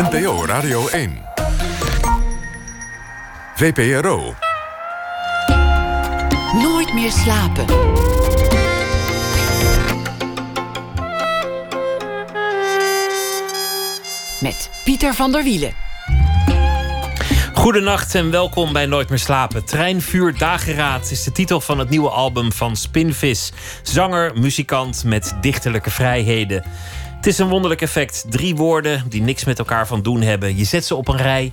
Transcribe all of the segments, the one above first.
NPO Radio 1. VPRO. Nooit meer slapen. Met Pieter van der Wielen. Goedenacht en welkom bij Nooit meer slapen. Treinvuur Dageraad is de titel van het nieuwe album van Spinvis. Zanger, muzikant met dichterlijke vrijheden. Het is een wonderlijk effect. Drie woorden die niks met elkaar van doen hebben. Je zet ze op een rij.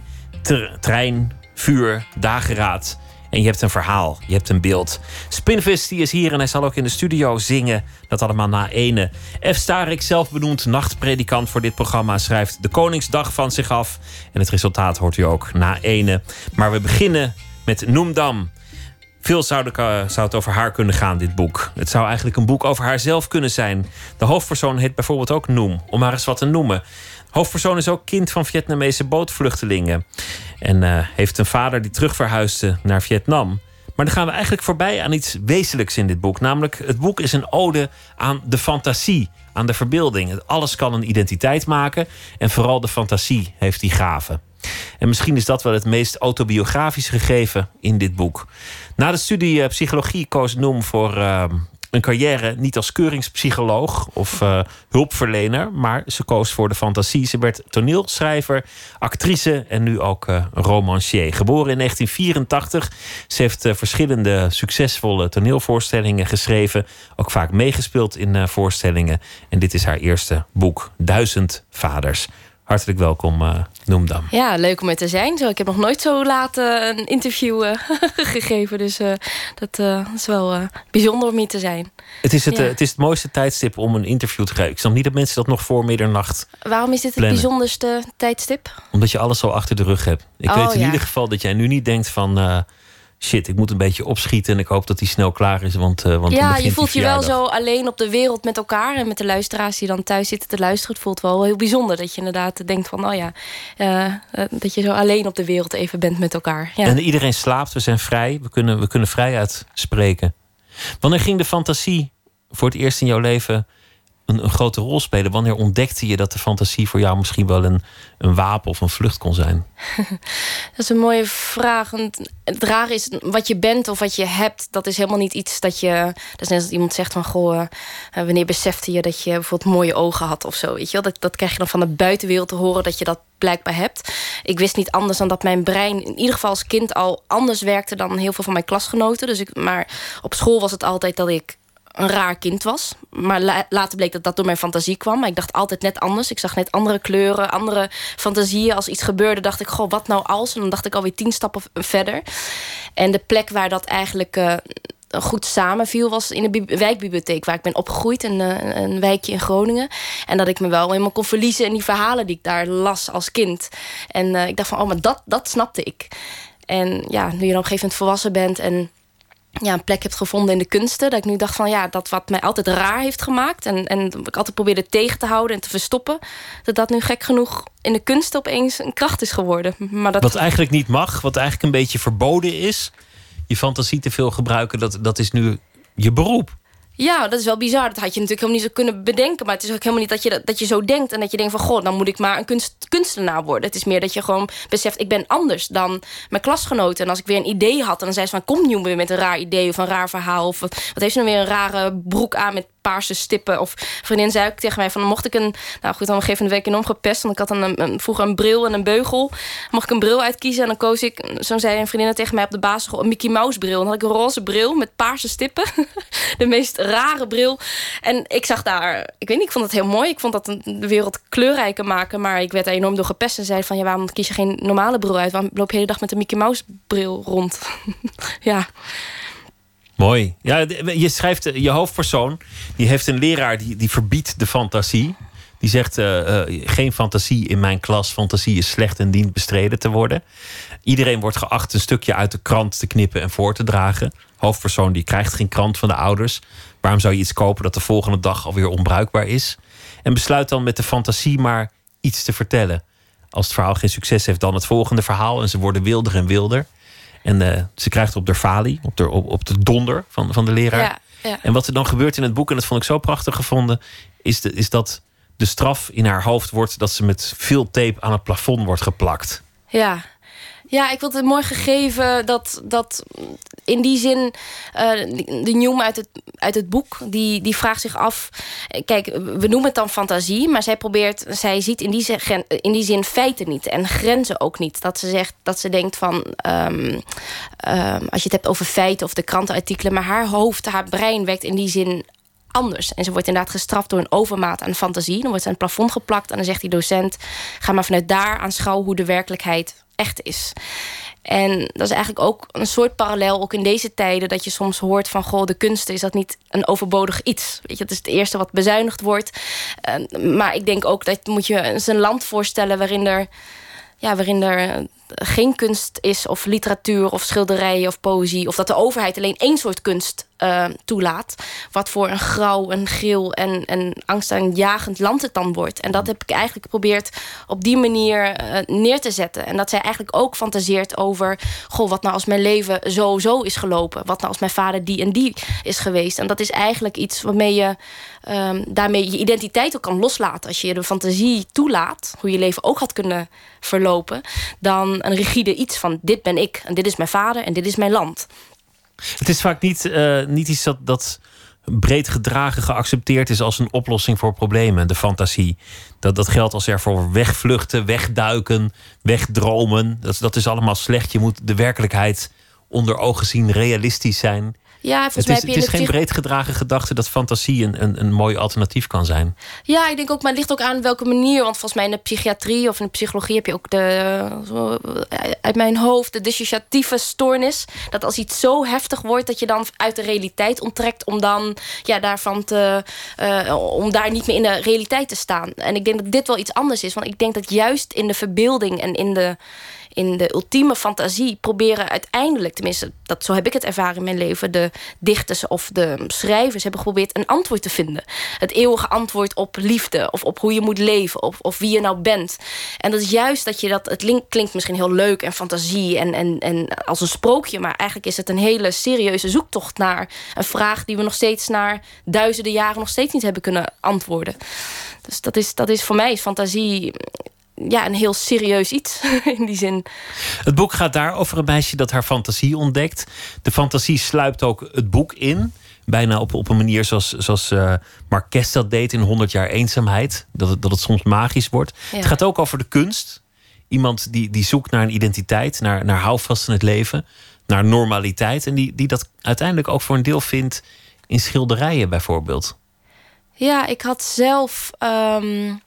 trein, vuur, dageraad. En je hebt een verhaal, je hebt een beeld. Spinvis die is hier en hij zal ook in de studio zingen. Dat allemaal na ene. F. Starik, zelf benoemd nachtpredikant voor dit programma, schrijft de Koningsdag van zich af. En het resultaat hoort u ook na ene. Maar we beginnen met Noemdam. Veel zou, zou, het over haar kunnen gaan, dit boek. Het zou eigenlijk een boek over haarzelf kunnen zijn. De hoofdpersoon heet bijvoorbeeld ook Noem, om maar eens wat te noemen. Hoofdpersoon is ook kind van Vietnamese bootvluchtelingen. En uh, heeft een vader die terugverhuisde naar Vietnam. Maar dan gaan we eigenlijk voorbij aan iets wezenlijks in dit boek. Namelijk, het boek is een ode aan de fantasie, aan de verbeelding. Alles kan een identiteit maken en vooral de fantasie heeft die gaven. En misschien is dat wel het meest autobiografisch gegeven in dit boek. Na de studie uh, psychologie koos Noem voor uh, een carrière niet als keuringspsycholoog of uh, hulpverlener, maar ze koos voor de fantasie. Ze werd toneelschrijver, actrice en nu ook uh, romancier. Geboren in 1984. Ze heeft verschillende succesvolle toneelvoorstellingen geschreven, ook vaak meegespeeld in voorstellingen. En dit is haar eerste boek, Duizend Vaders. Hartelijk welkom, uh, Noemdam. Ja, leuk om er te zijn. Zo, ik heb nog nooit zo laat uh, een interview uh, gegeven. Dus dat is wel bijzonder om hier te zijn. Het is het, het is het mooiste tijdstip om een interview te geven. Ik snap niet dat mensen dat nog voor middernacht Waarom is dit het bijzonderste tijdstip? Omdat je alles zo achter de rug hebt. Ik Oh, weet in ja. ieder geval dat jij nu niet denkt van... Shit, ik moet een beetje opschieten en ik hoop dat hij snel klaar is. Want, want dan ja, je voelt die je wel zo alleen op de wereld met elkaar. En met de luisteraars die dan thuis zitten te luisteren. Het voelt wel heel bijzonder dat je inderdaad denkt van... oh ja, eh, eh, dat je zo alleen op de wereld even bent met elkaar. Ja. En iedereen slaapt, we zijn vrij. We kunnen, we kunnen vrij uitspreken. Wanneer ging de fantasie voor het eerst in jouw leven een, grote rol spelen? Wanneer ontdekte je dat de fantasie voor jou misschien wel een, een wapen of een vlucht kon zijn? Dat is een mooie vraag. Het rare is, wat je bent of wat je hebt... dat is helemaal niet iets dat je... Dat is net als iemand zegt van... goh, eh, wanneer besefte je dat je bijvoorbeeld mooie ogen had of zo. Weet je wel? Dat, dat krijg je dan van de buitenwereld te horen... dat je dat blijkbaar hebt. Ik wist niet anders dan dat mijn brein... in ieder geval als kind al anders werkte... dan heel veel van mijn klasgenoten. Dus ik, maar op school was het altijd dat ik een raar kind was. Maar la later bleek dat dat door mijn fantasie kwam. Maar ik dacht altijd net anders. Ik zag net andere kleuren, andere fantasieën. Als iets gebeurde, dacht ik, goh, wat nou als? En dan dacht ik alweer tien stappen verder. En de plek waar dat eigenlijk... Uh, goed samenviel was in de wijkbibliotheek waar ik ben opgegroeid, een, een wijkje in Groningen. En dat ik me wel helemaal kon verliezen in die verhalen die ik daar las als kind. En uh, ik dacht van, oh, maar dat, dat snapte ik. En ja, nu je op een gegeven moment volwassen bent en ja, een plek hebt gevonden in de kunsten. Dat ik nu dacht van ja, dat wat mij altijd raar heeft gemaakt. En, en ik altijd probeerde tegen te houden en te verstoppen. Dat dat nu gek genoeg in de kunsten opeens een kracht is geworden. Maar dat... Wat eigenlijk niet mag, wat eigenlijk een beetje verboden is. Je fantasie te veel gebruiken, dat, dat is nu je beroep. Ja, dat is wel bizar. Dat had je natuurlijk helemaal niet zo kunnen bedenken. Maar het is ook helemaal niet dat je, dat je zo denkt. En dat je denkt van, goh, dan moet ik maar een kunst, kunstenaar worden. Het is meer dat je gewoon beseft, ik ben anders dan mijn klasgenoten. En als ik weer een idee had, dan zei ze van... kom nu weer met een raar idee of een raar verhaal. Of wat heeft ze nou weer een rare broek aan met paarse stippen. Of vriendin zei ook tegen mij van... mocht ik een... Nou goed, dan een gegeven week enorm gepest. Want ik had een, vroeger een bril en een beugel. Mocht ik een bril uitkiezen en dan koos ik... Zo zei een vriendin tegen mij op de basisschool... een Mickey Mouse bril. En dan had ik een roze bril met paarse stippen. de meest rare bril. En ik zag daar... Ik weet niet, ik vond het heel mooi. Ik vond dat de wereld kleurrijker maken. Maar ik werd daar enorm door gepest. En zei van, ja, waarom kies je geen normale bril uit? Waarom loop je de hele dag met een Mickey Mouse bril rond? ja. Mooi. Ja, je schrijft, je hoofdpersoon, die heeft een leraar die, die verbiedt de fantasie. Die zegt, uh, uh, geen fantasie in mijn klas. Fantasie is slecht en dient bestreden te worden. Iedereen wordt geacht een stukje uit de krant te knippen en voor te dragen. Hoofdpersoon die krijgt geen krant van de ouders. Waarom zou je iets kopen dat de volgende dag alweer onbruikbaar is? En besluit dan met de fantasie maar iets te vertellen. Als het verhaal geen succes heeft, dan het volgende verhaal. En ze worden wilder en wilder. En uh, ze krijgt op de falie, op de, op, op de donder van, van de leraar. Ja, ja. En wat er dan gebeurt in het boek, en dat vond ik zo prachtig gevonden, is, de, is dat de straf in haar hoofd wordt dat ze met veel tape aan het plafond wordt geplakt. Ja, ja, ik vond het mooi gegeven dat, dat in die zin uh, de Newman uit het, uit het boek, die, die vraagt zich af. Kijk, we noemen het dan fantasie, maar zij probeert, zij ziet in die, zin, in die zin feiten niet en grenzen ook niet. Dat ze zegt dat ze denkt van um, um, als je het hebt over feiten of de krantenartikelen, maar haar hoofd, haar brein werkt in die zin anders. En ze wordt inderdaad gestraft door een overmaat aan fantasie. Dan wordt ze aan het plafond geplakt en dan zegt die docent... ga maar vanuit daar aanschouwen hoe de werkelijkheid echt is. En dat is eigenlijk ook een soort parallel, ook in deze tijden, dat je soms hoort van goh, de kunsten is dat niet een overbodig iets. Weet je, dat is het eerste wat bezuinigd wordt. Uh, maar ik denk ook dat moet je eens een land voorstellen waarin er, ja, waarin er geen kunst is, of literatuur, of schilderijen, of poëzie, of dat de overheid alleen één soort kunst uh, toelaat. Wat voor een grauw, een geel en, en angstaanjagend land het dan wordt. En dat heb ik eigenlijk geprobeerd op die manier uh, neer te zetten. En dat zij eigenlijk ook fantaseert over... goh, wat nou als mijn leven zo zo is gelopen? Wat nou als mijn vader die en die is geweest? En dat is eigenlijk iets waarmee je... Um, daarmee je identiteit ook kan loslaten. Als je de fantasie toelaat, hoe je leven ook had kunnen verlopen... dan een rigide iets van dit ben ik en dit is mijn vader en dit is mijn land. Het is vaak niet, uh, niet iets dat, dat breed gedragen geaccepteerd is als een oplossing voor problemen. De fantasie. Dat, dat geldt als er voor wegvluchten, wegduiken, wegdromen. Dat, dat is allemaal slecht. Je moet de werkelijkheid onder ogen zien, realistisch zijn. Ja, volgens het is, mij heb je het is geen breed gedragen gedachte dat fantasie een, een, een mooi alternatief kan zijn. Ja, ik denk ook, maar het ligt ook aan welke manier. Want volgens mij in de psychiatrie of in de psychologie heb je ook de, uit mijn hoofd, de dissociatieve stoornis. Dat als iets zo heftig wordt, dat je dan uit de realiteit onttrekt om dan ja, daarvan te, uh, om daar niet meer in de realiteit te staan. En ik denk dat dit wel iets anders is. Want ik denk dat juist in de verbeelding en in de in de ultieme fantasie proberen uiteindelijk, tenminste, dat, zo heb ik het ervaren in mijn leven, de dichters of de schrijvers hebben geprobeerd een antwoord te vinden. Het eeuwige antwoord op liefde of op hoe je moet leven of, of wie je nou bent. En dat is juist dat je dat, het link, klinkt misschien heel leuk en fantasie en, en, en als een sprookje, maar eigenlijk is het een hele serieuze zoektocht naar een vraag die we nog steeds na duizenden jaren nog steeds niet hebben kunnen antwoorden. Dus dat is, dat is voor mij fantasie ja, een heel serieus iets in die zin. Het boek gaat daar over een meisje dat haar fantasie ontdekt. De fantasie sluipt ook het boek in. Bijna op, op een manier zoals, zoals uh, Marques dat deed in 100 jaar eenzaamheid. Dat het, dat het soms magisch wordt. Het gaat ook over de kunst. Iemand die, die zoekt naar een identiteit, naar, naar houvast in het leven, naar normaliteit. En die, die dat uiteindelijk ook voor een deel vindt in schilderijen bijvoorbeeld. Ja, ik had zelf. Um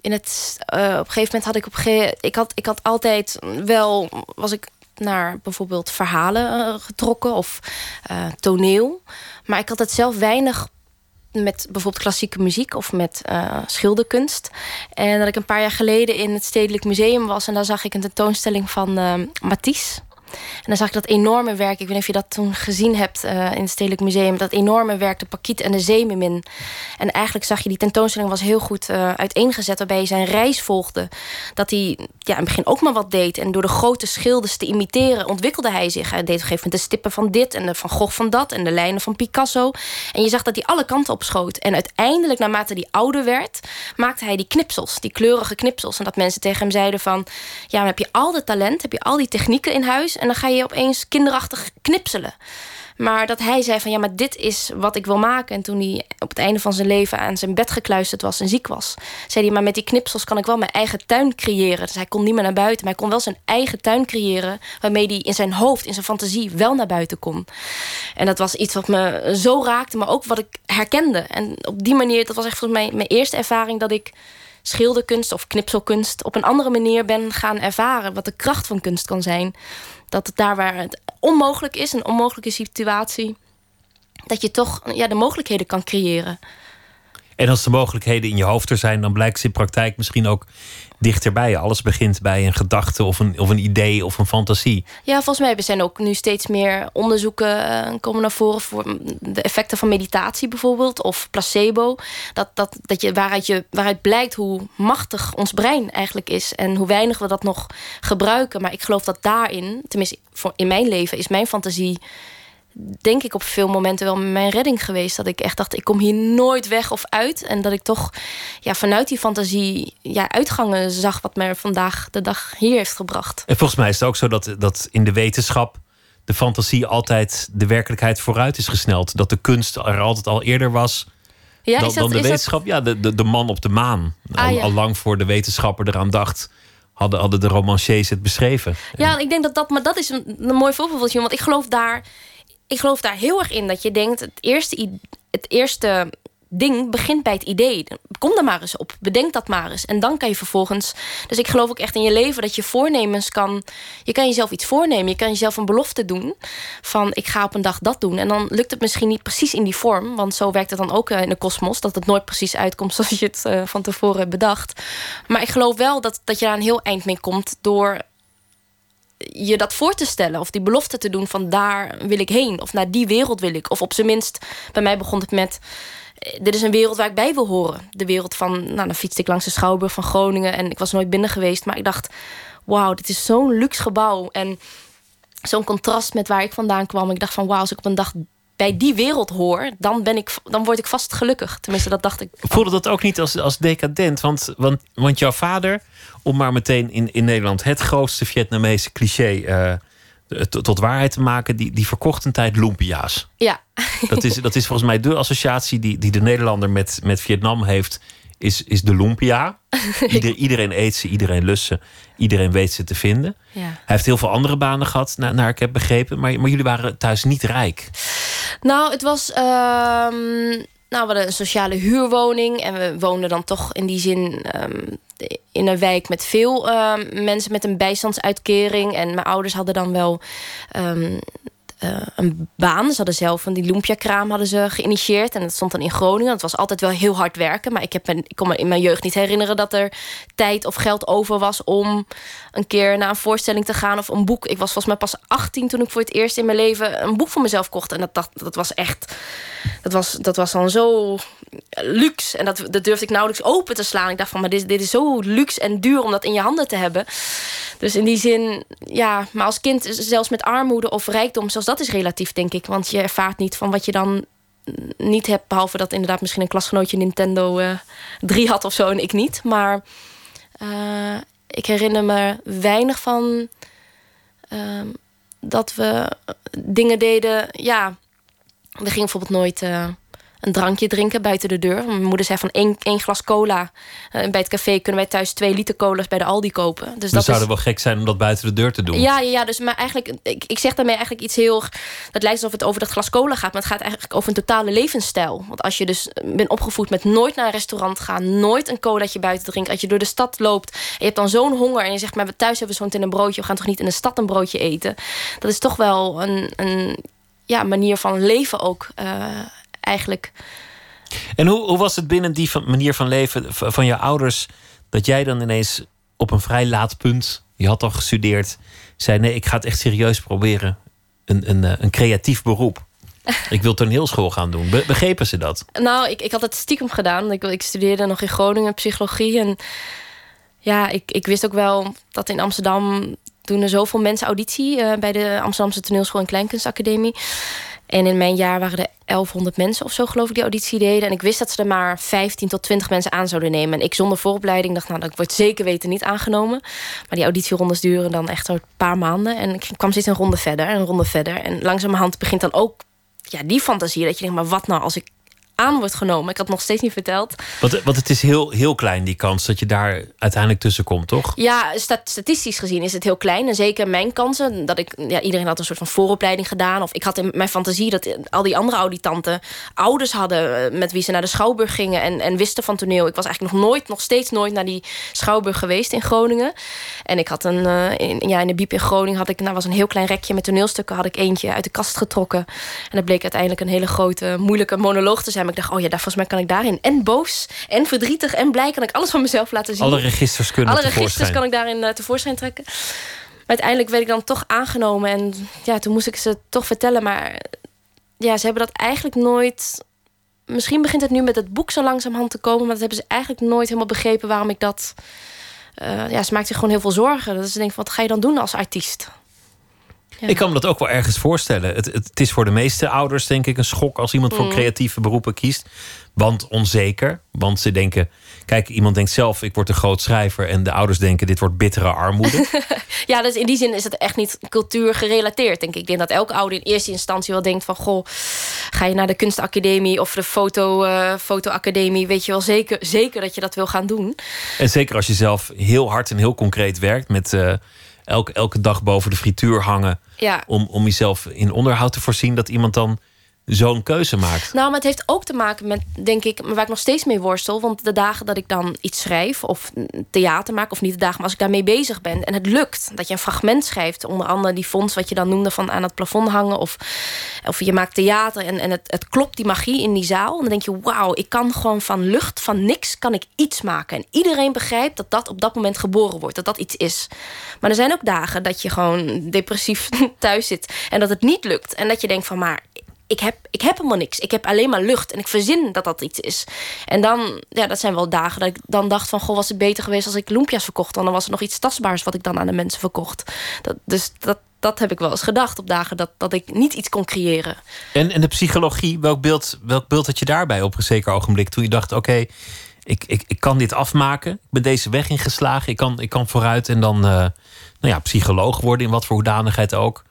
in het, uh, op een gegeven moment had ik op ik had ik had altijd wel was ik naar bijvoorbeeld verhalen uh, getrokken of uh, toneel, maar ik had het zelf weinig met bijvoorbeeld klassieke muziek of met schilderkunst. En dat ik een paar jaar geleden in het Stedelijk Museum was en daar zag ik een tentoonstelling van Matisse. En dan zag ik dat enorme werk. Ik weet niet of je dat toen gezien hebt uh, in het Stedelijk Museum. Dat enorme werk, de Pakiet en de Zeemermin. En eigenlijk zag je, die tentoonstelling was heel goed uh, uiteengezet. Waarbij hij zijn reis volgde. Dat hij ja, in het begin ook maar wat deed. En door de grote schilders te imiteren ontwikkelde hij zich. Hij deed op een gegeven moment de stippen van dit en de Van Gogh van dat. En de lijnen van Picasso. En je zag dat hij alle kanten op schoot. En uiteindelijk, naarmate hij ouder werd, maakte hij die knipsels. Die kleurige knipsels. En dat mensen tegen hem zeiden van... Ja, maar heb je al dat talent, heb je al die technieken in huis... En dan ga je opeens kinderachtig knipselen. Maar dat hij zei van ja, maar dit is wat ik wil maken. En toen hij op het einde van zijn leven aan zijn bed gekluisterd was en ziek was, zei hij: Maar met die knipsels kan ik wel mijn eigen tuin creëren. Dus hij kon niet meer naar buiten, maar hij kon wel zijn eigen tuin creëren. Waarmee hij in zijn hoofd, in zijn fantasie wel naar buiten kon. En dat was iets wat me zo raakte, maar ook wat ik herkende. En op die manier, dat was echt volgens mij mijn eerste ervaring dat ik schilderkunst of knipselkunst op een andere manier ben gaan ervaren. Wat de kracht van kunst kan zijn. Dat het daar waar het onmogelijk is, een onmogelijke situatie, dat je toch ja, de mogelijkheden kan creëren. En als de mogelijkheden in je hoofd er zijn, dan blijkt ze in praktijk misschien ook dichterbij. Alles begint bij een gedachte of een, of een idee of een fantasie. Ja, volgens mij zijn ook nu steeds meer onderzoeken uh, komen naar voren voor de effecten van meditatie bijvoorbeeld of placebo. Dat, dat, dat je, waaruit, je, waaruit blijkt hoe machtig ons brein eigenlijk is en hoe weinig we dat nog gebruiken. Maar ik geloof dat daarin, tenminste voor in mijn leven, is mijn fantasie denk ik op veel momenten wel mijn redding geweest. Dat ik echt dacht, ik kom hier nooit weg of uit. En dat ik toch ja, vanuit die fantasie ja, uitgangen zag... wat mij vandaag de dag hier heeft gebracht. En volgens mij is het ook zo dat, dat in de wetenschap... de fantasie altijd de werkelijkheid vooruit is gesneld. Dat de kunst er altijd al eerder was... Ja, dan, is dat, dan de dat- wetenschap. Ja, de, de, de man op de maan. Ah, al, ja. al lang voor de wetenschapper eraan dacht... hadden, hadden de romanciers het beschreven. Ja, ik denk dat dat, maar dat is een, een mooi voorbeeld, want ik geloof daar, ik geloof daar heel erg in dat je denkt, het eerste, het eerste ding begint bij het idee. Kom er maar eens op, bedenk dat maar eens, en dan kan je vervolgens. Dus ik geloof ook echt in je leven dat je voornemens kan. Je kan jezelf iets voornemen, je kan jezelf een belofte doen van ik ga op een dag dat doen, en dan lukt het misschien niet precies in die vorm, want zo werkt het dan ook eh, in de kosmos, dat het nooit precies uitkomt zoals je het eh, van tevoren hebt bedacht. Maar ik geloof wel dat, dat je daar een heel eind mee komt door je dat voor te stellen of die belofte te doen van daar wil ik heen of naar die wereld wil ik. Of op zijn minst, bij mij begon het met eh, dit is een wereld waar ik bij wil horen. De wereld van, nou dan fietste ik langs de Schouwburg van Groningen en ik was nooit binnen geweest, maar ik dacht, wauw, dit is zo'n luxe gebouw en zo'n contrast met waar ik vandaan kwam. Ik dacht van wauw, als ik op een dag bij die wereld hoor, dan, ben ik, dan word ik vast gelukkig. Tenminste, dat dacht ik. Voelde dat ook niet als, als decadent? Want, want, want jouw vader, om maar meteen in, in Nederland het grootste Vietnamese cliché eh, tot, tot waarheid te maken, die, die verkocht een tijd lumpia's. Ja, Dat is, dat is volgens mij de associatie die, die de Nederlander met, met Vietnam heeft, is, is de lumpia. Ieder, iedereen eet ze, iedereen lust ze, iedereen weet ze te vinden. ja. Hij heeft heel veel andere banen gehad, naar, naar ik heb begrepen. Maar, maar jullie waren thuis niet rijk. Nou, het was. ehm, nou, we hadden een sociale huurwoning. En we woonden dan toch in die zin ehm, in een wijk met veel ehm, mensen met een bijstandsuitkering. En mijn ouders hadden dan wel. Eh, een baan. Ze hadden zelf van die lumpia-kraam hadden ze geïnitieerd. En dat stond dan in Groningen. Het was altijd wel heel hard werken. Maar ik, heb ik kon me in mijn jeugd niet herinneren... dat er tijd of geld over was om een keer naar een voorstelling te gaan... of een boek. Ik was volgens mij pas 18 toen ik voor het eerst in mijn leven... een boek voor mezelf kocht. En dat, dat, dat was echt... Dat was, dat was dan zo luxe. En dat, dat durfde ik nauwelijks open te slaan. Ik dacht van, maar dit, dit is zo luxe en duur om dat in je handen te hebben. Dus in die zin, ja, maar als kind, zelfs met armoede of rijkdom, zelfs dat is relatief, denk ik. Want je ervaart niet van wat je dan niet hebt, behalve dat inderdaad misschien een klasgenootje Nintendo eh 3 had of zo en ik niet. Maar eh, ik herinner me weinig van ehm, dat we dingen deden. Ja, we gingen bijvoorbeeld nooit eh, een drankje drinken buiten de deur. Mijn moeder zei van één, één glas cola. eh, bij het café kunnen wij thuis twee liter cola's bij de Aldi kopen. Dus Dat dat zou is, wel gek zijn om dat buiten de deur te doen. ja, ja, ja, dus maar eigenlijk, ik, ik zeg daarmee eigenlijk iets heel. Het lijkt alsof het over dat glas cola gaat, maar het gaat eigenlijk over een totale levensstijl. Want als je dus bent opgevoed met nooit naar een restaurant gaan, nooit een colaatje buiten drinken, als je door de stad loopt en je hebt dan zo'n honger en je zegt, maar we thuis hebben we zo'n in een broodje, we gaan toch niet in de stad een broodje eten? Dat is toch wel een, een ja, manier van leven ook eh, eigenlijk. En hoe, hoe was het binnen die van, manier van leven van je ouders... dat jij dan ineens op een vrij laat punt... je had al gestudeerd... zei nee, ik ga het echt serieus proberen. Een, een, eh, een creatief beroep. Ik wil toneelschool gaan doen. Be- begrepen ze dat? Nou, ik, ik had het stiekem gedaan. Ik, ik studeerde nog in Groningen psychologie. En ja, ik, ik wist ook wel dat in Amsterdam doen er zoveel mensen auditie eh, bij de Amsterdamse toneelschool en Kleinkunstacademie. En in mijn jaar waren er 1100 mensen of zo, geloof ik, die auditie deden. En ik wist dat ze er maar 15 tot 20 mensen aan zouden nemen. En ik zonder vooropleiding dacht, nou, dat wordt zeker weten niet aangenomen. Maar die auditierondes duren dan echt zo'n paar maanden. En ik kwam steeds een ronde verder en een ronde verder. En langzamerhand begint dan ook ja, die fantasie. Dat je denkt, maar wat nou als ik aan wordt genomen? Ik had nog steeds niet verteld. Want, want het is heel, heel klein, die kans dat je daar uiteindelijk tussen komt, toch? Ja, stat- statistisch gezien is het heel klein. En zeker mijn kansen. Dat ik, ja, iedereen had een soort van vooropleiding gedaan. Of ik had in mijn fantasie dat al die andere auditanten ouders hadden eh, met wie ze naar de Schouwburg gingen en, en wisten van toneel. Ik was eigenlijk nog nooit, nog steeds nooit naar die Schouwburg geweest in Groningen. En ik had een, eh, in, ja, in de Biep in Groningen had ik, nou was een heel klein rekje met toneelstukken, had ik eentje uit de kast getrokken. En dat bleek uiteindelijk een hele grote, moeilijke monoloog te zijn. Maar ik dacht, oh ja, daar, volgens mij kan ik daarin en boos en verdrietig en blij kan ik alles van mezelf laten zien. Alle registers kunnen Alle registers kan ik daarin eh, tevoorschijn trekken. Maar uiteindelijk werd ik dan toch aangenomen. En ja, toen moest ik ze toch vertellen. Maar ja, ze hebben dat eigenlijk nooit... Misschien begint het nu met het boek zo langzamerhand te komen... maar dat hebben ze eigenlijk nooit helemaal begrepen waarom ik dat... eh, ja, ze maakt zich gewoon heel veel zorgen. Dat ze denken, wat ga je dan doen als artiest? Ik kan me dat ook wel ergens voorstellen. Het, het, is voor de meeste ouders, denk ik, een schok als iemand voor creatieve beroepen kiest. Want onzeker. Want ze denken. Kijk, iemand denkt zelf, ik word een groot schrijver. En de ouders denken, dit wordt bittere armoede. ja, dus in die zin is het echt niet cultuurgerelateerd, denk ik. Ik denk dat elke ouder in eerste instantie wel denkt van... goh, ga je naar de kunstacademie of de foto, uh, fotoacademie... weet je wel zeker, zeker dat je dat wil gaan doen. En zeker als je zelf heel hard en heel concreet werkt... met uh, elke, elke dag boven de frituur hangen... Ja. Om, om jezelf in onderhoud te voorzien... dat iemand dan zo'n keuze maakt. Nou, maar het heeft ook te maken met, denk ik, waar ik nog steeds mee worstel. Want de dagen dat ik dan iets schrijf of theater maak, of niet de dagen, maar als ik daarmee bezig ben en het lukt, dat je een fragment schrijft, onder andere die fonds wat je dan noemde van aan het plafond hangen, of, of je maakt theater en, en het, het klopt die magie in die zaal. En dan denk je, wauw, ik kan gewoon van lucht, van niks, kan ik iets maken. En iedereen begrijpt dat dat op dat moment geboren wordt, dat dat iets is. Maar er zijn ook dagen dat je gewoon depressief thuis zit en dat het niet lukt. En dat je denkt van, maar ik heb, ik heb helemaal niks. Ik heb alleen maar lucht. En ik verzin dat dat iets is. En dan, ja, dat zijn wel dagen dat ik dan dacht van... goh, was het beter geweest als ik loempia's verkocht. Dan was er nog iets tastbaars wat ik dan aan de mensen verkocht. Dat, dus dat, dat heb ik wel eens gedacht op dagen dat, dat ik niet iets kon creëren. En, en de psychologie, welk beeld, welk beeld had je daarbij op een zeker ogenblik? Toen je dacht, oké, ik, ik, ik kan dit afmaken. Ik ben deze weg ingeslagen. Ik kan, ik kan vooruit en dan uh, nou ja, psycholoog worden... in wat voor hoedanigheid ook.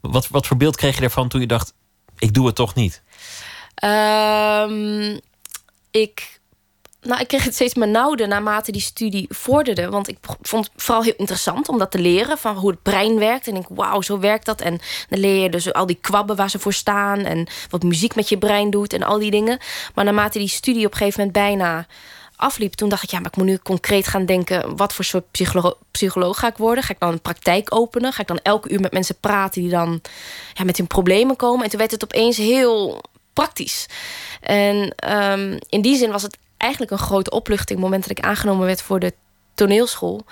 Wat, wat voor beeld kreeg je ervan toen je dacht ik doe het toch niet? Um, ik nou, ik kreeg het steeds nauwder naarmate die studie vorderde. Want ik vond het vooral heel interessant om dat te leren. Van hoe het brein werkt. En ik wauw, zo werkt dat. En dan leer je dus al die kwabben waar ze voor staan. En wat muziek met je brein doet. En al die dingen. Maar naarmate die studie op een gegeven moment bijna afliep, toen dacht ik, ja, maar ik moet nu concreet gaan denken: wat voor soort psycholo psycholoog ga ik worden? Ga ik dan een praktijk openen? Ga ik dan elke uur met mensen praten die dan ja, met hun problemen komen? En toen werd het opeens heel praktisch. En um, in die zin was het eigenlijk een grote opluchting, het moment dat ik aangenomen werd voor de toneelschool.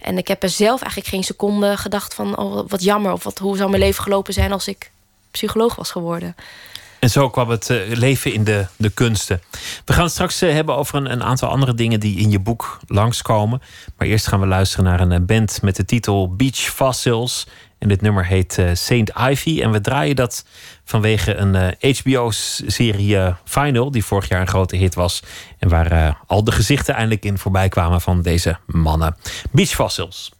En ik heb er zelf eigenlijk geen seconde gedacht van, oh, wat jammer, of wat, hoe zou mijn leven gelopen zijn als ik psycholoog was geworden. En zo kwam het eh, leven in de, de kunsten. We gaan het straks eh, hebben over een, een, aantal andere dingen die in je boek langskomen. Maar eerst gaan we luisteren naar een eh, band met de titel Beach Fossils. En dit nummer heet Saint Ivy. En we draaien dat vanwege een HBO-serie Final, die vorig jaar een grote hit was. En waar al de gezichten eindelijk in voorbij kwamen van deze mannen. Beach Fossils.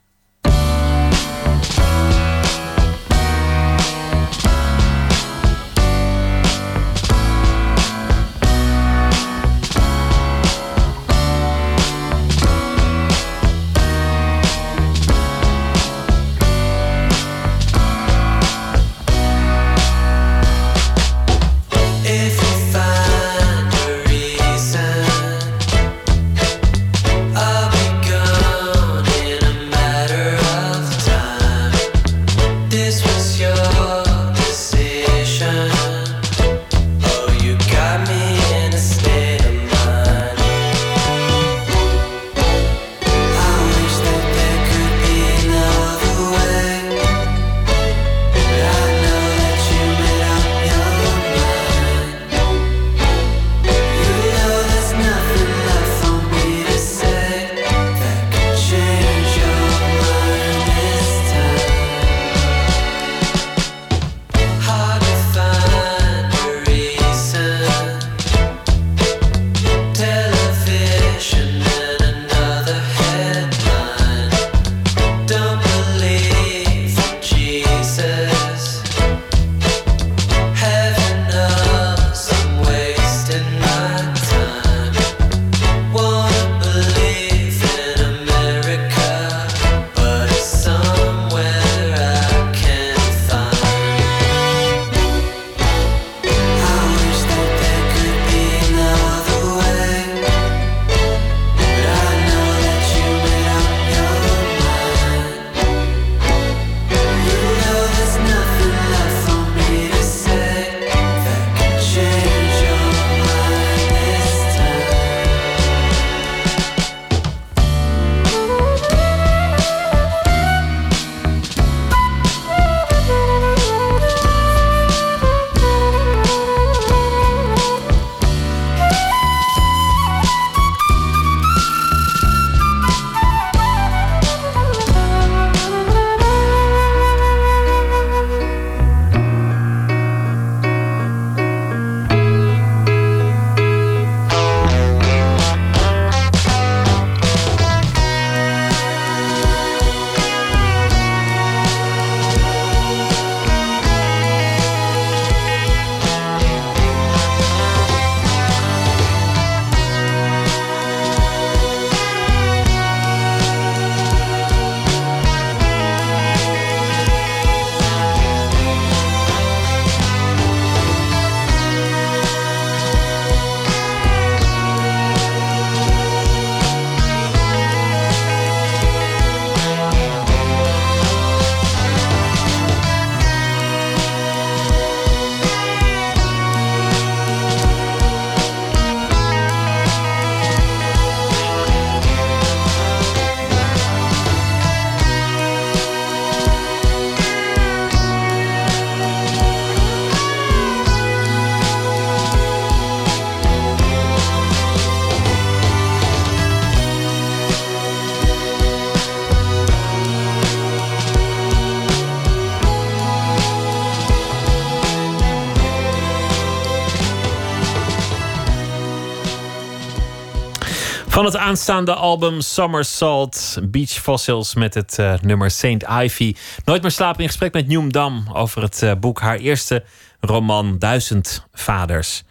Het aanstaande album Summer Salt, Beach Fossils met het uh, nummer Saint Ivy. Nooit meer slapen in gesprek met Nieuw Dam over het uh, boek haar eerste roman Duizend Vaders.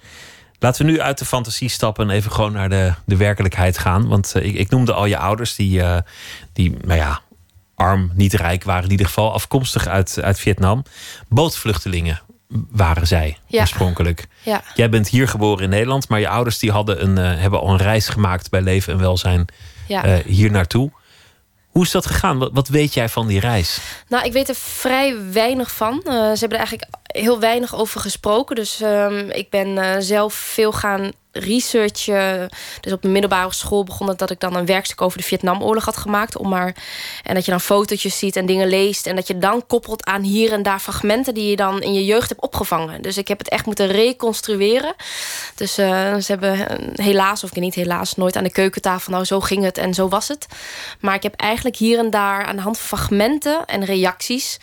Laten we nu uit de fantasie stappen en even gewoon naar de, de werkelijkheid gaan. Want uh, ik, ik, noemde al je ouders die, die nou ja, arm, niet rijk waren, in ieder geval afkomstig uit, uit Vietnam. Bootvluchtelingen waren zij Ja. oorspronkelijk. Ja. Jij bent hier geboren in Nederland, maar je ouders die hadden een, eh, hebben al een reis gemaakt bij leven en welzijn Ja. eh, hier naartoe. Hoe is dat gegaan? Wat, wat weet jij van die reis? Nou, ik weet er vrij weinig van. Eh, ze hebben er eigenlijk heel weinig over gesproken. Dus ehm, ik ben zelf veel gaan researchen. Dus op de middelbare school begon dat ik dan een werkstuk over de Vietnamoorlog had gemaakt. Om maar, en dat je dan fotootjes ziet en dingen leest. En dat je dan koppelt aan hier en daar fragmenten die je dan in je jeugd hebt opgevangen. Dus ik heb het echt moeten reconstrueren. Dus eh, ze hebben eh, helaas, of ik niet helaas, nooit aan de keukentafel. Nou, zo ging het en zo was het. Maar ik heb eigenlijk hier en daar aan de hand van fragmenten en reacties.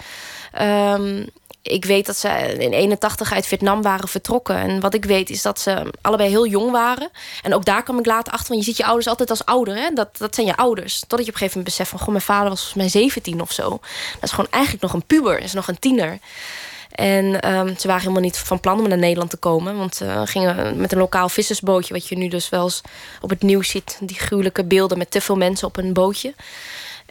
ehm, ik weet dat ze in 81 uit Vietnam waren vertrokken. En wat ik weet is dat ze allebei heel jong waren. En ook daar kwam ik later achter. Want je ziet je ouders altijd als ouder. Hè? Dat, dat zijn je ouders. Totdat je op een gegeven moment beseft van... Goh, mijn vader was volgens mij 17 of zo. Dat is gewoon eigenlijk nog een puber. is nog een tiener. En ehm, ze waren helemaal niet van plan om naar Nederland te komen. Want ze gingen met een lokaal vissersbootje... wat je nu dus wel eens op het nieuws ziet. Die gruwelijke beelden met te veel mensen op een bootje.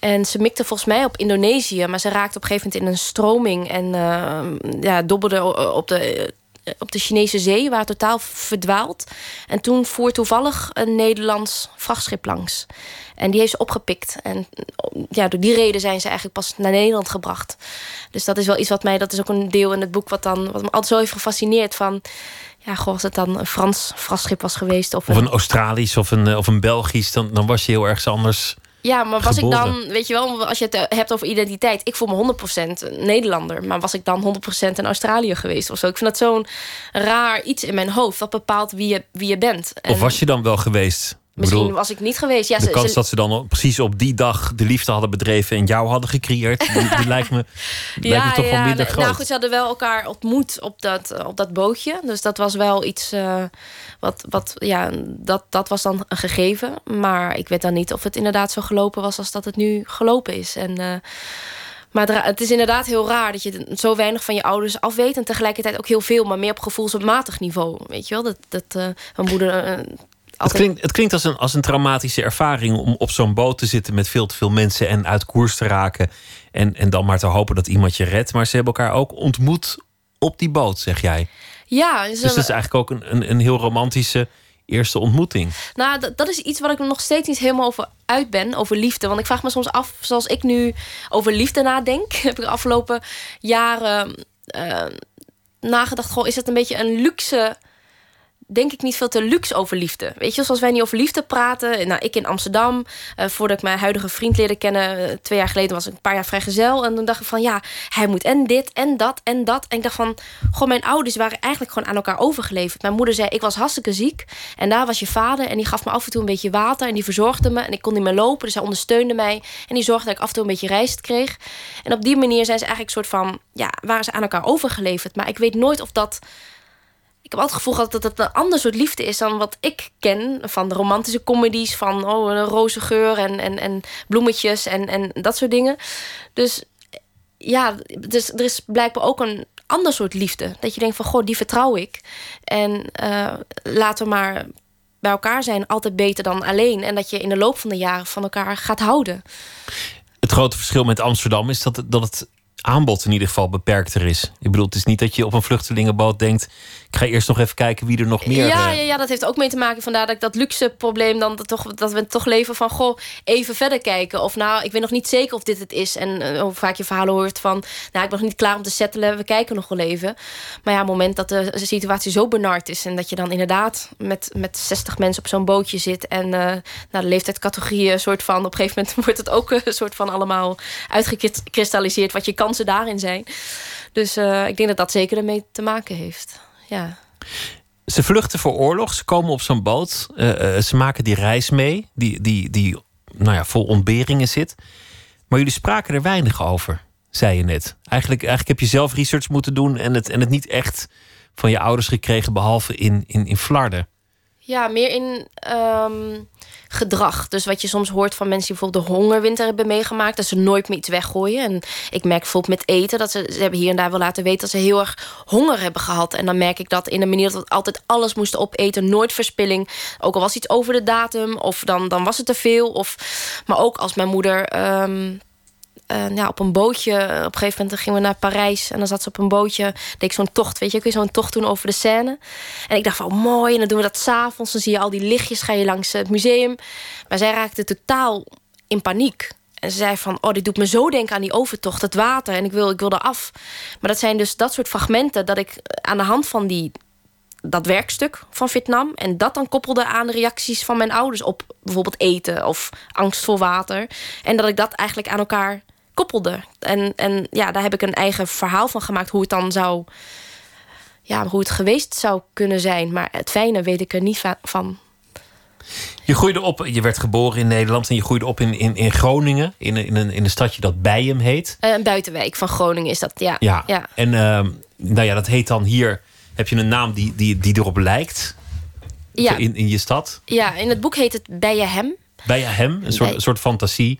En ze mikte volgens mij op Indonesië. Maar ze raakte op een gegeven moment in een stroming. En uh, ja, dobberde op de, op de Chinese zee. Waar totaal verdwaald. En toen voer toevallig een Nederlands vrachtschip langs. En die heeft ze opgepikt. En ja, door die reden zijn ze eigenlijk pas naar Nederland gebracht. Dus dat is wel iets wat mij... Dat is ook een deel in het boek wat, dan, wat me altijd zo heeft gefascineerd. Van, ja, goh, als het dan een Frans vrachtschip was geweest. Of een, of een Australisch of een, of een Belgisch. Dan, dan was je heel erg anders... Ja, maar was geboren. ik dan, weet je wel, als je het hebt over identiteit, ik voel me 100% Nederlander, maar was ik dan 100% in Australië geweest of zo? Ik vind dat zo'n raar iets in mijn hoofd dat bepaalt wie je, wie je bent. En of was je dan wel geweest? Misschien bedoel, was ik niet geweest. Ja, de ze, kans ze, dat ze dan precies op die dag de liefde hadden bedreven en jou hadden gecreëerd, die, die lijkt me, lijkt me toch wel minder groot. Nou goed, ze hadden wel elkaar ontmoet op dat, op dat bootje. Dus dat was wel iets uh, wat, wat ja, dat, dat was dan een gegeven. Maar ik weet dan niet of het inderdaad zo gelopen was als dat het nu gelopen is. En uh, maar het is inderdaad heel raar dat je zo weinig van je ouders af weet. En tegelijkertijd ook heel veel, maar meer op gevoelsmatig niveau. Weet je wel, dat, dat uh, mijn moeder. Uh, het klinkt, het klinkt als, een, als een traumatische ervaring om op zo'n boot te zitten met veel te veel mensen en uit koers te raken. En, en dan maar te hopen dat iemand je redt. Maar ze hebben elkaar ook ontmoet op die boot, zeg jij. Ja, dus dat is eigenlijk ook een, een, een heel romantische eerste ontmoeting. Nou, dat, dat is iets wat ik nog steeds niet helemaal over uit ben, over liefde. Want ik vraag me soms af, zoals ik nu over liefde nadenk, heb ik de afgelopen jaren uh, nagedacht: goh, is het een beetje een luxe denk ik niet veel te luxe over liefde. Weet je, zoals wij niet over liefde praten. Nou, ik in Amsterdam, uh, voordat ik mijn huidige vriend leerde kennen... Uh, twee jaar geleden was ik een paar jaar vrijgezel. En toen dacht ik van, ja, hij moet en dit en dat en dat. En ik dacht van, goh, mijn ouders waren eigenlijk gewoon aan elkaar overgeleverd. Mijn moeder zei, ik was hartstikke ziek. En daar was je vader en die gaf me af en toe een beetje water... en die verzorgde me en ik kon niet meer lopen. Dus hij ondersteunde mij en die zorgde dat ik af en toe een beetje rijst kreeg. En op die manier zijn ze eigenlijk een soort van... ja, waren ze aan elkaar overgeleverd. Maar ik weet nooit of dat ik heb altijd het gevoel gehad dat het een ander soort liefde is dan wat ik ken van de romantische comedies, van oh, een roze geur en, en, en bloemetjes en, en dat soort dingen. Dus ja, dus er is blijkbaar ook een ander soort liefde. Dat je denkt van goh, die vertrouw ik. En uh, laten we maar bij elkaar zijn, altijd beter dan alleen. En dat je in de loop van de jaren van elkaar gaat houden. Het grote verschil met Amsterdam is dat, dat het aanbod in ieder geval beperkter is. Ik bedoel, het is niet dat je op een vluchtelingenboot denkt... ik ga eerst nog even kijken wie er nog meer... Ja, ja, ja dat heeft ook mee te maken. Vandaar dat ik dat luxe probleem dan dat, toch, dat we toch leven van... goh, even verder kijken. Of nou, ik weet nog niet zeker of dit het is. En uh, hoe vaak je verhalen hoort van... nou, ik ben nog niet klaar om te settelen, we kijken nog wel even. Maar ja, op het moment dat de situatie zo benard is... en dat je dan inderdaad met, met 60 mensen op zo'n bootje zit... en uh, nou, de leeftijdscategorieën soort van... op een gegeven moment wordt het ook een soort van allemaal uitgekristalliseerd... wat je kansen daarin zijn. Dus uh, ik denk dat dat zeker ermee te maken heeft. Ja. Ze vluchten voor oorlog, ze komen op zo'n boot. Uh, uh, ze maken die reis mee, die, die, die nou ja, vol ontberingen zit. Maar jullie spraken er weinig over, zei je net. Eigenlijk, eigenlijk heb je zelf research moeten doen... en het, en het niet echt van je ouders gekregen... behalve in, in, in Flarden. Ja, meer in ehm, gedrag. Dus wat je soms hoort van mensen die bijvoorbeeld de hongerwinter hebben meegemaakt, dat ze nooit meer iets weggooien. En ik merk bijvoorbeeld met eten dat ze, hebben hier en daar wel laten weten dat ze heel erg honger hebben gehad. En dan merk ik dat in de manier dat we altijd alles moesten opeten, nooit verspilling. Ook al was iets over de datum, of dan, dan was het te veel. Of, maar ook als mijn moeder. Ehm, ja, op een bootje. Op een gegeven moment gingen we naar Parijs. En dan zat ze op een bootje. Deed ik zo'n tocht. Weet je, kun je zo'n tocht doen over de Seine. En ik dacht van, oh, mooi. En dan doen we dat s'avonds. Dan zie je al die lichtjes. Ga je langs het museum. Maar zij raakte totaal in paniek. En ze zei van, oh, dit doet me zo denken aan die overtocht. Het water. En ik wil, ik wil eraf. Maar dat zijn dus dat soort fragmenten... dat ik aan de hand van die dat werkstuk van Vietnam. En dat dan koppelde aan de reacties van mijn ouders op bijvoorbeeld eten of angst voor water. En dat ik dat eigenlijk aan elkaar koppelde. En, en ja, daar heb ik een eigen verhaal van gemaakt hoe het dan zou. Ja, hoe het geweest zou kunnen zijn. Maar het fijne weet ik er niet van. Je groeide op, je werd geboren in Nederland en je groeide op in, in, in Groningen, in, in, een, in een stadje dat Bijem heet. Uh, een buitenwijk van Groningen is dat, ja. Ja, ja. en uh, nou ja, dat heet dan hier, heb je een naam die, die, die erop lijkt ja. in, in je stad? Ja, in het boek heet het Bijehem. Bijehem, een soort, een soort fantasie.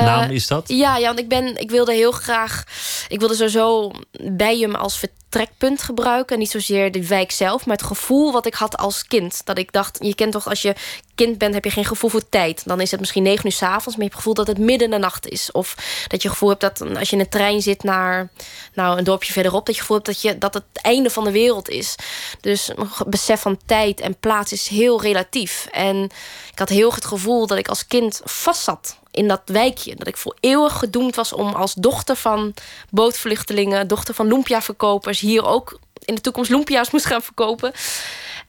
Eh, naam is dat? Ja, ja, want ik, ben, ik wilde heel graag. Ik wilde sowieso bij hem als vertrekpunt gebruiken. Niet zozeer de wijk zelf, maar het gevoel wat ik had als kind. Dat ik dacht, je kent toch als je kind bent, heb je geen gevoel voor tijd. Dan is het misschien negen uur s avonds, maar je hebt het gevoel dat het midden in de nacht is. Of dat je het gevoel hebt dat als je in een trein zit naar nou, een dorpje verderop, dat je gevoel hebt dat, je, dat het einde van de wereld is. Dus een besef van tijd en plaats is heel relatief. En ik had heel het gevoel dat ik als kind vast zat in dat wijkje. Dat ik voor eeuwig gedoemd was om als dochter van bootvluchtelingen, dochter van lumpia-verkopers, hier ook in de toekomst lumpia's moest gaan verkopen.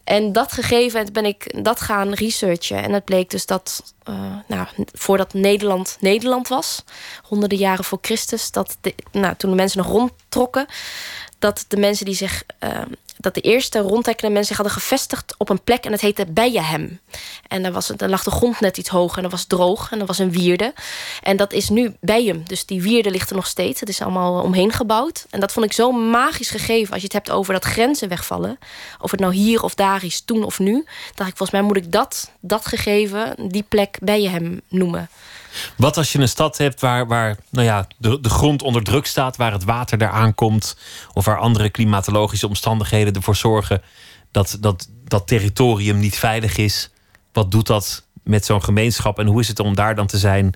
En dat gegeven ben ik dat gaan researchen. En het bleek dus dat, uh, nou, voordat Nederland Nederland was, honderden jaren voor Christus, dat de, nou, toen de mensen nog rondtrokken, dat de mensen die zich uh, dat de eerste rondtrekkende mensen zich hadden gevestigd op een plek en het heette Bijenhem. En daar, was, daar lag de grond net iets hoger en dat was droog en er was een wierde. En dat is nu Bijem, dus die wierde ligt er nog steeds. Het is allemaal omheen gebouwd. En dat vond ik zo magisch gegeven als je het hebt over dat grenzen wegvallen. Of het nou hier of daar is, toen of nu. dacht ik, volgens mij moet ik dat, dat gegeven, die plek Bijenhem noemen. Wat als je een stad hebt waar, waar nou ja, de, de grond onder druk staat, waar het water eraan komt, of waar andere klimatologische omstandigheden ervoor zorgen dat dat, dat territorium niet veilig is? Wat doet dat met zo'n gemeenschap en hoe is het om daar dan te zijn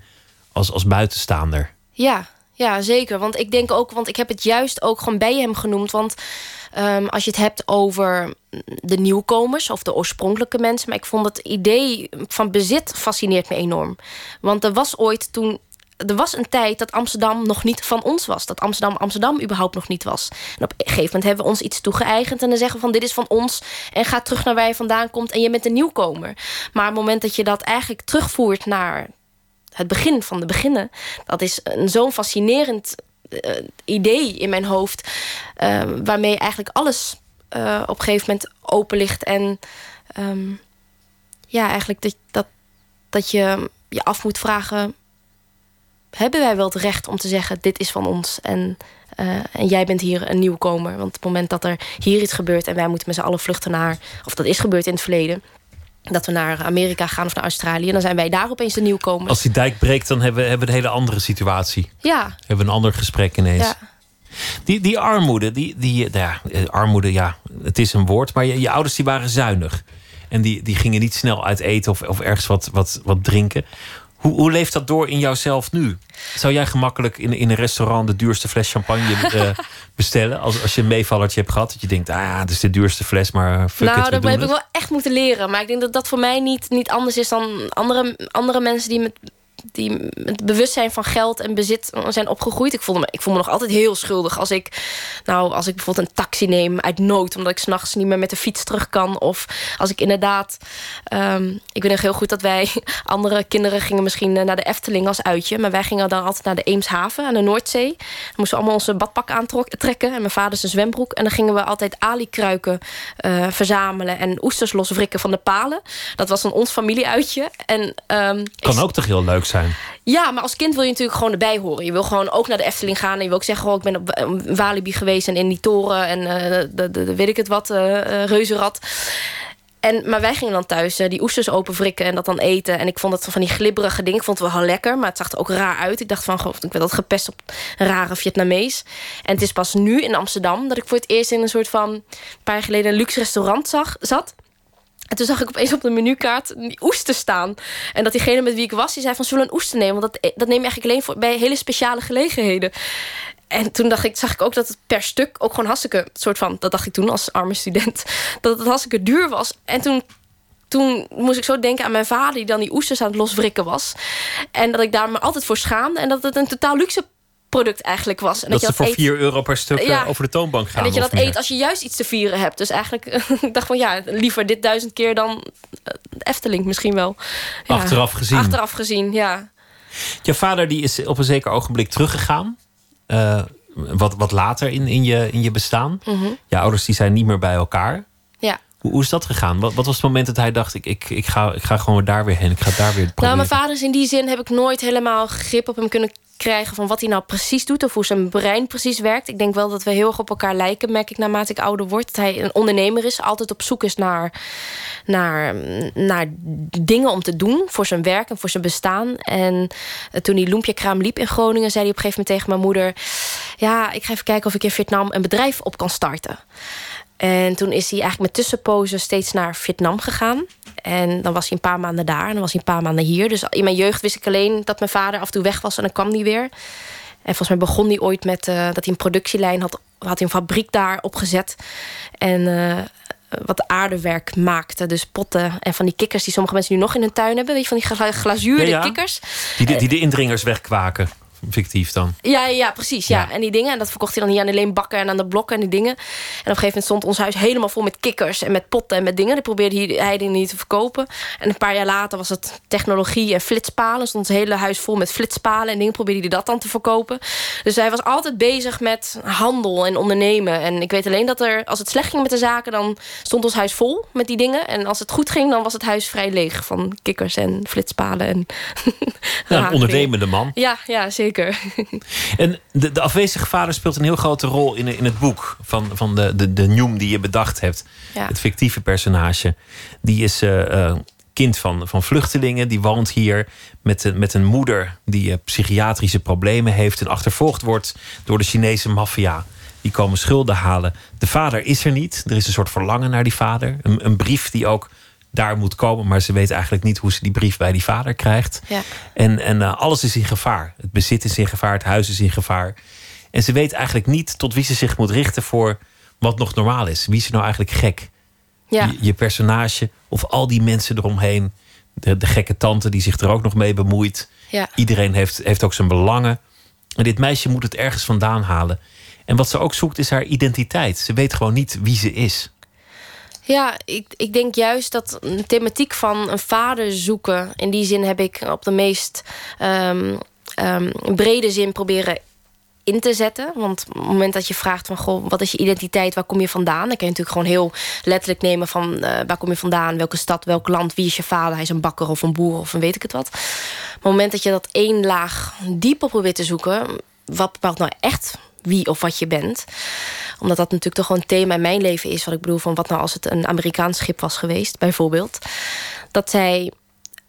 als, als buitenstaander? Ja, ja, zeker. Want ik denk ook, want ik heb het juist ook gewoon bij hem genoemd. Want um, als je het hebt over de nieuwkomers of de oorspronkelijke mensen. Maar ik vond het idee van bezit fascineert me enorm. Want er was ooit toen er was een tijd dat Amsterdam nog niet van ons was. Dat Amsterdam Amsterdam überhaupt nog niet was. En op een gegeven moment hebben we ons iets toegeëigend... en dan zeggen we van dit is van ons en ga terug naar waar je vandaan komt... en je bent een nieuwkomer. Maar op het moment dat je dat eigenlijk terugvoert naar het begin van de beginnen... dat is zo'n fascinerend uh, idee in mijn hoofd... Uh, waarmee eigenlijk alles uh, op een gegeven moment open ligt. En um, ja, eigenlijk dat, dat, dat je je af moet vragen... hebben wij wel het recht om te zeggen... dit is van ons en, uh, en jij bent hier een nieuwkomer. Want op het moment dat er hier iets gebeurt... en wij moeten met z'n allen vluchten naar... of dat is gebeurd in het verleden dat we naar Amerika gaan of naar Australië. Dan zijn wij daar opeens de nieuwkomers. Als die dijk breekt, dan hebben we, hebben we een hele andere situatie. Ja. Hebben we een ander gesprek ineens. Ja. Die, die armoede, die, die, nou ja, armoede, ja, het is een woord. Maar je, je ouders die waren zuinig. En die, die gingen niet snel uit eten of, of ergens wat, wat, wat drinken. Hoe, hoe leeft dat door in jouzelf nu? Zou jij gemakkelijk in, in een restaurant de duurste fles champagne uh, bestellen? Als, als je een meevallertje hebt gehad. Dat je denkt, ah, het is de duurste fles, maar fuck nou, it, dat heb ik wel echt moeten leren. Maar ik denk dat dat voor mij niet, niet anders is dan andere, andere mensen die met die het bewustzijn van geld en bezit zijn opgegroeid. Ik voelde me, ik voel me nog altijd heel schuldig als ik, nou, als ik bijvoorbeeld een taxi neem uit nood, omdat ik s'nachts niet meer met de fiets terug kan. Of als ik inderdaad, um, ik weet nog heel goed dat wij, andere kinderen gingen misschien eh, naar de Efteling als uitje, maar wij gingen dan altijd naar de Eemshaven aan de Noordzee. Dan moesten we allemaal onze badpak aantrekken en mijn vader zijn zwembroek. En dan gingen we altijd alikruiken uh, verzamelen en oesters loswrikken van de palen. Dat was dan ons familieuitje. En, um, kan ook toch heel leuk zijn. Ja, maar als kind wil je natuurlijk gewoon erbij horen. Je wil gewoon ook naar de Efteling gaan. En je wil ook zeggen, oh, ik ben op Walibi geweest en in die toren. En uh, de, weet ik het wat, uh, reuzenrad. En, maar wij gingen dan thuis die oesters openwrikken en dat dan eten. En ik vond het van die glibberige dingen. Ik vond het wel lekker, maar het zag er ook raar uit. Ik dacht van, goh, ik werd dat gepest op rare Vietnamees. En het is pas nu in Amsterdam dat ik voor het eerst in een soort van... een paar jaar geleden een luxe restaurant zag, zat. En toen zag ik opeens op de menukaart die oester staan. En dat diegene met wie ik was, die zei van... zullen een oester nemen? Want dat, dat neem je eigenlijk alleen voor, bij hele speciale gelegenheden. En toen dacht ik, zag ik ook dat het per stuk ook gewoon hartstikke... soort van, dat dacht ik toen als arme student... dat het hartstikke duur was. En toen toen moest ik zo denken aan mijn vader... die dan die oesters aan het loswrikken was. En dat ik daar me altijd voor schaamde. En dat het een totaal luxe product eigenlijk was. En dat, dat ze voor 4 euro per stuk eh, over de toonbank gaan. En dat je dat eet als je juist iets te vieren hebt. Dus eigenlijk, ik dacht van ja, liever dit duizend keer dan eh, Efteling misschien wel. Ja. Achteraf gezien. Achteraf gezien, ja. Je vader die is op een zeker ogenblik teruggegaan. Uh, wat, wat later in, in, je, in je bestaan. Mm Je ouders die zijn niet meer bij elkaar. Hoe, is dat gegaan? Wat, wat was het moment dat hij dacht... Ik, ik, ik, ga, ik ga gewoon daar weer heen. Ik ga daar weer proberen. Nou, mijn vader is in die zin... heb ik nooit helemaal grip op hem kunnen krijgen van wat hij nou precies doet of hoe zijn brein precies werkt. Ik denk wel dat we heel erg op elkaar lijken, merk ik naarmate ik ouder word. Dat hij een ondernemer is, altijd op zoek is naar, naar, naar dingen om te doen voor zijn werk en voor zijn bestaan. En eh, toen die Loempje-kraam liep in Groningen, zei hij op een gegeven moment tegen mijn moeder: Ja, ik ga even kijken of ik in Vietnam een bedrijf op kan starten. En toen is hij eigenlijk met tussenpozen steeds naar Vietnam gegaan. En dan was hij een paar maanden daar en dan was hij een paar maanden hier. Dus in mijn jeugd wist ik alleen dat mijn vader af en toe weg was en dan kwam hij weer. En volgens mij begon hij ooit met uh, dat hij een productielijn had, had hij een fabriek daar opgezet. En uh, wat aardewerk maakte. Dus potten en van die kikkers die sommige mensen nu nog in hun tuin hebben. Weet je, van die glazuurde ja, kikkers. Die de, die de indringers wegkwaken fictief dan. Ja, ja precies. Ja. En die dingen. En dat verkocht hij dan hier aan alleen bakken en aan de blokken en die dingen. En op een gegeven moment stond ons huis helemaal vol met kikkers en met potten en met dingen. Die probeerde hij die niet te verkopen. En een paar jaar later was het technologie en flitspalen. Stond het hele huis vol met flitspalen en dingen. Probeerde hij dat dan te verkopen. Dus hij was altijd bezig met handel en ondernemen. En ik weet alleen dat er, als het slecht ging met de zaken, dan stond ons huis vol met die dingen. En als het goed ging, dan was het huis vrij leeg van kikkers en flitspalen. En een ondernemende man. Ja, ja, zeker. En de, de afwezige vader speelt een heel grote rol in, in het boek van, van de, de, de Njoem die je bedacht hebt. Het fictieve personage. Die is uh, kind van, van vluchtelingen. Die woont hier met, met een moeder die uh, psychiatrische problemen heeft en achtervolgd wordt door de Chinese maffia. Die komen schulden halen. De vader is er niet. Er is een soort verlangen naar die vader. Een, een brief die ook daar moet komen. Maar ze weet eigenlijk niet hoe ze die brief bij die vader krijgt. Ja. En, en uh, alles is in gevaar. Het bezit is in gevaar, het huis is in gevaar. En ze weet eigenlijk niet tot wie ze zich moet richten voor wat nog normaal is. Wie is er nou eigenlijk gek? Ja. Je, je, personage of al die mensen eromheen. De, de gekke tante die zich er ook nog mee bemoeit. Ja. Iedereen heeft, heeft ook zijn belangen. En dit meisje moet het ergens vandaan halen. En wat ze ook zoekt is haar identiteit. Ze weet gewoon niet wie ze is. Ja, ik, ik denk juist dat de thematiek van een vader zoeken... in die zin heb ik op de meest um, um, brede zin proberen in te zetten. Want op het moment dat je vraagt van... Goh, wat is je identiteit, waar kom je vandaan? Dan kun je natuurlijk gewoon heel letterlijk nemen van... Uh, waar kom je vandaan, welke stad, welk land... wie is je vader, hij is een bakker of een boer of een weet ik het wat. Op het moment dat je dat één laag dieper probeert te zoeken... wat bepaalt nou echt wie of wat je bent omdat dat natuurlijk toch gewoon een thema in mijn leven is. Wat ik bedoel van wat nou als het een Amerikaans schip was geweest, bijvoorbeeld. Dat zij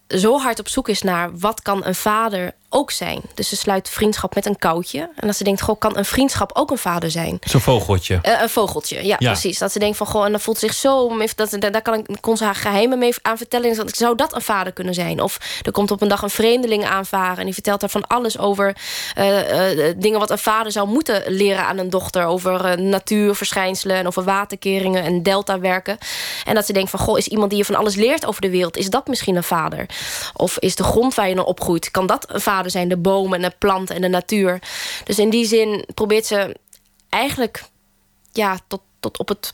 zo hard op zoek is naar wat kan een vader ook zijn. Dus ze sluit vriendschap met een koutje. En als ze denkt, goh, kan een vriendschap ook een vader zijn? Zo'n vogeltje. Uh, een vogeltje, ja, precies. Dat ze denkt van, goh, en dan voelt ze zich zo... Dat, daar kan ik, kon ze haar geheimen mee aan vertellen. En zou dat een vader kunnen zijn? Of er komt op een dag een vreemdeling aanvaren... en die vertelt daar van alles over uh, uh, dingen... wat een vader zou moeten leren aan een dochter... over natuurverschijnselen en over waterkeringen en deltawerken. En dat ze denkt van, goh, is iemand die je van alles leert over de wereld... is dat misschien een vader? Of is de grond waar je naar opgroeit, kan dat een vader zijn de bomen en de planten en de natuur. Dus in die zin probeert ze eigenlijk ja, tot, tot op het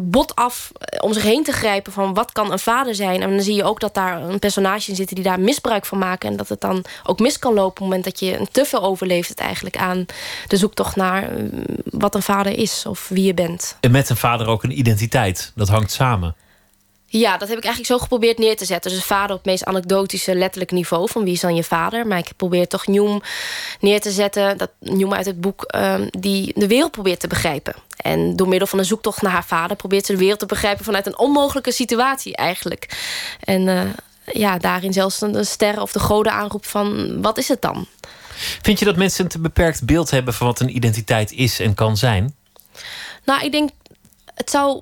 bot af eh, om zich heen te grijpen van wat kan een vader zijn. En dan zie je ook dat daar een personage in zit die daar misbruik van maken. En dat het dan ook mis kan lopen op het moment dat je te veel overleeft het eigenlijk aan de zoektocht naar mm, wat een vader is of wie je bent. En met een vader ook een identiteit. Dat hangt samen. Ja, dat heb ik eigenlijk zo geprobeerd neer te zetten. Dus vader op het meest anekdotische, letterlijk niveau... van wie is dan je vader? Maar ik probeer toch Njoem neer te zetten... dat Njoem uit het boek um, die de wereld probeert te begrijpen. En door middel van een zoektocht naar haar vader... probeert ze de wereld te begrijpen vanuit een onmogelijke situatie eigenlijk. En uh, ja, daarin zelfs de sterren of de goden aanroept van... wat is het dan? Vind je dat mensen een te beperkt beeld hebben... van wat een identiteit is en kan zijn? Nou, ik denk... het zou...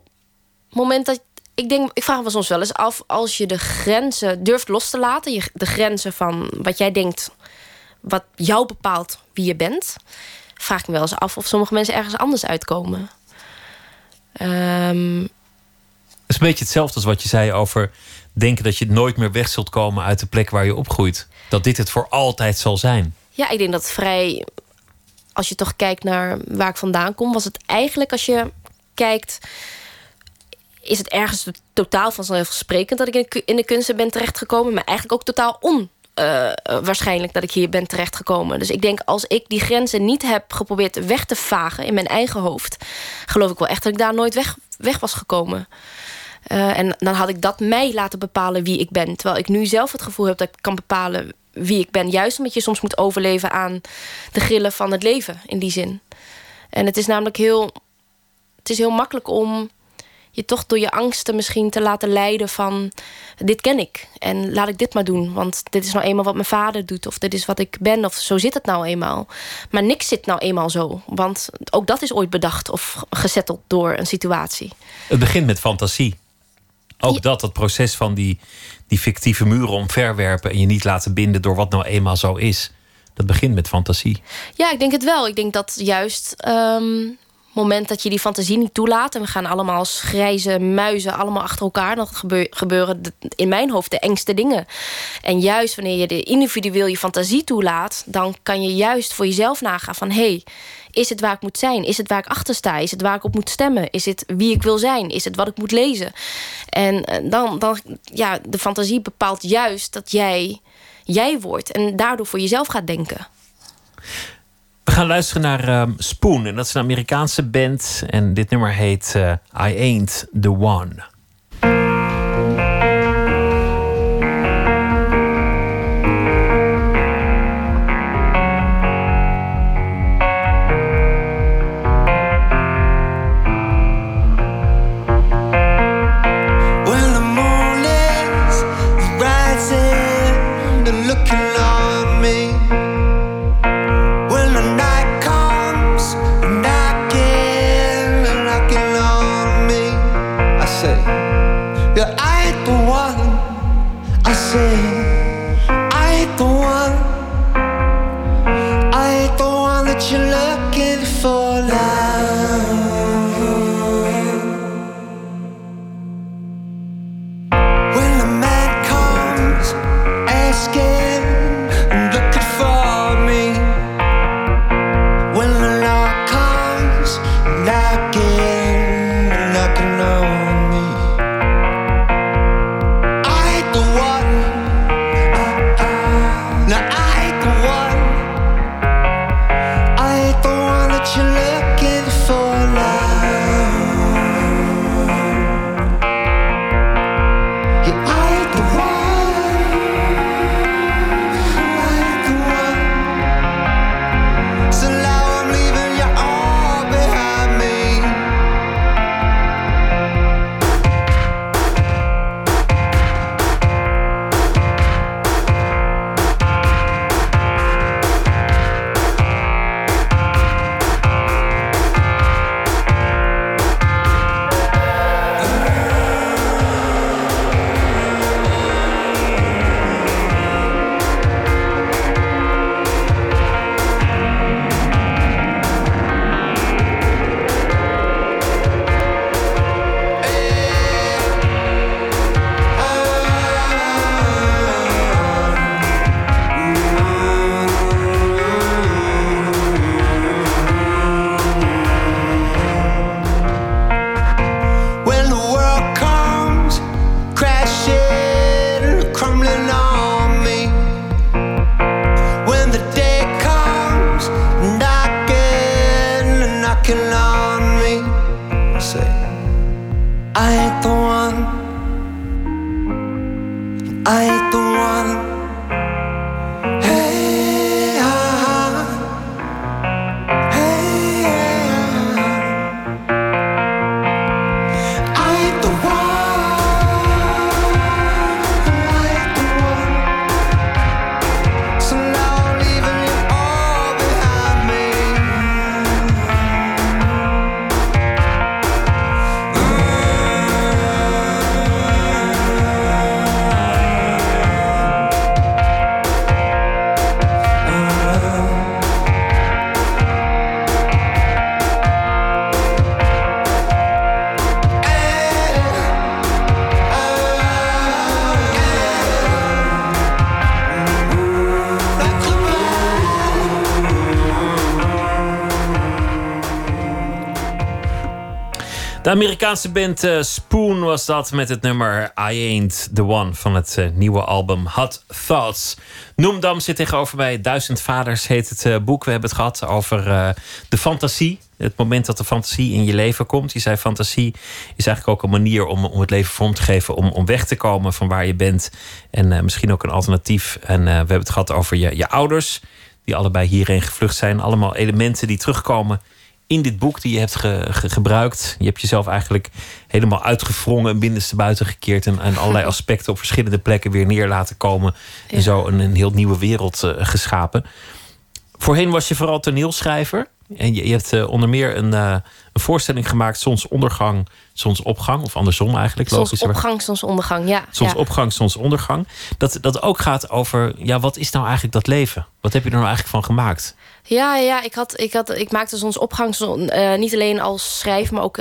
moment dat ik denk, ik vraag me soms wel eens af, als je de grenzen durft los te laten, je, de grenzen van wat jij denkt, wat jou bepaalt wie je bent, vraag ik me wel eens af of sommige mensen ergens anders uitkomen. Um... Het is een beetje hetzelfde als wat je zei over denken dat je nooit meer weg zult komen uit de plek waar je opgroeit. Dat dit het voor altijd zal zijn. Ja, ik denk dat vrij. Als je toch kijkt naar waar ik vandaan kom, was het eigenlijk als je kijkt is het ergens totaal vanzelfsprekend dat ik in de kunsten ben terechtgekomen. Maar eigenlijk ook totaal on. Uh, waarschijnlijk dat ik hier ben terechtgekomen. Dus ik denk, als ik die grenzen niet heb geprobeerd weg te vagen in mijn eigen hoofd, geloof ik wel echt dat ik daar nooit weg, weg was gekomen. Uh, en dan had ik dat mij laten bepalen wie ik ben. Terwijl ik nu zelf het gevoel heb dat ik kan bepalen wie ik ben. Juist omdat je soms moet overleven aan de grillen van het leven, in die zin. En het is namelijk heel. Het is heel makkelijk om je toch door je angsten misschien te laten leiden van... dit ken ik en laat ik dit maar doen. Want dit is nou eenmaal wat mijn vader doet. Of dit is wat ik ben. Of zo zit het nou eenmaal. Maar niks zit nou eenmaal zo. Want ook dat is ooit bedacht of gezetteld door een situatie. Het begint met fantasie. Ook dat, het proces van die, die fictieve muren omverwerpen... en je niet laten binden door wat nou eenmaal zo is... dat begint met fantasie. Ja, ik denk het wel. Ik denk dat juist... Ehm, moment dat je die fantasie niet toelaat... en we gaan allemaal als grijze muizen allemaal achter elkaar... dan gebeuren in mijn hoofd de engste dingen. En juist wanneer je de individueel je fantasie toelaat... dan kan je juist voor jezelf nagaan van... hey, is het waar ik moet zijn? Is het waar ik achter sta? Is het waar ik op moet stemmen? Is het wie ik wil zijn? Is het wat ik moet lezen? En eh, dan, dan ja, de fantasie bepaalt juist dat jij jij wordt... en daardoor voor jezelf gaat denken. We gaan luisteren naar um, Spoon. En dat is een Amerikaanse band. En dit nummer heet uh, I Ain't the One. Amerikaanse band uh, Spoon was dat met het nummer I Ain't The One van het uh, nieuwe album Hot Thoughts. Noemdam zit tegenover mij. Duizend Vaders heet het uh, boek. We hebben het gehad over de fantasie. Het moment dat de fantasie in je leven komt. Je zei fantasie is eigenlijk ook een manier om, om het leven vorm te geven. Om, om weg te komen van waar je bent. En misschien ook een alternatief. En we hebben het gehad over je, je ouders. Die allebei hierheen gevlucht zijn. Allemaal elementen die terugkomen in dit boek die je hebt gebruikt. Je hebt jezelf eigenlijk helemaal uitgevrongen en binnenste buiten gekeerd. En, allerlei aspecten op verschillende plekken weer neer laten komen. En zo een, een heel nieuwe wereld uh, geschapen. Voorheen was je vooral toneelschrijver. En je, je hebt uh, onder meer een, uh, een voorstelling gemaakt, Zonsondergang, Zonsopgang. Of andersom eigenlijk. Zonsopgang, Zonsondergang, ja. Zonsopgang, Zonsondergang. Dat, dat ook gaat over, ja, wat is nou eigenlijk dat leven? Wat heb je er nou eigenlijk van gemaakt? Ja, ja ik, had, ik, had, ik maakte zonsopgang uh, niet alleen als schrijver, maar ook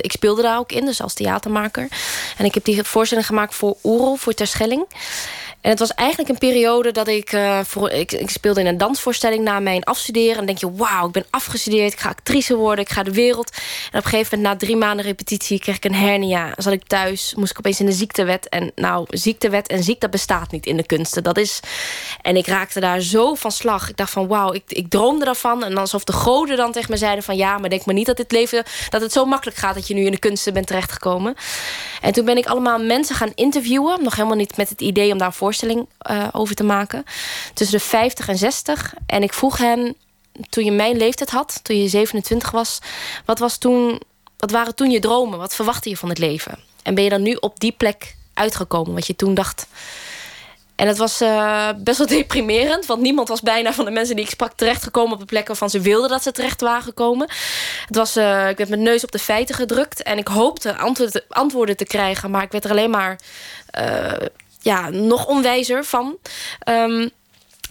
ik speelde daar ook in, dus als theatermaker. En ik heb die voorstelling gemaakt voor Oerol, voor Terschelling. En het was eigenlijk een periode dat ik, uh, voor, ik... Ik speelde in een dansvoorstelling na mijn afstuderen. En denk je, wauw, ik ben afgestudeerd. Ik ga actrice worden, ik ga de wereld. En op een gegeven moment, na drie maanden repetitie... kreeg ik een hernia. Zat ik thuis, moest ik opeens in de ziektewet. En nou, ziektewet en ziekte bestaat niet in de kunsten. Dat is... En ik raakte daar zo van slag. Ik dacht van, wauw, ik, ik droomde daarvan. En alsof de goden dan tegen me zeiden van... ja, maar denk maar niet dat dit leven... dat het zo makkelijk gaat dat je nu in de kunsten bent terechtgekomen. En toen ben ik allemaal mensen gaan interviewen. Nog helemaal niet met het idee om daar voor uh, over te maken. Tussen de 50 en 60. En ik vroeg hen, toen je mijn leeftijd had, toen je 27 was, wat, was toen, wat waren toen je dromen? Wat verwachtte je van het leven? En ben je dan nu op die plek uitgekomen, wat je toen dacht? En het was uh, best wel deprimerend. Want niemand was bijna van de mensen die ik sprak terechtgekomen op de plekken van ze wilden dat ze terecht waren gekomen. Het was, uh, ik werd mijn neus op de feiten gedrukt. En ik hoopte antwoorden, te krijgen. Maar ik werd er alleen maar ja, nog onwijzer van. Um,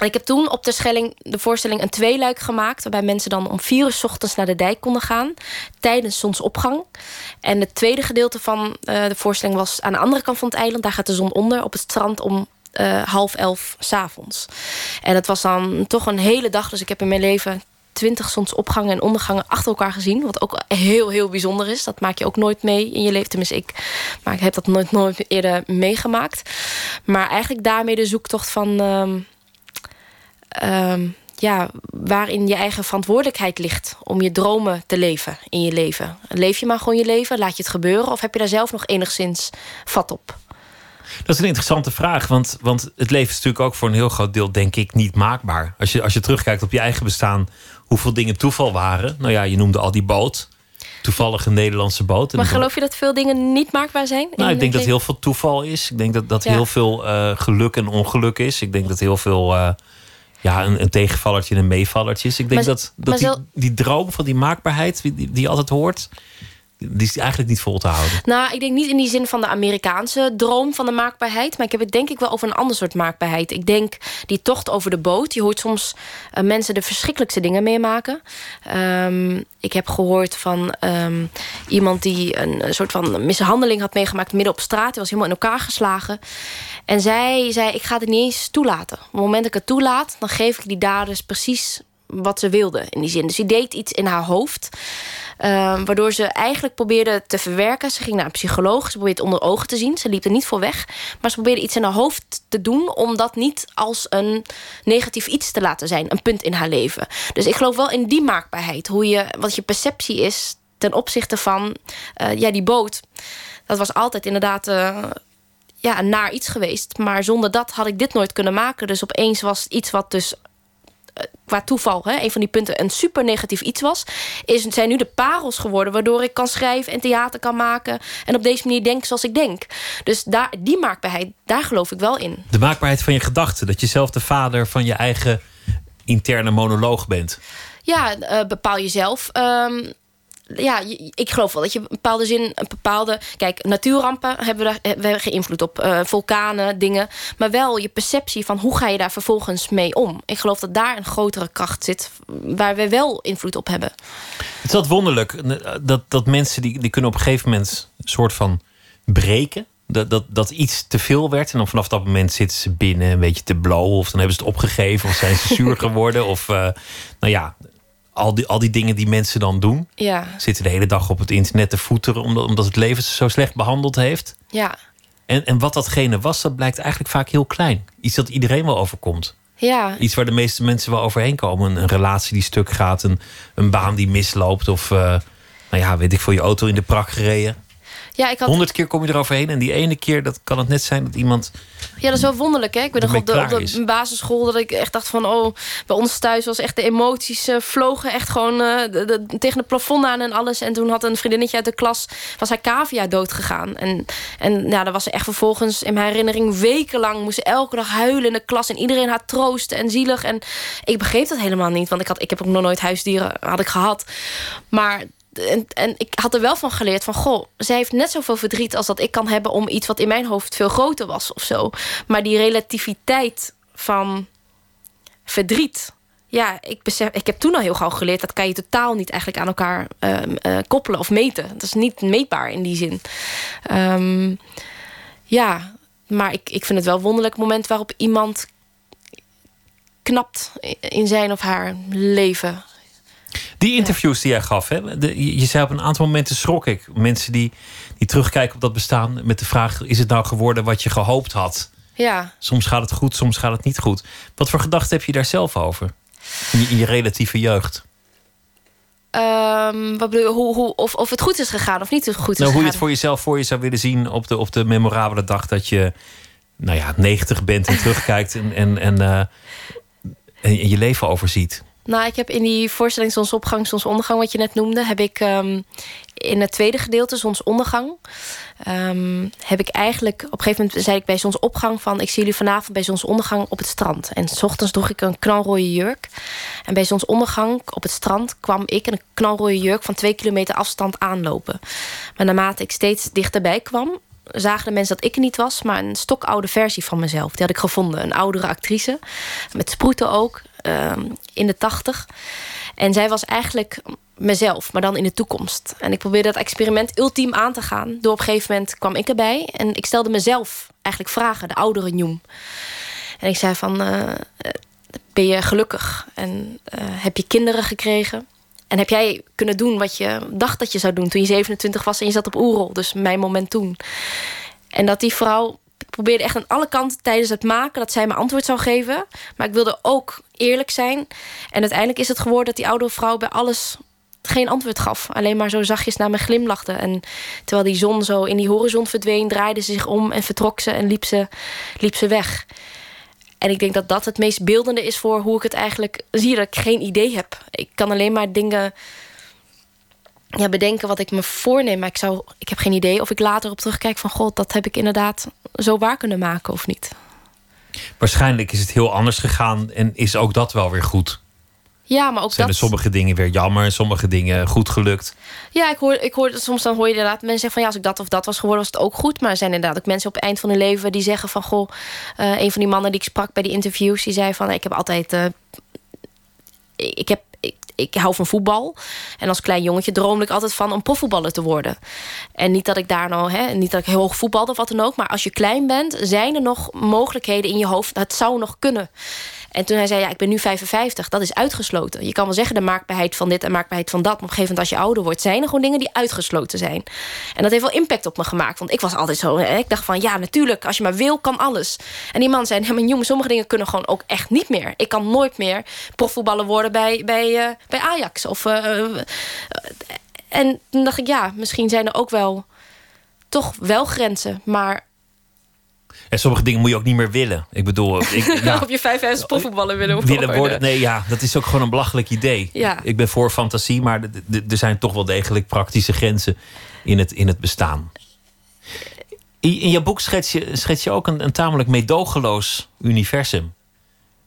ik heb toen op de Schelling de voorstelling een tweeluik gemaakt... waarbij mensen dan om vier uur ochtends naar de dijk konden gaan... tijdens zonsopgang. En het tweede gedeelte van uh, de voorstelling was aan de andere kant van het eiland. Daar gaat de zon onder op het strand om uh, half elf s'avonds. En het was dan toch een hele dag. Dus ik heb in mijn leven twintig zonsopgangen en ondergangen achter elkaar gezien. Wat ook heel, heel bijzonder is. Dat maak je ook nooit mee in je leven. Tenminste, ik, maar ik heb dat nooit, nooit eerder meegemaakt. Maar eigenlijk daarmee de zoektocht van... Um, um, ja, waarin je eigen verantwoordelijkheid ligt om je dromen te leven in je leven. Leef je maar gewoon je leven, laat je het gebeuren... of heb je daar zelf nog enigszins vat op? Dat is een interessante vraag, want, want het leven is natuurlijk ook voor een heel groot deel, denk ik, niet maakbaar. Als je, als je terugkijkt op je eigen bestaan, hoeveel dingen toeval waren. Nou ja, je noemde al die boot. Toevallig een Nederlandse boot. Maar geloof je dat veel dingen niet maakbaar zijn? Nou, ik denk dat heel veel toeval is. Ik denk dat, dat heel veel uh, geluk en ongeluk is. Ik denk dat heel veel uh, ja, een, een tegenvallertje en een meevallertje is. Ik denk maar, dat, dat die, die droom van die maakbaarheid, die, die altijd hoort die is eigenlijk niet vol te houden. Nou, ik denk niet in die zin van de Amerikaanse droom van de maakbaarheid. Maar ik heb het denk ik wel over een ander soort maakbaarheid. Ik denk die tocht over de boot. Je hoort soms uh, mensen de verschrikkelijkste dingen meemaken. Um, ik heb gehoord van um, iemand die een, soort van mishandeling had meegemaakt midden op straat. Hij was helemaal in elkaar geslagen. En zij zei, ik ga het niet eens toelaten. Op het moment dat ik het toelaat, dan geef ik die daders precies wat ze wilde in die zin. Dus die deed iets in haar hoofd. Um, waardoor ze eigenlijk probeerde te verwerken. Ze ging naar een psycholoog. Ze probeerde het onder ogen te zien. Ze liep er niet voor weg. Maar ze probeerde iets in haar hoofd te doen... om dat niet als een negatief iets te laten zijn. Een punt in haar leven. Dus ik geloof wel in die maakbaarheid. Hoe je, wat je perceptie is ten opzichte van uh, ja, die boot. Dat was altijd inderdaad... Uh, ja, naar iets geweest. Maar zonder dat had ik dit nooit kunnen maken. Dus opeens was iets wat dus eh, qua toeval, hè, een van die punten, een super negatief iets was... Is, zijn nu de parels geworden waardoor ik kan schrijven en theater kan maken... en op deze manier denk zoals ik denk. Dus daar, die maakbaarheid, daar geloof ik wel in. De maakbaarheid van je gedachten. Dat je zelf de vader van je eigen interne monoloog bent. Ja, uh, bepaal jezelf. Um, ja, ik geloof wel dat je een bepaalde zin, een bepaalde... Kijk, natuurrampen hebben we daar hebben geen invloed op. Uh, vulkanen, dingen. Maar wel je perceptie van hoe ga je daar vervolgens mee om. Ik geloof dat daar een grotere kracht zit... waar we wel invloed op hebben. Het is wat wonderlijk. Eh, dat, dat mensen die, die kunnen op een gegeven moment... een soort van breken. Dat, dat, dat iets te veel werd. En dan vanaf dat moment zitten ze binnen een beetje te blowen. Of dan hebben ze het opgegeven. Of zijn ze zuur geworden. Of uh, nou ja, al die, al die dingen die mensen dan doen. Ja, Zitten de hele dag op het internet te voeteren omdat, omdat het leven ze zo slecht behandeld heeft. ja, En, en wat datgene was, dat blijkt eigenlijk vaak heel klein. Iets dat iedereen wel overkomt. ja. Iets waar de meeste mensen wel overheen komen. Een, een relatie die stuk gaat, een, een baan die misloopt. Of, eh, nou ja, weet ik veel, je auto in de prak gereden. Ja, ik had Honderd keer kom je eroverheen. En die ene keer, dat kan het net zijn dat iemand... Ja, dat is wel wonderlijk. Hè? Ik ben nog op de, op basisschool dat ik echt dacht van... oh, bij ons thuis was echt de emoties eh, vlogen echt gewoon eh, de- de- tegen het plafond aan en alles. En toen had een vriendinnetje uit de klas, was haar cavia doodgegaan. En, en ja, daar was ze echt vervolgens in mijn herinnering wekenlang... moest ze elke dag huilen in de klas en iedereen haar troosten en zielig. En ik begreep dat helemaal niet, want ik, had, ik heb ook nog nooit huisdieren had ik gehad. Maar... En, en ik had er wel van geleerd van... goh, zij heeft net zoveel verdriet als dat ik kan hebben... om iets wat in mijn hoofd veel groter was of zo. Maar die relativiteit van verdriet... Ja, ik, besef, ik heb toen al heel gauw geleerd... dat kan je totaal niet eigenlijk aan elkaar ehm, eh, koppelen of meten. Dat is niet meetbaar in die zin. Ehm, ja, maar ik, ik vind het wel wonderlijk moment... waarop iemand knapt in zijn of haar leven. Die interviews die jij gaf, hè? De, je zei op een aantal momenten schrok ik. Mensen die, die terugkijken op dat bestaan met de vraag... is het nou geworden wat je gehoopt had? Ja, Soms gaat het goed, soms gaat het niet goed. Wat voor gedachten heb je daar zelf over? In je, in je relatieve jeugd. Ehm, wat bedoel hoe, hoe, of, of het goed is gegaan of niet goed is Nou, gegaan. hoe je het voor jezelf voor je zou willen zien op de, op de memorabele dag dat je nou ja, 90 bent en terugkijkt en, en, en, eh, en je leven overziet. Nou, ik heb in die voorstelling Zonsopgang, Zonsondergang, wat je net noemde, heb ik ehm, in het tweede gedeelte, Zonsondergang, ehm, heb ik eigenlijk op een gegeven moment zei ik bij Zonsopgang van ik zie jullie vanavond bij Zonsondergang op het strand. En s ochtends droeg ik een knalrooie jurk. En bij Zonsondergang op het strand kwam ik een knalrooie jurk van twee kilometer afstand aanlopen. Maar naarmate ik steeds dichterbij kwam, zagen de mensen dat ik er niet was, maar een stokoude versie van mezelf. Die had ik gevonden. Een oudere actrice. Met sproeten ook. Ehm, in de tachtig. En zij was eigenlijk mezelf, maar dan in de toekomst. En ik probeerde dat experiment ultiem aan te gaan. Door op een gegeven moment kwam ik erbij. En ik stelde mezelf eigenlijk vragen, de oudere Njoem. En ik zei van, eh, ben je gelukkig? En eh, heb je kinderen gekregen? En heb jij kunnen doen wat je dacht dat je zou doen... toen je 27 was en je zat op Oerol. Dus mijn moment toen. En dat die vrouw probeerde echt aan alle kanten tijdens het maken... dat zij me antwoord zou geven. Maar ik wilde ook eerlijk zijn. En uiteindelijk is het geworden dat die oudere vrouw... bij alles geen antwoord gaf. Alleen maar zo zachtjes naar me glimlachte. En terwijl die zon zo in die horizon verdween... draaide ze zich om en vertrok ze en liep ze, liep ze weg. En ik denk dat dat het meest beeldende is voor hoe ik het eigenlijk zie. Dat ik geen idee heb. Ik kan alleen maar dingen ja, bedenken wat ik me voorneem. Maar ik, zou, ik heb geen idee of ik later op terugkijk van... god, dat heb ik inderdaad zo waar kunnen maken of niet. Waarschijnlijk is het heel anders gegaan en is ook dat wel weer goed. Ja, maar ook Zijn dat... er sommige dingen weer jammer en sommige dingen goed gelukt. Ja, ik hoor, ik hoor soms dan hoor je inderdaad mensen zeggen van ja, als ik dat of dat was geworden, was het ook goed. Maar er zijn inderdaad ook mensen op het eind van hun leven die zeggen van goh, eh, een van die mannen die ik sprak bij die interviews, die zei van ik heb altijd, eh, ik, heb. Ik, ik hou van voetbal. En als klein jongetje droomde ik altijd van om profvoetballer te worden. En niet dat ik daar nou, hè, niet dat ik heel hoog voetbalde of wat dan ook. Maar als je klein bent, zijn er nog mogelijkheden in je hoofd. Het zou nog kunnen. En toen hij zei, ja, ik ben nu 55, dat is uitgesloten. Je kan wel zeggen de maakbaarheid van dit en maakbaarheid van dat. Maar op een gegeven moment als je ouder wordt, zijn er gewoon dingen die uitgesloten zijn. En dat heeft wel impact op me gemaakt. Want ik was altijd zo, hè, ik dacht van, ja, natuurlijk, als je maar wil, kan alles. En die man zei, ja, maar jongen, sommige dingen kunnen gewoon ook echt niet meer. Ik kan nooit meer profvoetballer worden bij, bij, eh, bij Ajax. Of, eh, eh, en toen dacht ik, ja, misschien zijn er ook wel toch wel grenzen. Maar En sommige dingen moet je ook niet meer willen. Ik bedoel, ik, ja, op je 55 profvoetballer willen willen worden. Nee, ja, dat is ook gewoon een belachelijk idee. Ja. Ik ben voor fantasie, maar er zijn toch wel degelijk praktische grenzen in het, in het bestaan. In, in je boek schets je, schets je ook een, een tamelijk meedogenloos universum.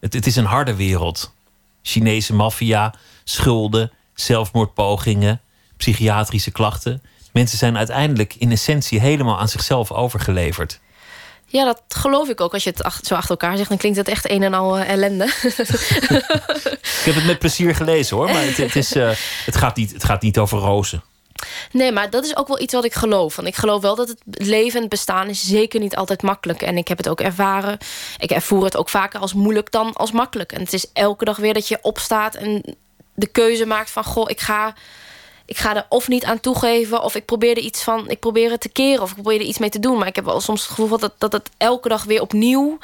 Het, het is een harde wereld. Chinese maffia, schulden, zelfmoordpogingen, psychiatrische klachten. Mensen zijn uiteindelijk in essentie helemaal aan zichzelf overgeleverd. Ja, dat geloof ik ook. Als je het ach- zo achter elkaar zegt, dan klinkt het echt een en al eh, ellende. Ik heb het met plezier gelezen hoor, maar het, het, is, eh, het, gaat, niet, het gaat niet over rozen. nee, maar dat is ook wel iets wat ik geloof. Want ik geloof wel dat het leven en het bestaan is zeker niet altijd makkelijk. En ik heb het ook ervaren. Ik ervoer het ook vaker als moeilijk dan als makkelijk. En het is elke dag weer dat je opstaat en de keuze maakt van... goh, ik ga, ik ga er of niet aan toegeven... of ik probeer er iets van, ik probeer het te keren... of ik probeer er iets mee te doen. Maar ik heb wel soms het gevoel dat, dat het elke dag weer opnieuw...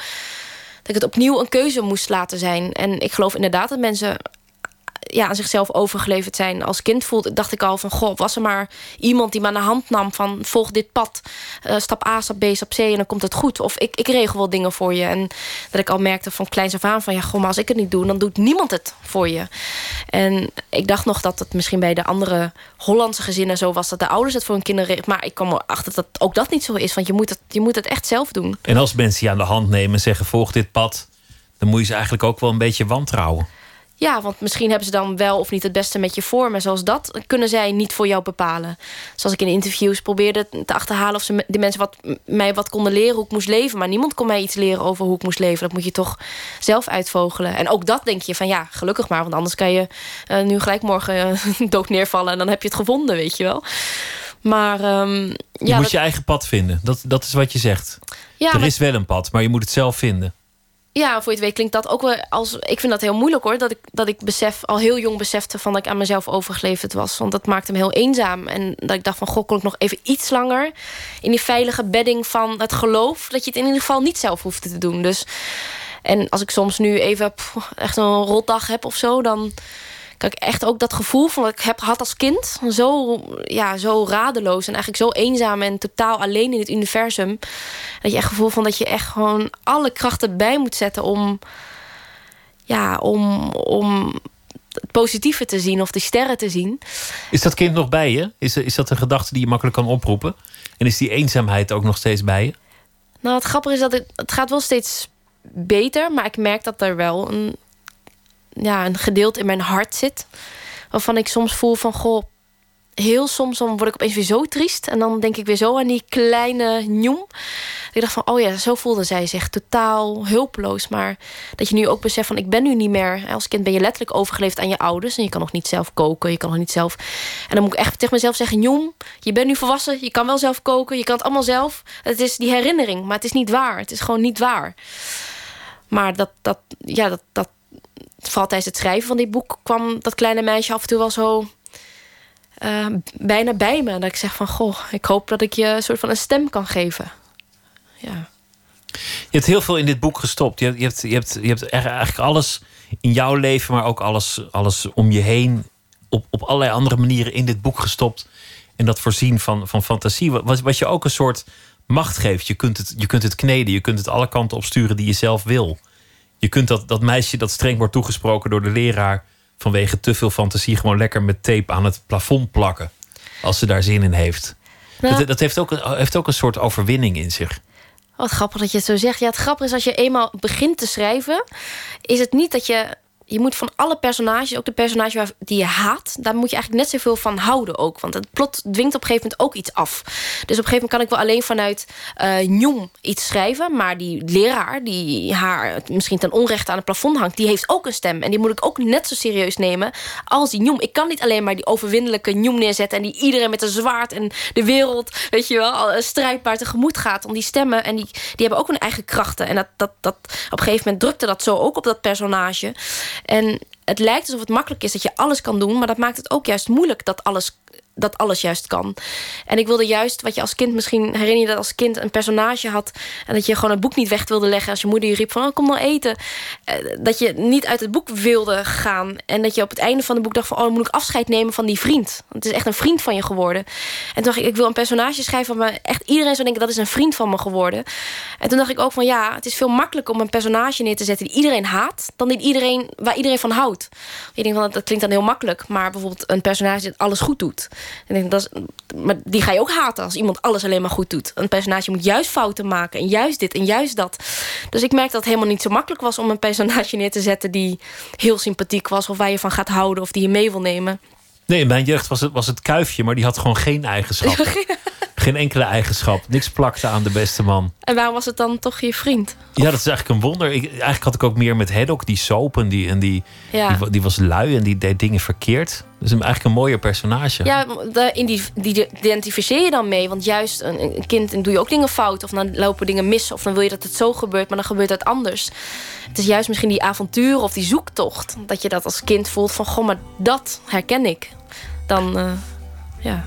dat ik het opnieuw een keuze moest laten zijn. En ik geloof inderdaad dat mensen ja, aan zichzelf overgeleverd zijn. Als kind voelde, dacht ik al van... goh, was er maar iemand die me aan de hand nam van... volg dit pad, uh, stap A, stap B, stap C... en dan komt het goed. Of ik, ik regel wel dingen voor je. En dat ik al merkte van kleins af aan van... ja, goh, maar als ik het niet doe, dan doet niemand het voor je. En ik dacht nog dat het misschien bij de andere Hollandse gezinnen zo was... dat de ouders het voor hun kinderen... maar ik kwam erachter dat ook dat niet zo is. Want je moet het, je moet het echt zelf doen. En als mensen je aan de hand nemen en zeggen... volg dit pad, dan moet je ze eigenlijk ook wel een beetje wantrouwen. Ja, want misschien hebben ze dan wel of niet het beste met je voor. Maar zoals dat kunnen zij niet voor jou bepalen. Zoals ik in interviews probeerde te achterhalen... of ze de mensen wat, mij wat konden leren hoe ik moest leven. Maar niemand kon mij iets leren over hoe ik moest leven. Dat moet je toch zelf uitvogelen. En ook dat denk je van ja, gelukkig maar. Want anders kan je uh, nu gelijk morgen uh, dood neervallen... en dan heb je het gevonden, weet je wel. Maar um, je ja, moet dat, je eigen pad vinden. Dat, dat is wat je zegt. ja, er maar- is wel een pad, maar je moet het zelf vinden. Ja, voor je het weet klinkt dat ook wel als... Ik vind dat heel moeilijk hoor, dat ik, dat ik besef, al heel jong besefte... van dat ik aan mezelf overgeleverd was. Want dat maakte me heel eenzaam. En dat ik dacht van, goh, kon ik nog even iets langer... in die veilige bedding van het geloof... dat je het in ieder geval niet zelf hoefde te doen. Dus, en als ik soms nu even echt een rotdag heb of zo... dan ik echt ook dat gevoel van wat ik heb gehad als kind... zo, ja, zo radeloos en eigenlijk zo eenzaam... en totaal alleen in het universum... dat je echt gevoel van dat je echt gewoon alle krachten bij moet zetten... om, ja, om, om het positieve te zien of de sterren te zien. Is dat kind nog bij je? Is, is dat een gedachte die je makkelijk kan oproepen? En is die eenzaamheid ook nog steeds bij je? Nou, het grappige is dat het, het gaat wel steeds beter... maar ik merk dat er wel een, ja, een gedeelte in mijn hart zit... waarvan ik soms voel van, goh... heel soms dan word ik opeens weer zo triest... en dan denk ik weer zo aan die kleine njoem. Ik dacht van, oh ja, zo voelde zij zich totaal hulpeloos. Maar dat je nu ook beseft van, ik ben nu niet meer... als kind ben je letterlijk overgeleefd aan je ouders... en je kan nog niet zelf koken, je kan nog niet zelf... en dan moet ik echt tegen mezelf zeggen... Njoem, je bent nu volwassen, je kan wel zelf koken... je kan het allemaal zelf. Het is die herinnering, maar het is niet waar. Het is gewoon niet waar. Maar dat, dat, ja, dat, dat, vooral tijdens het schrijven van dit boek... kwam dat kleine meisje af en toe wel zo... eh, bijna bij me. Dat ik zeg van, goh, ik hoop dat ik je een soort van een stem kan geven. Ja. Je hebt heel veel in dit boek gestopt. Je hebt, je hebt, je hebt, je hebt eigenlijk alles in jouw leven, maar ook alles, alles om je heen... Op, op allerlei andere manieren in dit boek gestopt. En dat voorzien van, van fantasie. Wat, wat je ook een soort macht geeft. Je kunt, het, je kunt het kneden. Je kunt het alle kanten opsturen die je zelf wil. Je kunt dat, dat meisje dat streng wordt toegesproken door de leraar... vanwege te veel fantasie gewoon lekker met tape aan het plafond plakken. Als ze daar zin in heeft. Nou, Dat, dat heeft, ook heeft ook een soort overwinning in zich. Wat grappig dat je het zo zegt. Ja, het grappige is als je eenmaal begint te schrijven... is het niet dat je... Je moet van alle personages, ook de personage die je haat... daar moet je eigenlijk net zoveel van houden ook. Want het plot dwingt op een gegeven moment ook iets af. Dus op een gegeven moment kan ik wel alleen vanuit Njom iets schrijven... maar die leraar die haar misschien ten onrechte aan het plafond hangt... die heeft ook een stem. En die moet ik ook net zo serieus nemen als die Njom. Ik kan niet alleen maar die overwinnelijke Njom neerzetten... en die iedereen met een zwaard en de wereld, weet je wel... eh, strijdbaar tegemoet gaat. Om die stemmen, en die, die hebben ook hun eigen krachten. En dat, dat, dat, op een gegeven moment drukte dat zo ook op dat personage. En het lijkt alsof het makkelijk is dat je alles kan doen... maar dat maakt het ook juist moeilijk dat alles dat alles juist kan. En ik wilde juist, wat je als kind misschien herinner je dat als kind een personage had en dat je gewoon het boek niet weg wilde leggen als je moeder je riep van oh, kom nou eten. Eh, Dat je niet uit het boek wilde gaan en dat je op het einde van het boek dacht van oh dan moet ik afscheid nemen van die vriend. Het is echt een vriend van je geworden. En toen dacht ik ik wil een personage schrijven waar echt iedereen zou denken dat is een vriend van me geworden. En toen dacht ik ook van ja het is veel makkelijker om een personage neer te zetten die iedereen haat dan die iedereen waar iedereen van houdt. Je denkt van dat klinkt dan heel makkelijk, maar bijvoorbeeld een personage dat alles goed doet. En ik denk, dat is, maar die ga je ook haten als iemand alles alleen maar goed doet. Een personage moet juist fouten maken. En juist dit en juist dat. Dus ik merk dat het helemaal niet zo makkelijk was... om een personage neer te zetten die heel sympathiek was... of waar je van gaat houden of die je mee wil nemen. Nee, in mijn jeugd was het, was het kuifje, maar die had gewoon geen eigenschappen. Geen enkele eigenschap. Niks plakte aan de beste man. En waarom was het dan toch je vriend? Ja, dat is eigenlijk een wonder. Ik, eigenlijk had ik ook meer met Hedok, die soap en die, en die, Ja. die, die was lui en die deed dingen verkeerd. Dus eigenlijk een mooier personage. Ja, daar die, die identificeer je dan mee. Want juist een, een kind dan doe je ook dingen fout. Of dan lopen dingen mis. Of dan wil je dat het zo gebeurt, maar dan gebeurt het anders. Het is juist misschien die avontuur of die zoektocht. Dat je dat als kind voelt van... Goh, maar dat herken ik. Dan, eh, ja.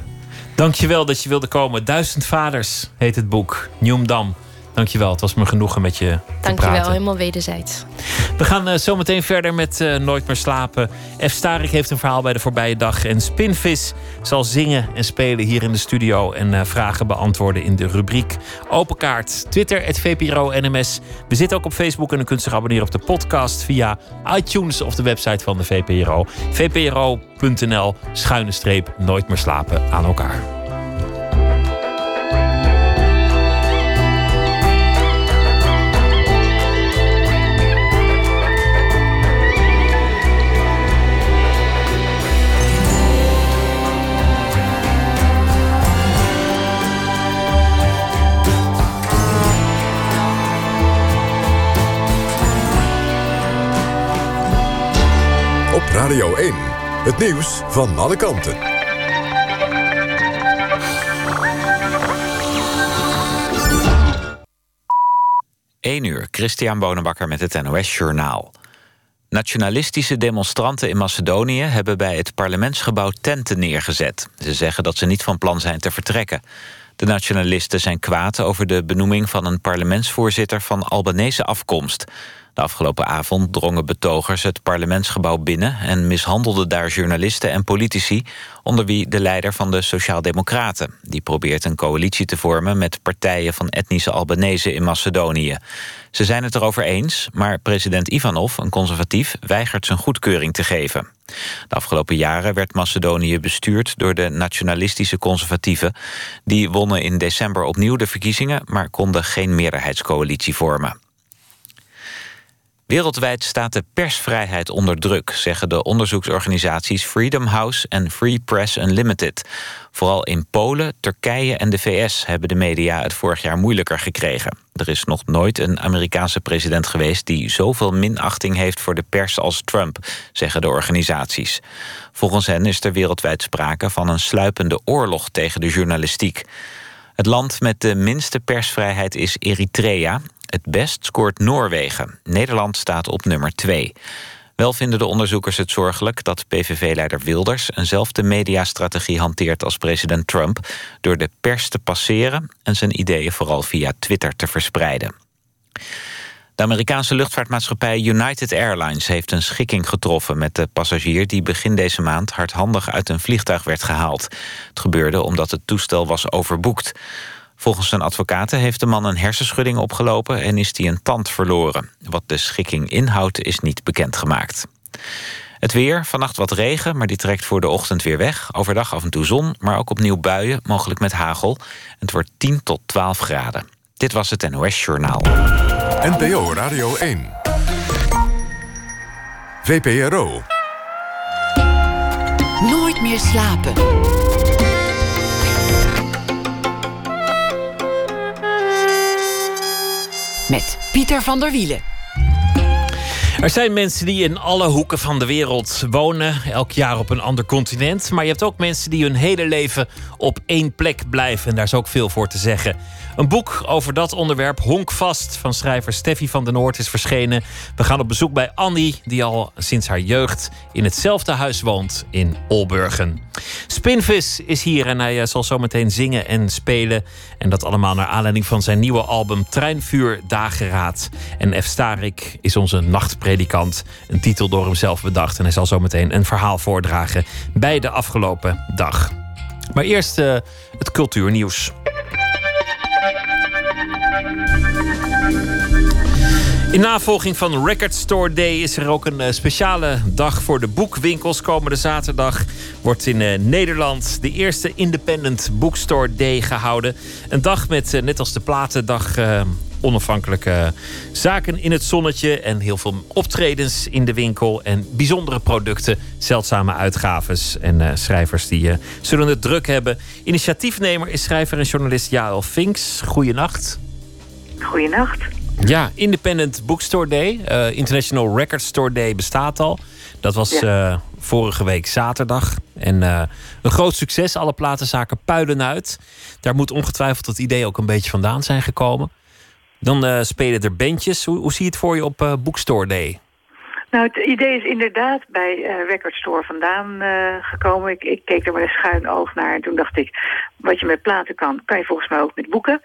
Dankjewel dat je wilde komen. Duizend Vaders heet het boek. Nieuwmdam. Dankjewel. Het was me genoegen met je te Dankjewel, praten. helemaal wederzijds. We gaan eh, zo meteen verder met eh, Nooit meer slapen. F. Starik heeft een verhaal bij de voorbije dag. En Spinvis zal zingen en spelen hier in de studio. En eh, vragen beantwoorden in de rubriek Open Kaart. Twitter, het VPRO NMS. We zitten ook op Facebook en u kunt zich abonneren op de podcast via iTunes of de website van de VPRO. VPRO.nl schuine streep Nooit meer slapen aan elkaar. Radio 1. Het nieuws van alle kanten. 1 uur, Christian Bonenbakker met het NOS Journaal. Nationalistische demonstranten in Macedonië hebben bij het parlementsgebouw tenten neergezet. Ze zeggen dat ze niet van plan zijn te vertrekken. De nationalisten zijn kwaad over de benoeming van een parlementsvoorzitter van Albanese afkomst. De afgelopen avond drongen betogers het parlementsgebouw binnen en mishandelden daar journalisten en politici, onder wie de leider van de Sociaaldemocraten. Die probeert een coalitie te vormen met partijen van etnische Albanese in Macedonië. Ze zijn het erover eens, maar president Ivanov, een conservatief, weigert zijn goedkeuring te geven. De afgelopen jaren werd Macedonië bestuurd door de nationalistische conservatieven. Die wonnen in december opnieuw de verkiezingen, maar konden geen meerderheidscoalitie vormen. Wereldwijd staat de persvrijheid onder druk, zeggen de onderzoeksorganisaties Freedom House en Free Press Unlimited. Vooral in Polen, Turkije en de VS hebben de media het vorig jaar moeilijker gekregen. Er is nog nooit een Amerikaanse president geweest die zoveel minachting heeft voor de pers als Trump, zeggen de organisaties. Volgens hen is er wereldwijd sprake van een sluipende oorlog tegen de journalistiek. Het land met de minste persvrijheid is Eritrea. Het best scoort Noorwegen. Nederland staat op nummer 2. Wel vinden de onderzoekers het zorgelijk dat PVV-leider Wilders... eenzelfde mediastrategie hanteert als president Trump... door de pers te passeren en zijn ideeën vooral via Twitter te verspreiden. De Amerikaanse luchtvaartmaatschappij United Airlines heeft een schikking getroffen met de passagier die begin deze maand hardhandig uit een vliegtuig werd gehaald. Het gebeurde omdat het toestel was overboekt. Volgens zijn advocaten heeft de man een hersenschudding opgelopen en is hij een tand verloren. Wat de schikking inhoudt is niet bekendgemaakt. Het weer, vannacht wat regen, maar die trekt voor de ochtend weer weg. Overdag af en toe zon, maar ook opnieuw buien, mogelijk met hagel. Het wordt 10 tot 12 graden. Dit was het NOS Journaal. NPO Radio 1. VPRO. Nooit meer slapen. Met Pieter van der Wielen. Er zijn mensen die in alle hoeken van de wereld wonen, elk jaar op een ander continent. Maar je hebt ook mensen die hun hele leven op één plek blijven. En daar is ook veel voor te zeggen. Een boek over dat onderwerp, Honkvast, van schrijver Steffi van den Noord, is verschenen. We gaan op bezoek bij Annie, die al sinds haar jeugd in hetzelfde huis woont in Olburgen. Spinvis is hier en hij eh, zal zometeen zingen en spelen. En dat allemaal naar aanleiding van zijn nieuwe album Treinvuur Dageraad. En F. Starik is onze nachtpredikant. Een titel door hem zelf bedacht. En hij zal zometeen een verhaal voordragen bij de afgelopen dag. Maar eerst eh, het cultuurnieuws. In navolging van Record Store Day is er ook een eh, speciale dag voor de boekwinkels. Komende zaterdag wordt in eh, Nederland de eerste Independent Bookstore Day gehouden. Een dag met, eh, net als de Platendag, onafhankelijke zaken in het zonnetje. En heel veel optredens in de winkel. En bijzondere producten, zeldzame uitgaves. En schrijvers die uh, zullen het druk hebben. Initiatiefnemer is schrijver en journalist Jarel Finks. Goeienacht. Goeienacht. Ja, Independent Bookstore Day. Uh, International Record Store Day bestaat al. Dat was ja. vorige week zaterdag. En een groot succes. Alle platenzaken puilen uit. Daar moet ongetwijfeld het idee ook een beetje vandaan zijn gekomen. Dan spelen er bandjes. Hoe, hoe, zie je het voor je op Bookstore Day? Nou, het idee is inderdaad bij uh, Record Store vandaan gekomen. Ik, ik, keek er met een schuin oog naar en toen dacht ik... wat je met platen kan, kan je volgens mij ook met boeken.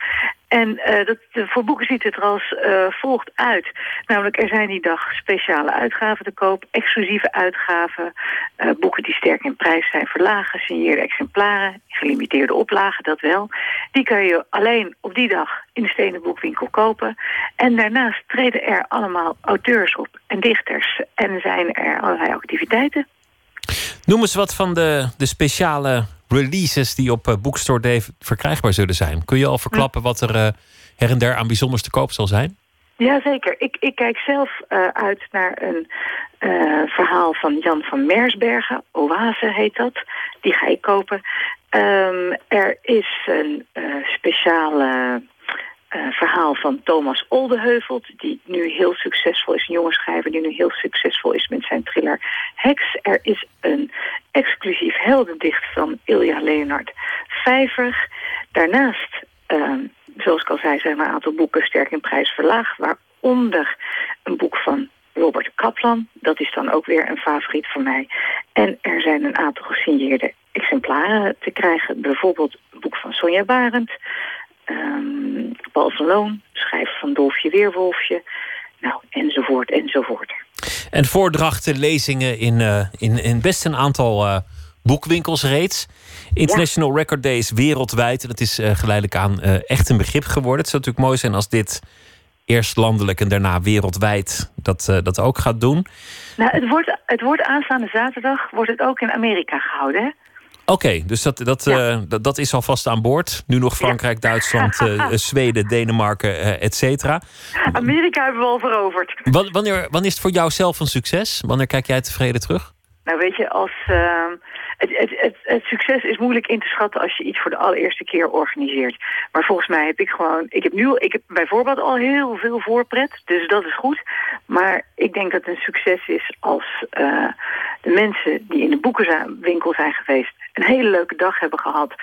En uh, dat, voor boeken ziet het er als uh, volgt uit. Namelijk, er zijn die dag speciale uitgaven te koop, exclusieve uitgaven, uh, boeken die sterk in prijs zijn verlagen, signeerde exemplaren, gelimiteerde oplagen, dat wel. Die kan je alleen op die dag in de stenen boekwinkel kopen. En daarnaast treden er allemaal auteurs op en dichters en zijn er allerlei activiteiten. Noem eens wat van de, de speciale releases die op Bookstore Day verkrijgbaar zullen zijn. Kun je al verklappen wat er uh, her en der aan bijzonders te koop zal zijn? Jazeker. Ik, ik kijk zelf uh, uit naar een verhaal van Jan van Mersbergen. Oase heet dat. Die ga ik kopen. Um, er is een speciale van Thomas Oldeheuvelt... die nu heel succesvol is, een jonge schrijver... die nu heel succesvol is met zijn thriller Heks. Er is een exclusief heldendicht van Ilja Leonard Vijver. Daarnaast, uh, zoals ik al zei, zijn er een aantal boeken sterk in prijs verlaagd... waaronder een boek van Robert Kaplan. Dat is dan ook weer een favoriet van mij. En er zijn een aantal gesigneerde exemplaren te krijgen. Bijvoorbeeld een boek van Sonja Barend... Um, Paul van Loon, schrijver van Dolfje Weerwolfje. Nou, enzovoort, enzovoort. En voordrachten, lezingen in, uh, in, in best een aantal uh, boekwinkels reeds. International ja. Record Days wereldwijd. En dat is uh, geleidelijk aan echt een begrip geworden. Het zou natuurlijk mooi zijn als dit eerst landelijk en daarna wereldwijd dat, dat ook gaat doen. Nou, het wordt, het wordt aanstaande zaterdag wordt het ook in Amerika gehouden, hè? Oké, okay, dus dat, dat, ja. uh, dat, dat, is alvast aan boord. Nu nog Frankrijk, ja. Duitsland, uh, Zweden, Denemarken, uh, et cetera. Amerika hebben we al veroverd. Wanneer, wanneer is het voor jou zelf een succes? Wanneer kijk jij tevreden terug? Nou, weet je, als, ehm, het, het, het, het, succes is moeilijk in te schatten als je iets voor de allereerste keer organiseert. Maar volgens mij heb ik gewoon, ik heb nu, ik heb bijvoorbeeld al heel veel voorpret, dus dat is goed. Maar ik denk dat het een succes is als uh, de mensen die in de boekenwinkel zijn geweest een hele leuke dag hebben gehad.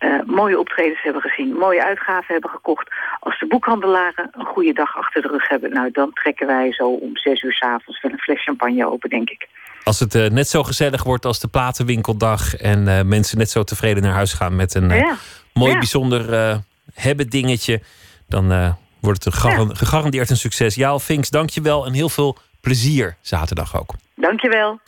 Uh, mooie optredens hebben gezien, mooie uitgaven hebben gekocht. Als de boekhandelaren een goede dag achter de rug hebben... nou, dan trekken wij zo om zes uur s'avonds wel een fles champagne open, denk ik. Als het uh, net zo gezellig wordt als de platenwinkeldag... en uh, mensen net zo tevreden naar huis gaan met een ja. mooi ja. bijzonder hebben dingetje... dan wordt het een ja. gegarandeerd een succes. Jaal Finks, dank je wel en heel veel plezier zaterdag ook. Dank je wel.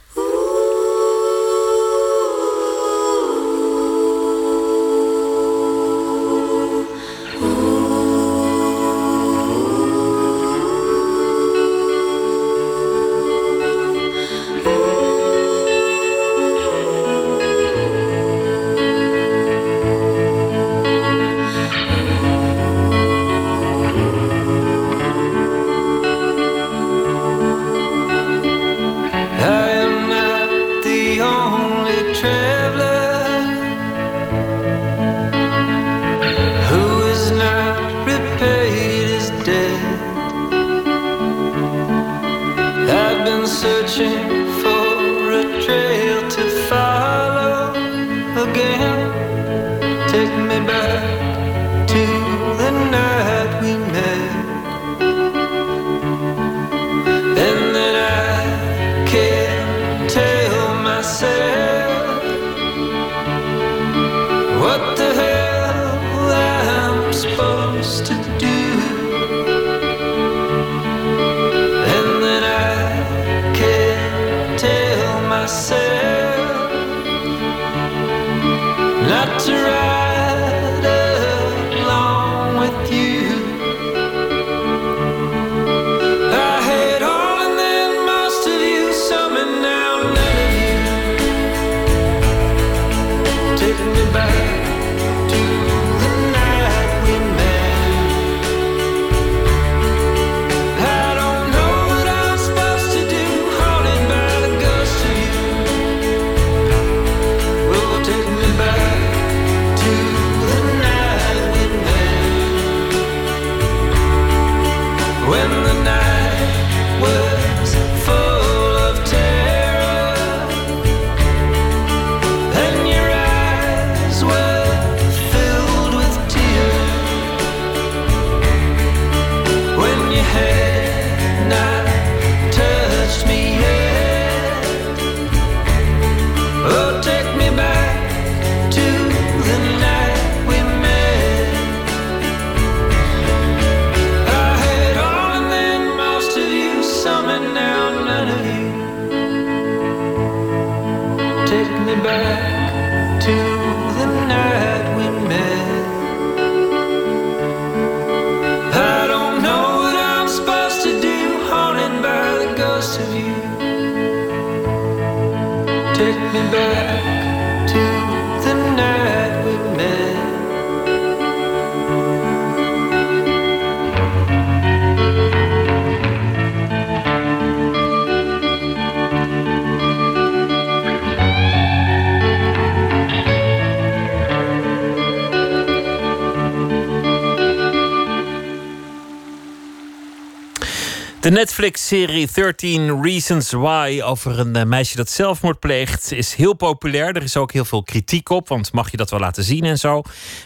De Netflix-serie 13 Reasons Why over een eh, meisje dat zelfmoord pleegt is heel populair. Er is ook heel veel kritiek op, want mag je dat wel laten zien en zo.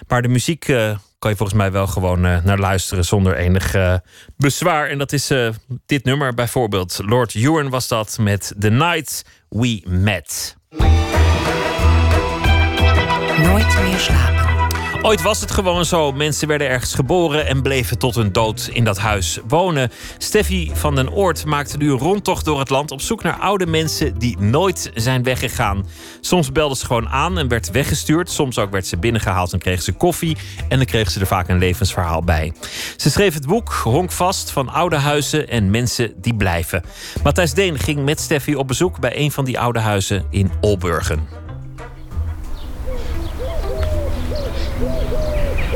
Maar de muziek uh, kan je volgens mij wel gewoon uh, naar luisteren zonder enig bezwaar. En dat is dit nummer bijvoorbeeld. Lord Ewan was dat met The Night We Met. Nooit meer slapen. Ooit was het gewoon zo. Mensen werden ergens geboren en bleven tot hun dood in dat huis wonen. Steffi van den Oort maakte nu een rondtocht door het land op zoek naar oude mensen die nooit zijn weggegaan. Soms belden ze gewoon aan en werd weggestuurd. Soms ook werd ze binnengehaald en kreeg ze koffie. En dan kreeg ze er vaak een levensverhaal bij. Ze schreef het boek Honkvast van oude huizen en mensen die blijven. Matthijs Deen ging met Steffi op bezoek bij een van die oude huizen in Olburgen.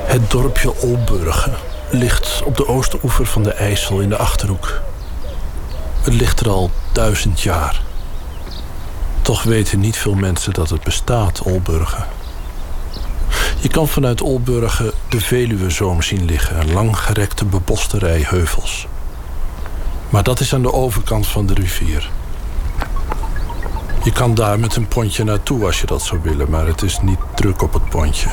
Het dorpje Olburgen ligt op de oosteroever van de IJssel in de Achterhoek. Het ligt er al duizend jaar. Toch weten niet veel mensen dat het bestaat, Olburgen. Je kan vanuit Olburgen de Veluwezoom zien liggen, langgerekte beboste rij heuvels. Maar dat is aan de overkant van de rivier. Je kan daar met een pontje naartoe als je dat zou willen, maar het is niet druk op het pontje.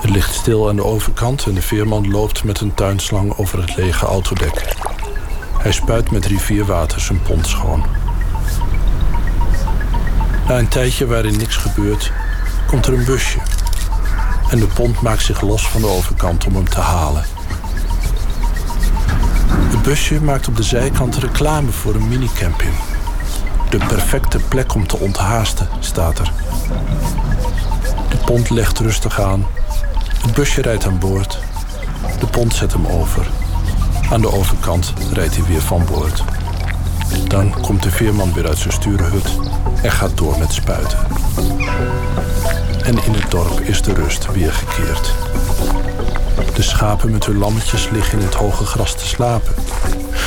Het ligt stil aan de overkant en de veerman loopt met een tuinslang over het lege autodek. Hij spuit met rivierwater zijn pont schoon. Na een tijdje waarin niks gebeurt, komt er een busje. En de pont maakt zich los van de overkant om hem te halen. Het busje maakt op de zijkant reclame voor een minicamping. De perfecte plek om te onthaasten, staat er. De pont legt rustig aan het busje rijdt aan boord. De pont zet hem over. Aan de overkant rijdt hij weer van boord. Dan komt de veerman weer uit zijn stuurhut en gaat door met spuiten. En in het dorp is de rust weer gekeerd. De schapen met hun lammetjes liggen in het hoge gras te slapen.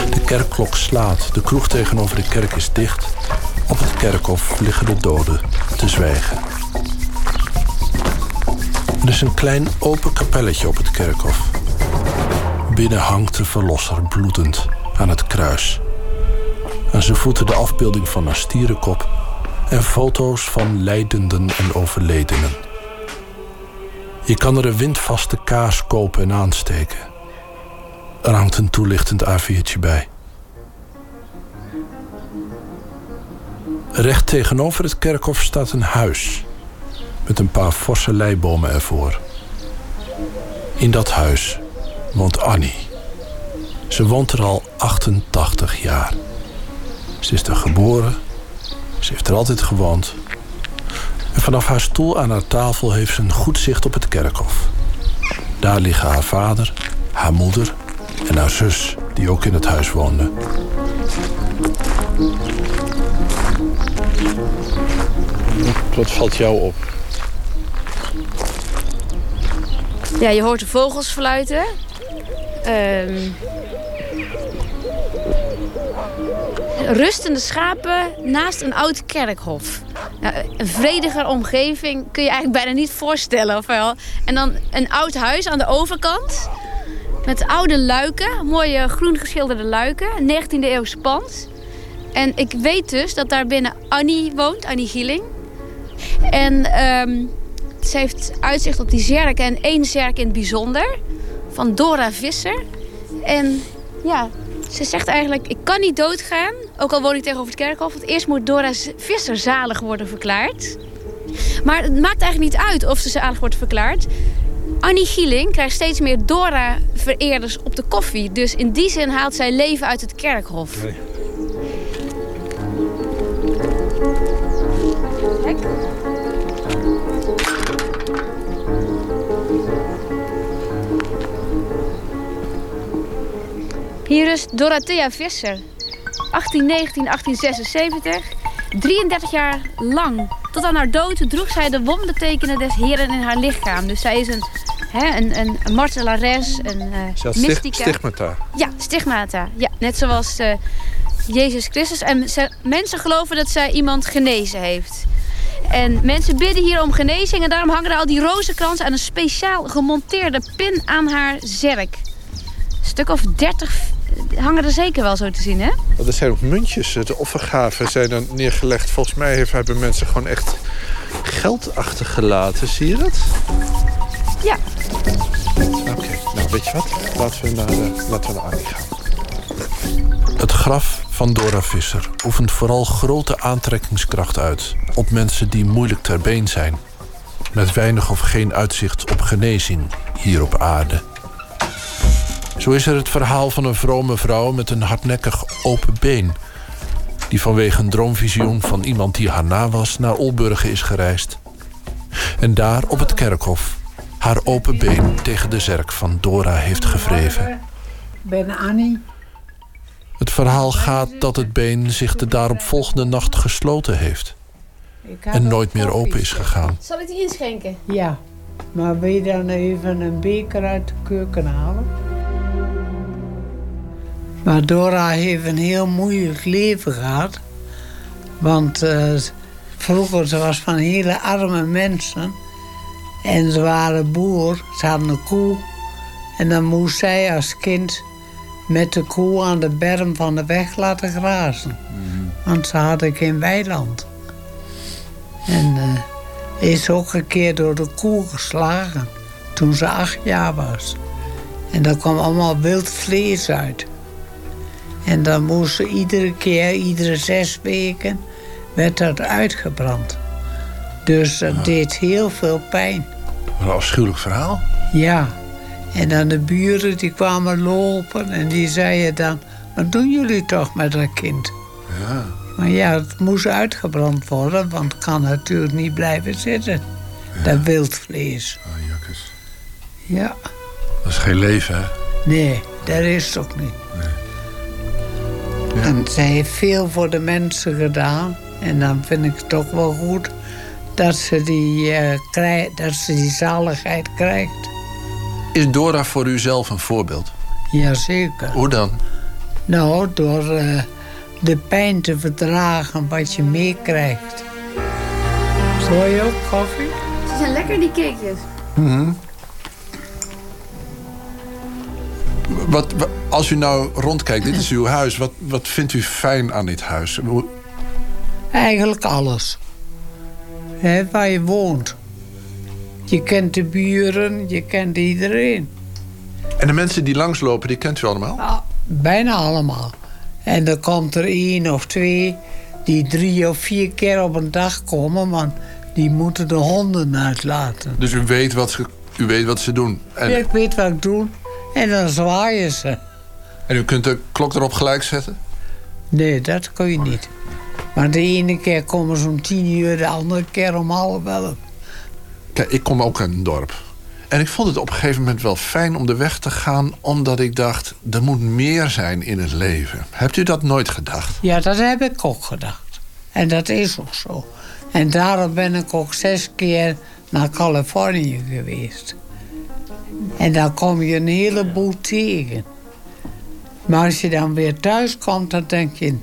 De kerkklok slaat, de kroeg tegenover de kerk is dicht. Op het kerkhof liggen de doden te zwijgen. Er is een klein open kapelletje op het kerkhof. Binnen hangt de verlosser bloedend aan het kruis. Aan zijn voeten de afbeelding van een stierenkop en foto's van leidenden en overledenen. Je kan er een windvaste kaas kopen en aansteken. Er hangt een toelichtend A4'tje bij. Recht tegenover het kerkhof staat een huis met een paar forse leibomen ervoor. In dat huis woont Annie. Ze woont er al 88 jaar. Ze is er geboren, ze heeft er altijd gewoond. En vanaf haar stoel aan haar tafel heeft ze een goed zicht op het kerkhof. Daar liggen haar vader, haar moeder en haar zus, die ook in het huis woonde. Wat valt jou op? Ja, je hoort de vogels fluiten. Um, rustende schapen naast een oud kerkhof. een vrediger omgeving kun je eigenlijk bijna niet voorstellen. Of wel? En dan een oud huis aan de overkant. Met oude luiken, mooie groen geschilderde luiken. 19e eeuwse pand. En ik weet dus dat daar binnen Annie woont, Annie Gieling. En um, ze heeft uitzicht op die zerk en één zerk in het bijzonder. Van Dora Visser. En ja, ze zegt eigenlijk, ik kan niet doodgaan. Ook al woon ik tegenover het kerkhof. Want eerst moet Dora Visser zalig worden verklaard. Maar het maakt eigenlijk niet uit of ze zalig wordt verklaard. Annie Gieling krijgt steeds meer Dora-vereerders op de koffie. Dus in die zin haalt zij leven uit het kerkhof. Hier is Dorothea Visser. 1819, 1876. 33 jaar lang. Tot aan haar dood droeg zij de wondertekenen des heren in haar lichaam. Dus zij is een, hè, een, een, martelares, een uh, had mystica. stigmata. Ja, stigmata. Ja, net zoals eh, Jezus Christus. En ze- mensen geloven dat zij iemand genezen heeft. En mensen bidden hier om genezing. En daarom hangen er al die rozenkransen aan een speciaal gemonteerde pin aan haar zerk. Een stuk of dertig hangen er zeker wel zo te zien, hè? Er zijn ook muntjes. De offergaven zijn er neergelegd. Volgens mij hebben mensen gewoon echt geld achtergelaten. Zie je dat? Ja. Oké, nou weet je wat? Laten we naar, de, laten we naar Annie gaan. Het graf van Dora Visser oefent vooral grote aantrekkingskracht uit... op mensen die moeilijk ter been zijn. Met weinig of geen uitzicht op genezing hier op aarde. Zo is er het verhaal van een vrome vrouw met een hardnekkig open been... die vanwege een droomvisioen van iemand die haar na was... naar Olburgen is gereisd. En daar op het kerkhof haar open been tegen de zerk van Dora heeft gewreven. Ik ben Annie. Het verhaal gaat dat het been zich de daaropvolgende nacht gesloten heeft... En nooit meer open is gegaan. Zal ik die inschenken? Ja, maar wil je dan even een beker uit de keuken halen? Maar Dora heeft een heel moeilijk leven gehad. Want eh, vroeger ze was van hele arme mensen. En ze waren boer, ze hadden een koe. En dan moest zij als kind met de koe aan de berm van de weg laten grazen. Want ze hadden geen weiland. En eh, is ook een keer door de koe geslagen toen ze acht jaar was. En daar kwam allemaal wild vlees uit. En dan moest iedere keer, iedere zes weken, werd dat uitgebrand. Dus dat deed heel veel pijn. Wat een afschuwelijk verhaal. Ja. En dan de buren die kwamen lopen en die zeiden dan... wat doen jullie toch met dat kind? Ja. Maar ja, het moest uitgebrand worden, want het kan natuurlijk niet blijven zitten. Dat wildvlees. Ah, jakkes. Ja. Dat is geen leven, hè? Nee, dat is het ook niet. En zij heeft veel voor de mensen gedaan. En dan vind ik het ook wel goed dat ze die, eh, krij- dat ze die zaligheid krijgt. Is Dora voor u zelf een voorbeeld? Jazeker. Hoe dan? Nou, door eh, de pijn te verdragen wat je meekrijgt. Wil je ook koffie? Ze zijn lekker, die cakejes. Wat, wa- als u nou rondkijkt, dit is uw huis. Wat, wat vindt u fijn aan dit huis? Eigenlijk alles. Hè, waar je woont. Je kent de buren, je kent iedereen. En de mensen die langslopen, die kent u allemaal? Bijna allemaal. En dan komt er één of twee die drie of vier keer op een dag komen, want die moeten de honden uitlaten. Dus u weet wat ze, u weet wat ze doen. En, Ik weet wat ik doe en dan zwaaien ze. en u kunt de klok erop gelijk zetten? Nee, dat kun je niet. Maar de ene keer komen ze om tien uur, de andere keer om half elf. Kijk, ik kom ook uit een dorp. En ik vond het op een gegeven moment wel fijn om de weg te gaan... omdat ik dacht, er moet meer zijn in het leven. Hebt u dat nooit gedacht? Ja, dat heb ik ook gedacht. En dat is ook zo. En daarom ben ik ook zes keer naar Californië geweest. En dan kom je een heleboel tegen. Maar als je dan weer thuis komt, dan denk je...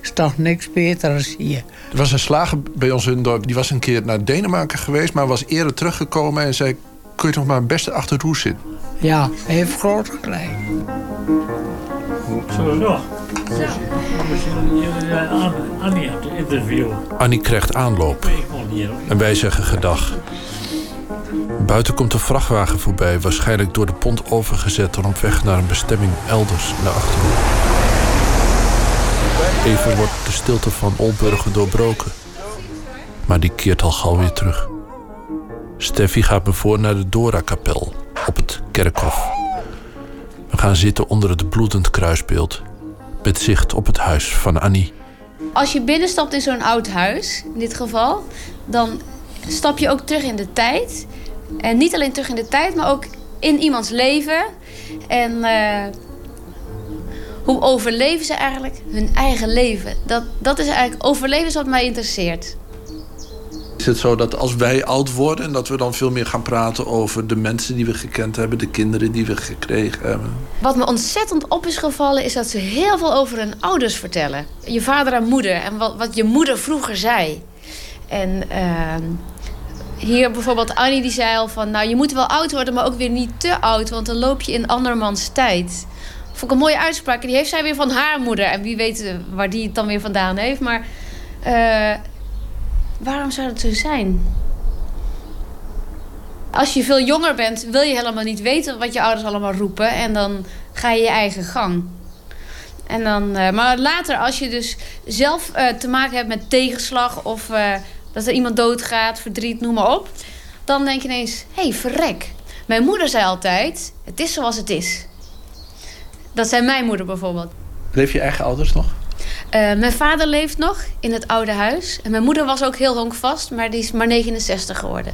is toch niks beter als hier. Er was een slager bij ons in het dorp. Die was een keer naar Denemarken geweest... maar was eerder teruggekomen en zei... kun je toch maar best achter de roes zitten? Ja, hij heeft groot gelijk. Zo nog. Annie aan het interview. Annie krijgt aanloop. En wij zeggen gedag. Buiten komt een vrachtwagen voorbij, waarschijnlijk door de pont overgezet en op weg naar een bestemming elders naar achteren. Even wordt de stilte van Olburgen doorbroken. Maar die keert al gauw weer terug. Steffi gaat me voor naar de Dora-kapel op het kerkhof. We gaan zitten onder het bloedend kruisbeeld. Met zicht op het huis van Annie. Als je binnenstapt in zo'n oud huis, in dit geval, dan stap je ook terug in de tijd. En niet alleen terug in de tijd, maar ook in iemands leven. En eh, hoe overleven ze eigenlijk hun eigen leven? Dat, dat is eigenlijk overleven is wat mij interesseert. Is het zo dat als wij oud worden... dat we dan veel meer gaan praten over de mensen die we gekend hebben... de kinderen die we gekregen hebben? Wat me ontzettend op is gevallen is dat ze heel veel over hun ouders vertellen. Je vader en moeder en wat, wat je moeder vroeger zei. En ehm, hier bijvoorbeeld Annie die zei al van... nou je moet wel oud worden, maar ook weer niet te oud... want dan loop je in andermans tijd. Vond ik een mooie uitspraak. Die heeft zij weer van haar moeder. En wie weet eh, waar die het dan weer vandaan heeft. Maar eh, waarom zou dat zo zijn? Als je veel jonger bent, wil je helemaal niet weten wat je ouders allemaal roepen. En dan ga je je eigen gang. En dan, eh, maar later, als je dus zelf te maken hebt met tegenslag... of dat er iemand doodgaat, verdriet, noem maar op... dan denk je ineens, hé, hey, verrek. Mijn moeder zei altijd, het is zoals het is. Dat zei mijn moeder bijvoorbeeld. Leef je eigen ouders nog? Eh, mijn vader leeft nog in het oude huis. En mijn moeder was ook heel honkvast, maar die is maar 69 geworden.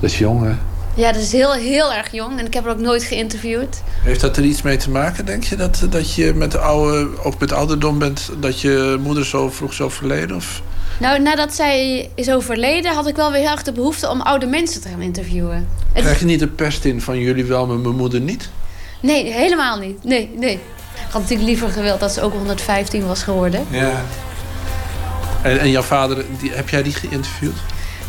Dat is jong, hè? Ja, dat is heel, heel erg jong. En ik heb haar ook nooit geïnterviewd. Heeft dat er iets mee te maken, denk je? Dat, dat je met, de oude, of met ouderdom bent... dat je moeder zo vroeg zo verleden? Of? Nou, nadat zij is overleden, had ik wel weer heel erg de behoefte om oude mensen te gaan interviewen. Krijg je niet de pest in van jullie wel, maar mijn moeder niet? Nee, helemaal niet. Nee, nee. Ik had natuurlijk liever gewild dat ze ook 115 was geworden. Ja. En, en jouw vader, die, heb jij die geïnterviewd?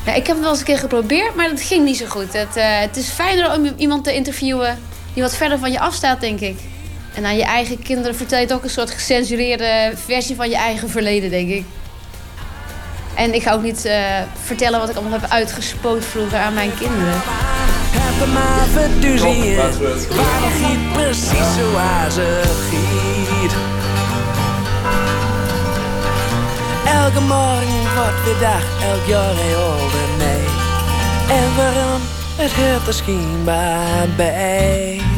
Ja, ik heb het wel eens een keer geprobeerd, maar dat ging niet zo goed. Het, eh, het is fijner om iemand te interviewen die wat verder van je afstaat, denk ik. En aan je eigen kinderen vertel je het ook een soort gecensureerde versie van je eigen verleden, denk ik. En ik ga ook niet eh, vertellen wat ik allemaal heb uitgespoot vroeger aan mijn kinderen. Heb maar verduzien. Waar het giet precies zoals het giet. Elke morgen wordt weer dag, elk jaar heel mee. En waarom? Het hoort er schijnbaar bij.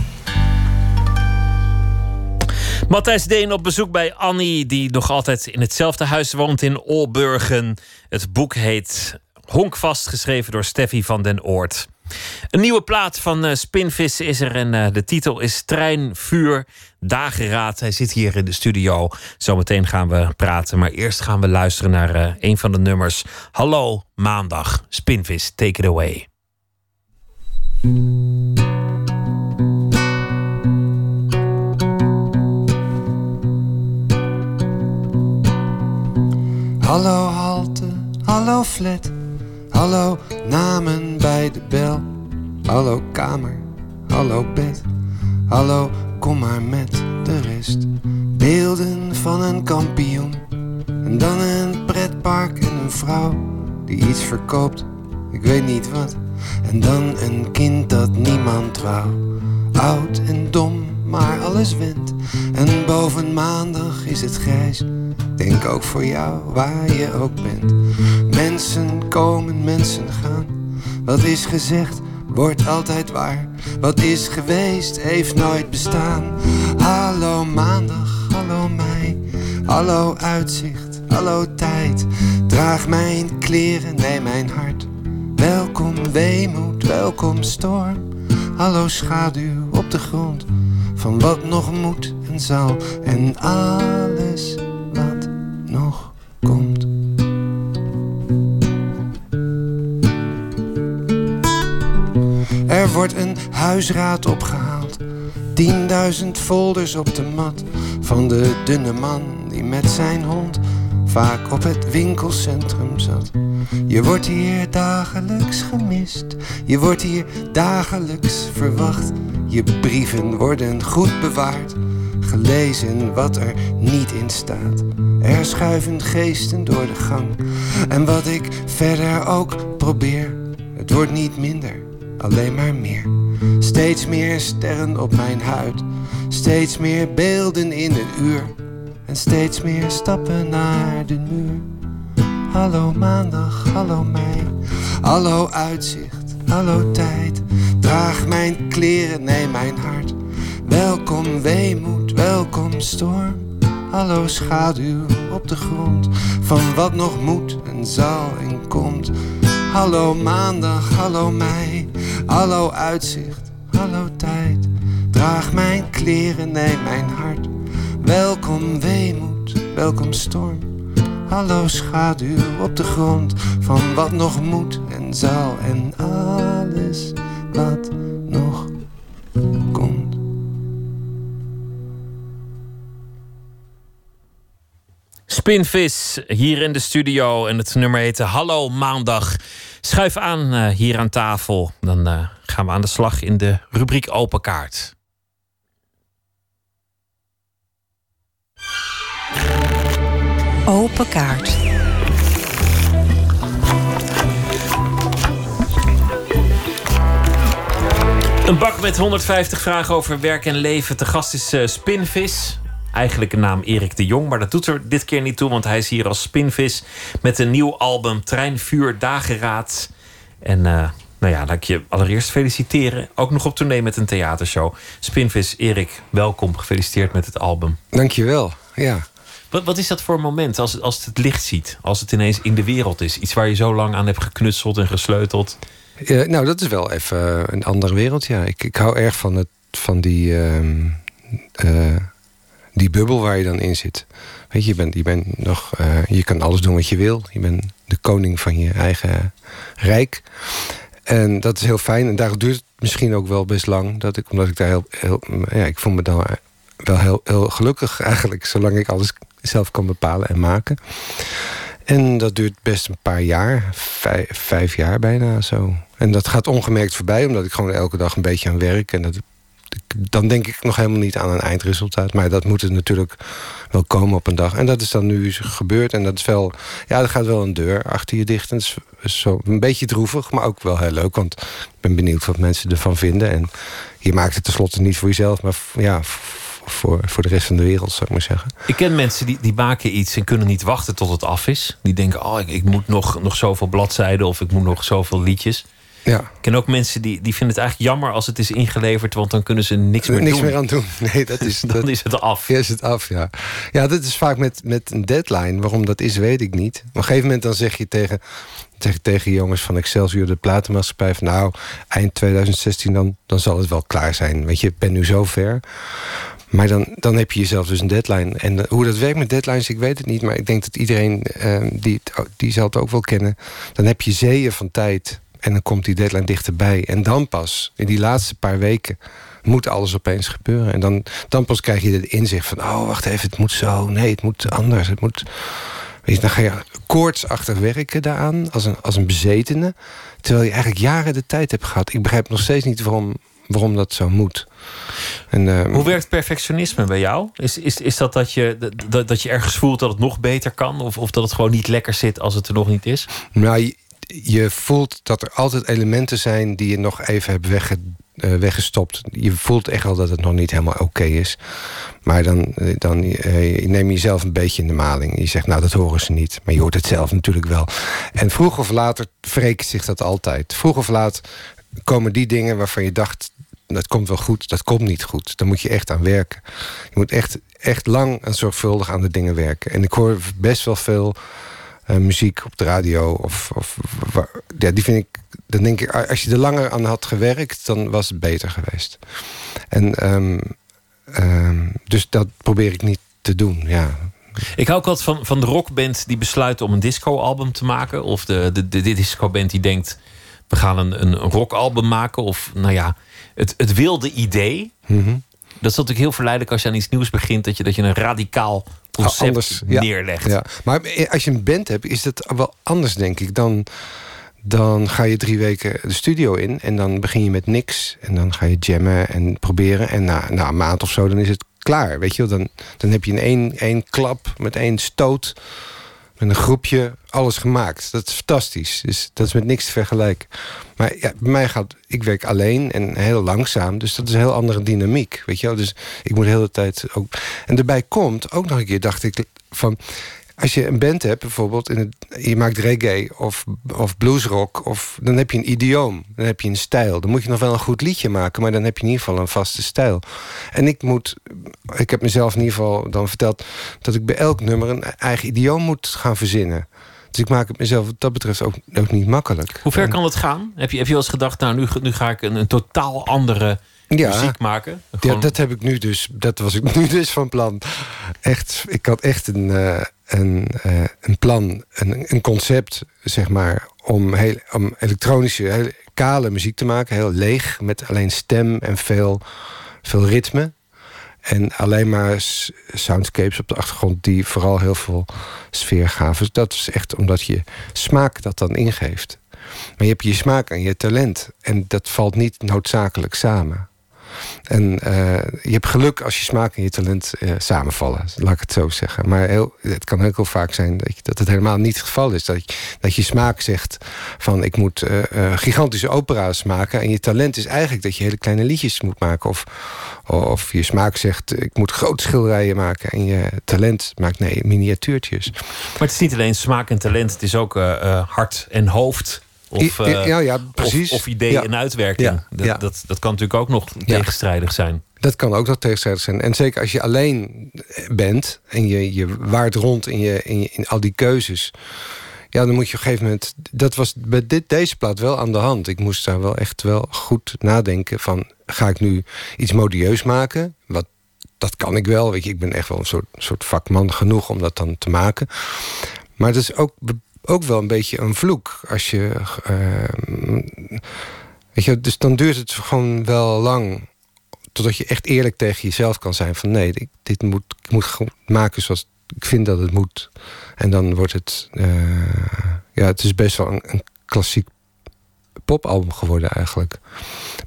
Matthijs Deen op bezoek bij Annie, die nog altijd in hetzelfde huis woont in Olburgen. Het boek heet Honkvast, geschreven door Steffi van den Oort. Een nieuwe plaat van eh, Spinvis is er en eh, de titel is Trein, Vuur, Dageraad. Hij zit hier in de studio. Zometeen gaan we praten, maar eerst gaan we luisteren naar eh, een van de nummers. Hallo, maandag. Spinvis, take it away. Hallo halte, hallo flat, hallo namen bij de bel. Hallo kamer, hallo bed, hallo kom maar met de rest. Beelden van een kampioen, en dan een pretpark en een vrouw die iets verkoopt, ik weet niet wat. En dan een kind dat niemand wou, oud en dom, maar alles went. En boven maandag is het grijs. Denk ook voor jou, waar je ook bent. Mensen komen, mensen gaan. Wat is gezegd, wordt altijd waar. Wat is geweest, heeft nooit bestaan. Hallo maandag, hallo mij. Hallo uitzicht, hallo tijd. Draag mijn kleren, neem mijn hart. Welkom weemoed, welkom storm. Hallo schaduw op de grond. Van wat nog moet en zal. En alles wat nog komt. Er wordt een huisraad opgehaald. 10.000 folders op de mat. Van de dunne man die met zijn hond vaak op het winkelcentrum zat. Je wordt hier dagelijks gemist. Je wordt hier dagelijks verwacht. Je brieven worden goed bewaard. Gelezen wat er niet in staat. Er schuiven geesten door de gang. En wat ik verder ook probeer, het wordt niet minder, alleen maar meer. Steeds meer sterren op mijn huid. Steeds meer beelden in het uur. En steeds meer stappen naar de muur. Hallo maandag, hallo mij. Hallo uitzicht, hallo tijd. Draag mijn kleren, neem mijn hart. Welkom weemoed, welkom storm. Hallo schaduw op de grond. Van wat nog moet en zal en komt. Hallo maandag, hallo mij. Hallo uitzicht, hallo tijd. Draag mijn kleren, neem mijn hart. Welkom weemoed, welkom storm. Hallo schaduw op de grond van wat nog moet en zal en alles wat nog komt. Spinvis hier in de studio en het nummer heette Hallo Maandag. Schuif aan uh, hier aan tafel. Dan uh, gaan we aan de slag in de rubriek Open Kaart. Open Kaart. Een bak met 150 vragen over werk en leven. Te gast is uh, Spinvis. Eigenlijk een naam Erik de Jong, maar dat doet er dit keer niet toe, want hij is hier als Spinvis met een nieuw album Trein, Vuur, Dageraad. En uh, nou ja, laat ik je allereerst feliciteren. Ook nog op tournee met een theatershow. Spinvis, Erik, welkom. Gefeliciteerd met het album. Dankjewel, ja. Wat, wat is dat voor een moment als, als het het licht ziet? Als het ineens in de wereld is? Iets waar je zo lang aan hebt geknutseld en gesleuteld? Nou, dat is wel even een andere wereld, ja. Ik, ik hou erg van, het, van die... Uh, die bubbel waar je dan in zit. Weet je, je bent, je bent nog, uh, je kan alles doen wat je wil. Je bent de koning van je eigen rijk. En dat is heel fijn. En daar duurt het misschien ook wel best lang. Dat ik, omdat ik daar heel, heel ja, ik voel me dan wel heel, heel gelukkig eigenlijk. Zolang ik alles zelf kan bepalen en maken. En dat duurt best een paar jaar. Vijf, jaar bijna zo. En dat gaat ongemerkt voorbij. Omdat ik gewoon elke dag een beetje aan werk. En dat dan denk ik nog helemaal niet aan een eindresultaat. Maar dat moet er natuurlijk wel komen op een dag. En dat is dan nu gebeurd. En dat is wel, ja, er gaat wel een deur achter je dicht. En zo een beetje droevig, maar ook wel heel leuk. Want ik ben benieuwd wat mensen ervan vinden. En je maakt het tenslotte niet voor jezelf, maar ja, voor, voor de rest van de wereld, zou ik maar zeggen. Ik ken mensen die, die maken iets en kunnen niet wachten tot het af is. Die denken, oh, ik, ik moet nog, nog zoveel bladzijden of ik moet nog zoveel liedjes. Ja. Ik ken ook mensen die, die vinden het eigenlijk jammer als het is ingeleverd, want dan kunnen ze niks meer niks doen. meer aan doen. Nee, dat is, dan is het af. Ja, is het af, ja. Ja, dat is vaak met, met een deadline. Waarom dat is, weet ik niet. op een gegeven moment dan zeg je tegen, zeg tegen jongens van Excelsior, de platenmaatschappij, van nou, eind 2016, dan, dan zal het wel klaar zijn. Weet je, ik ben nu zo ver. Maar dan, dan heb je jezelf dus een deadline. En hoe dat werkt met deadlines, ik weet het niet. Maar ik denk dat iedereen uh, die, die zal het ook wel kennen. Dan heb je zeeën van tijd en dan komt die deadline dichterbij. En dan pas, in die laatste paar weken, moet alles opeens gebeuren. En dan, dan pas krijg je het inzicht van... oh, wacht even, het moet zo. Nee, het moet anders. Het moet... Weet je, dan ga je koortsachtig werken daaraan, als een, als een bezetene. Terwijl je eigenlijk jaren de tijd hebt gehad. Ik begrijp nog steeds niet waarom, waarom dat zo moet. En, uh, Hoe werkt perfectionisme bij jou? Is, is, is dat dat je, dat, dat je ergens voelt dat het nog beter kan? Of, of dat het gewoon niet lekker zit als het er nog niet is? Nou, je voelt dat er altijd elementen zijn die je nog even hebt wegge, uh, weggestopt. Je voelt echt al dat het nog niet helemaal oké is. Maar dan, dan uh, neem je jezelf een beetje in de maling. Je zegt, nou, dat horen ze niet. Maar je hoort het zelf natuurlijk wel. En vroeg of later wreekt zich dat altijd. Vroeg of laat komen die dingen waarvan je dacht... dat komt wel goed, dat komt niet goed. Daar moet je echt aan werken. Je moet echt, echt lang en zorgvuldig aan de dingen werken. En ik hoor best wel veel uh, muziek op de radio. Of, of, ja, die vind ik, dan denk ik, als je er langer aan had gewerkt, dan was het beter geweest. En um, um, dus dat probeer ik niet te doen, ja. Ik hou ook wat van, van de rockband die besluit om een disco-album te maken. Of de, de, de, de disco-band die denkt, we gaan een, een rockalbum maken. Of nou ja, het, het wilde idee. Mm -hmm. Dat is natuurlijk heel verleidelijk als je aan iets nieuws begint. Dat je, dat je een radicaal concept anders, ja, neerlegt. Ja. Maar als je een band hebt, is dat wel anders, denk ik. Dan, dan ga je drie weken de studio in en dan begin je met niks. En dan ga je jammen en proberen. En na, na een maand of zo, dan is het klaar. Weet je wel? Dan, dan heb je in één, één klap, met één stoot... een groepje alles gemaakt. Dat is fantastisch. Dus dat is met niks te vergelijken. Maar ja, bij mij gaat... Ik werk alleen en heel langzaam. Dus dat is een heel andere dynamiek. Weet je wel? Dus ik moet de hele tijd ook... En erbij komt, ook nog een keer dacht ik van... Als je een band hebt, bijvoorbeeld, in het, je maakt reggae of, of bluesrock, of, dan heb je een idioom, dan heb je een stijl. Dan moet je nog wel een goed liedje maken, maar dan heb je in ieder geval een vaste stijl. En ik moet, ik heb mezelf in ieder geval dan verteld dat ik bij elk nummer een eigen idioom moet gaan verzinnen. Dus ik maak het mezelf wat dat betreft ook, ook niet makkelijk. Hoe ver kan het gaan? Heb je, heb je wel eens gedacht, nou, nu, nu ga ik een, een totaal andere Ja. muziek maken? Ja, dat heb ik nu dus. Dat was ik nu dus van plan. Echt, ik had echt een, eh, een, eh, een plan, een, een concept, zeg maar, om, heel, om elektronische, kale muziek te maken. Heel leeg, met alleen stem en veel, veel ritme. En alleen maar soundscapes op de achtergrond die vooral heel veel sfeer gaven. Dus dat is echt omdat je smaak dat dan ingeeft. Maar je hebt je smaak en je talent. En dat valt niet noodzakelijk samen. En eh, je hebt geluk als je smaak en je talent eh, samenvallen. Laat ik het zo zeggen. Maar heel, het kan ook heel vaak zijn dat, je, dat het helemaal niet het geval is. Dat je, dat je smaak zegt van ik moet eh, gigantische opera's maken. En je talent is eigenlijk dat je hele kleine liedjes moet maken. Of, of je smaak zegt ik moet grote schilderijen maken. En je talent maakt nee, miniatuurtjes. Maar het is niet alleen smaak en talent, het is ook hart en hoofd. Of, eh, ja, ja, precies. Of, idee Ja. en uitwerking. Dat. Dat, dat kan natuurlijk ook nog tegenstrijdig zijn. Dat kan ook nog tegenstrijdig zijn. En zeker als je alleen bent en je, je waart rond in, je, in, je, in al die keuzes. Ja, dan moet je op een gegeven moment. Dat was bij dit, deze plaat wel aan de hand. Ik moest daar wel echt wel goed nadenken van. Ga ik nu iets modieus maken? Wat, dat kan ik wel. Weet je, ik ben echt wel een soort, soort vakman genoeg om dat dan te maken. Maar het is ook, ook wel een beetje een vloek. Als je. eh, weet je, dus dan duurt het gewoon wel lang totdat je echt eerlijk tegen jezelf kan zijn van nee, dit moet, ik moet maken zoals ik vind dat het moet. En dan wordt het, eh, ja, het is best wel een, een klassiek popalbum geworden eigenlijk.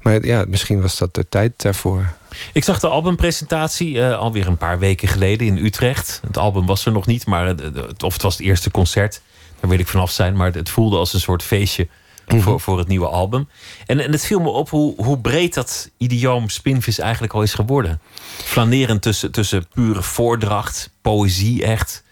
Maar ja, misschien was dat de tijd daarvoor. Ik zag de albumpresentatie eh, alweer een paar weken geleden in Utrecht. Het album was er nog niet, maar of het was het eerste concert. Daar wil ik vanaf zijn, maar het voelde als een soort feestje voor, voor het nieuwe album. En, en het viel me op hoe, hoe breed dat idioom Spinvis eigenlijk al is geworden. Flanerend tussen, tussen pure voordracht, poëzie echt.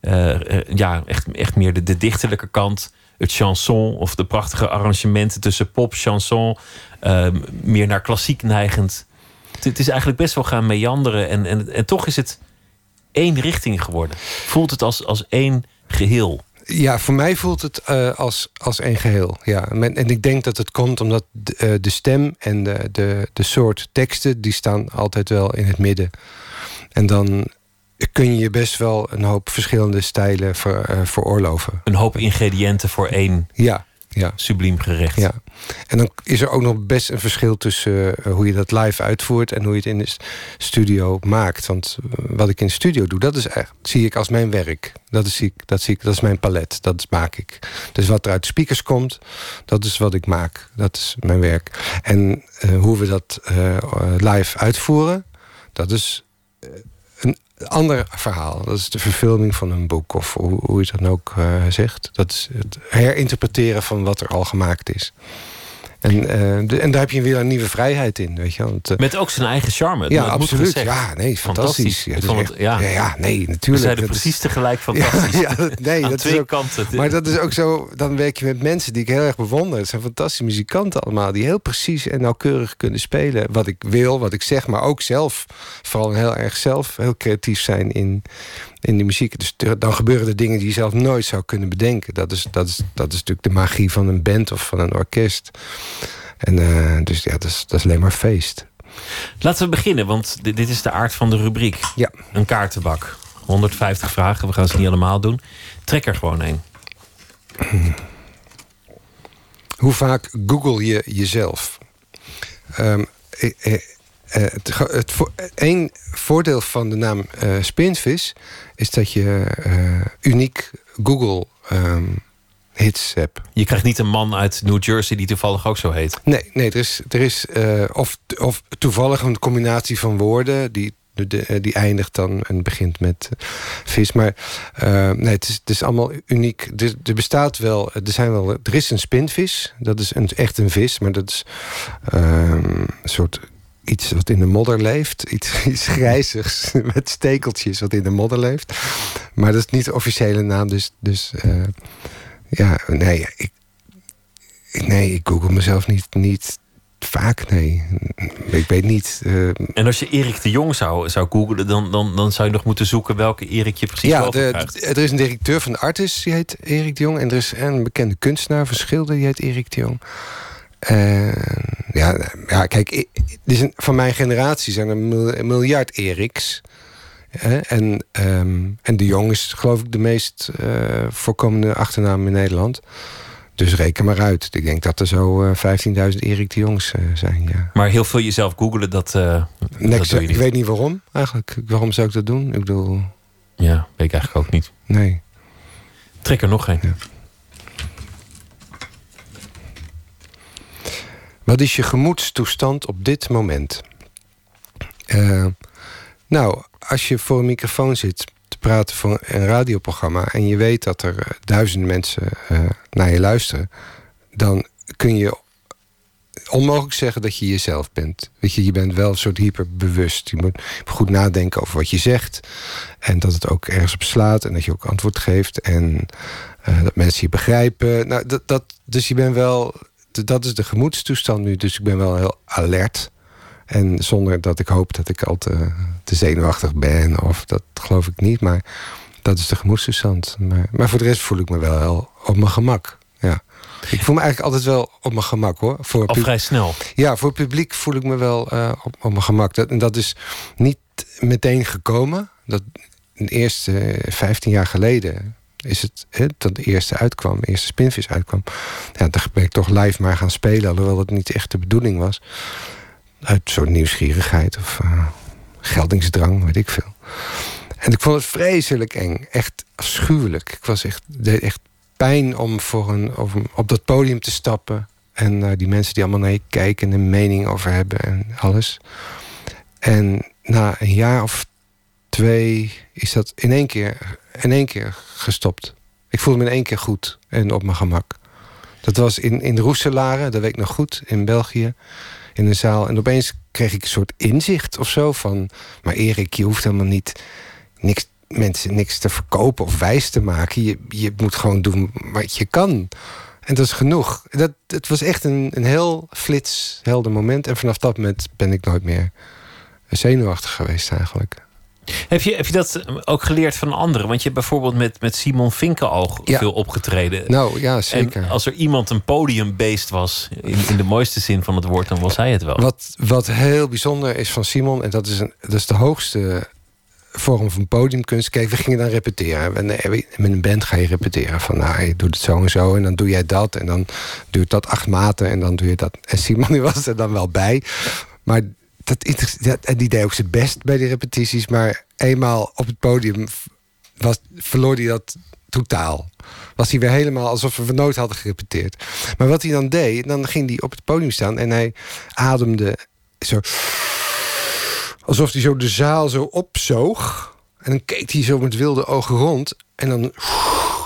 eh, eh, ja, echt, echt meer de, de dichterlijke kant. Het chanson of de prachtige arrangementen tussen pop, chanson. eh, meer naar klassiek neigend. Het, het is eigenlijk best wel gaan meanderen. En, en, en toch is het één richting geworden. Voelt het als, als één geheel. Ja, voor mij voelt het eh, als, als één geheel. Ja. Men- En ik denk dat het komt omdat de, eh, de stem en de, de, de soort teksten... die staan altijd wel in het midden. En dan kun je best wel een hoop verschillende stijlen ver, eh, veroorloven. Een hoop ingrediënten voor één ja, ja. subliem gerecht. Ja. En dan is er ook nog best een verschil tussen eh, hoe je dat live uitvoert en hoe je het in de studio maakt. Want eh, wat ik in de studio doe, dat is echt, zie ik als mijn werk. Dat is, zie ik, dat, zie ik, dat is mijn palet, dat maak ik. Dus wat er uit de speakers komt, dat is wat ik maak. Dat is mijn werk. En eh, hoe we dat live uitvoeren, dat is een ander verhaal. Dat is de verfilming van een boek, of hoe, hoe je dat ook eh, zegt. Dat is het herinterpreteren van wat er al gemaakt is. En, eh, de- en daar heb je weer een nieuwe vrijheid in, weet je. Want, eh, Met ook zijn eigen charme. ja, absoluut. Ja, nee, fantastisch. Ja, het- echt- ja. ja, ja, nee, natuurlijk. We is- precies tegelijk fantastisch. Ja, ja, dat- nee, Aan dat twee is ook, kanten. Maar dat is ook zo, dan werk je met mensen die ik heel erg bewonder. Het zijn fantastische muzikanten allemaal, die heel precies en nauwkeurig kunnen spelen. Wat ik wil, wat ik zeg, maar ook zelf, vooral heel erg zelf, heel creatief zijn in, in de muziek. Dus dan gebeuren er dingen die je zelf nooit zou kunnen bedenken. Dat is, dat is, dat is natuurlijk de magie van een band of van een orkest. En eh, dus ja, dat is, dat is alleen maar feest. Laten we beginnen, want dit, dit is de aard van de rubriek. Ja. Een kaartenbak. 150 vragen, we gaan ze niet allemaal doen. Trek er gewoon een. Hoe vaak google je jezelf? Ehm, eh, eh, eh, het, het vo- Eén voordeel van de naam eh, Spinvis is dat je eh, uniek Google ehm, hits hebt. Je krijgt niet een man uit New Jersey die toevallig ook zo heet. Nee, nee er is, er is eh, of, of toevallig een combinatie van woorden die, de- eh, die eindigt dan en begint met vis. Maar nee, het is, het is allemaal uniek. Er, er bestaat wel, er zijn wel, er is een spinvis. Dat is een, echt een vis, maar dat is ehm, een soort iets wat in de modder leeft. Iets, iets grijzigs met stekeltjes wat in de modder leeft. Maar dat is niet de officiële naam. Dus, dus eh, ja, nee, ik, nee, ik google mezelf niet, niet vaak, nee. Ik weet niet. eh, En als je Erik de Jong zou, zou googlen, dan, dan, dan zou je nog moeten zoeken welke Erik je precies ja, de, er is een directeur van de Artis, die heet Erik de Jong. En er is een bekende kunstenaar van Schilder, die heet Erik de Jong. Ja, ja, kijk, is een- van mijn generatie zijn er een mil- een miljard Eriks. Hè? En, ehm, en de Jong is geloof ik de meest eh, voorkomende achternaam in Nederland. Dus reken maar uit. Ik denk dat er zo eh 15.000 Erik de Jongs eh, zijn, ja. Maar heel veel jezelf googelen, dat, eh je ik weet niet waarom eigenlijk. Waarom zou ik dat doen? Ik bedoel, Ja, weet ik eigenlijk ook niet. nee. Trek er nog geen. Wat is je gemoedstoestand op dit moment? Eh, nou, als je voor een microfoon zit te praten voor een radioprogramma en je weet dat er eh, duizenden mensen eh, naar je luisteren, dan kun je onmogelijk zeggen dat je jezelf bent. Weet je, je bent wel een soort hyperbewust. Je moet goed nadenken over wat je zegt en dat het ook ergens op slaat en dat je ook antwoord geeft en dat mensen je begrijpen. Nou, dat, dat, dus je bent wel, dat is de gemoedstoestand nu. Dus ik ben wel heel alert. En zonder dat ik hoop dat ik al te, te zenuwachtig ben, of dat geloof ik niet. Maar dat is de gemoedstoestand. Maar, maar voor de rest voel ik me wel heel op mijn gemak. Ja. Ik voel me eigenlijk altijd wel op mijn gemak hoor. Voor Al vrij snel. ja, voor het publiek voel ik me wel eh, op, op mijn gemak. Dat, en dat is niet meteen gekomen. Dat de eerste eh, 15 jaar geleden is het dat de eerste uitkwam, de eerste spinvis uitkwam. Ja, dan ben ik toch live maar gaan spelen, alhoewel het niet echt de bedoeling was. Uit soort nieuwsgierigheid of eh, geldingsdrang, weet ik veel. En ik vond het vreselijk eng, echt afschuwelijk. Ik was echt, deed echt pijn om voor een, op dat podium te stappen. En eh, die mensen die allemaal naar je kijken en een mening over hebben en alles. En na een jaar of twee is dat in één keer, in één keer gestopt. Ik voelde me in één keer goed en op mijn gemak. Dat was in, in Roeselare, dat weet ik nog goed, in België. In een zaal. En opeens kreeg ik een soort inzicht of zo van... maar Erik, je hoeft helemaal niet niks, mensen niks te verkopen of wijs te maken. Je, je moet gewoon doen wat je kan. En dat is genoeg. Dat, het was echt een, een heel flits, helder moment. En vanaf dat moment ben ik nooit meer zenuwachtig geweest eigenlijk. Heb je, heb je dat ook geleerd van anderen? Want je hebt bijvoorbeeld met, met Simon Vinkenalg Ja. veel opgetreden. Nou ja, zeker. En als er iemand een podiumbeest was, in, in de mooiste zin van het woord, dan was hij het wel. Wat, wat heel bijzonder is van Simon, en dat is, een, dat is de hoogste vorm van podiumkunst. Kijk, we gingen dan repeteren. En, Met een band ga je repeteren. Van nou, je doet het zo en zo. En dan doe jij dat. En dan duurt dat acht maten. En dan doe je dat. En Simon die was er dan wel bij. Maar dat, dat, en die deed ook zijn best bij die repetities. Maar eenmaal op het podium was, verloor hij dat totaal. Was hij weer helemaal alsof we nooit hadden gerepeteerd. Maar wat hij dan deed, dan ging hij op het podium staan en hij ademde zo. Alsof hij zo de zaal zo opzoog. En dan keek hij zo met wilde ogen rond. En dan,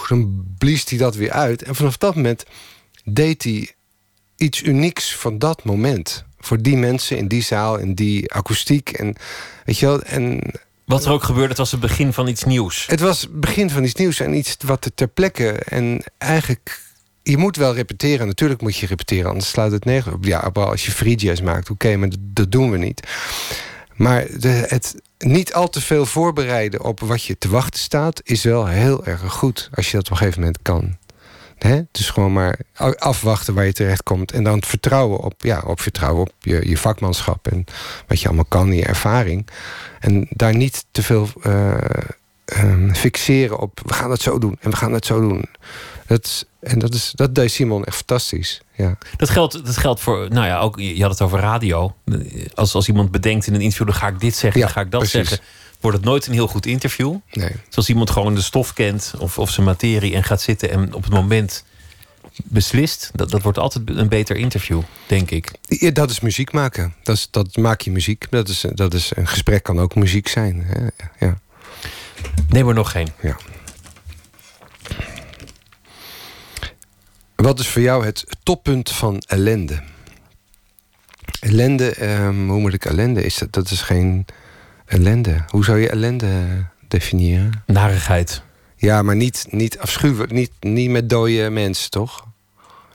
dan blies hij dat weer uit. En vanaf dat moment deed hij iets unieks van dat moment. Voor die mensen in die zaal, in die akoestiek. En, weet je wel, en Wat er ook gebeurde, het was het begin van iets nieuws. het was het begin van iets nieuws en iets wat er ter plekke. En eigenlijk, je moet wel repeteren. Natuurlijk moet je repeteren, anders sluit het nergens op. Ja, als je free jazz maakt, oké, maar dat, dat doen we niet. Maar de, het niet al te veel voorbereiden op wat je te wachten staat... is wel heel erg goed, als je dat op een gegeven moment kan. Hè? Dus gewoon maar afwachten waar je terecht komt. En dan vertrouwen op, ja, op, vertrouwen op je, je vakmanschap. En wat je allemaal kan, je ervaring. En daar niet te veel eh, ehm, fixeren op... we gaan het zo doen en we gaan het zo doen. Dat, en dat, is, dat deed Simon echt fantastisch. Ja. Dat geldt, dat geldt voor, nou ja, ook, je had het over radio. Als, als iemand bedenkt in een interview, dan ga ik dit zeggen, Ja, dan ga ik dat precies. zeggen. Wordt het nooit een heel goed interview. Nee. Zoals iemand gewoon de stof kent of, of zijn materie en gaat zitten en op het moment beslist. Dat, dat wordt altijd een beter interview, denk ik. Ja, dat is muziek maken. Dat, is, dat maak je muziek. Dat is, dat is, een gesprek kan ook muziek zijn. Hè? Ja. Neem er nog geen. Ja. Wat is voor jou het toppunt van ellende? Ellende, ehm, hoe moet ik ellende? Is dat, dat is geen ellende. Hoe zou je ellende definiëren? Narigheid. Ja, maar niet, niet afschuwelijk. Niet, niet met dode mensen, toch?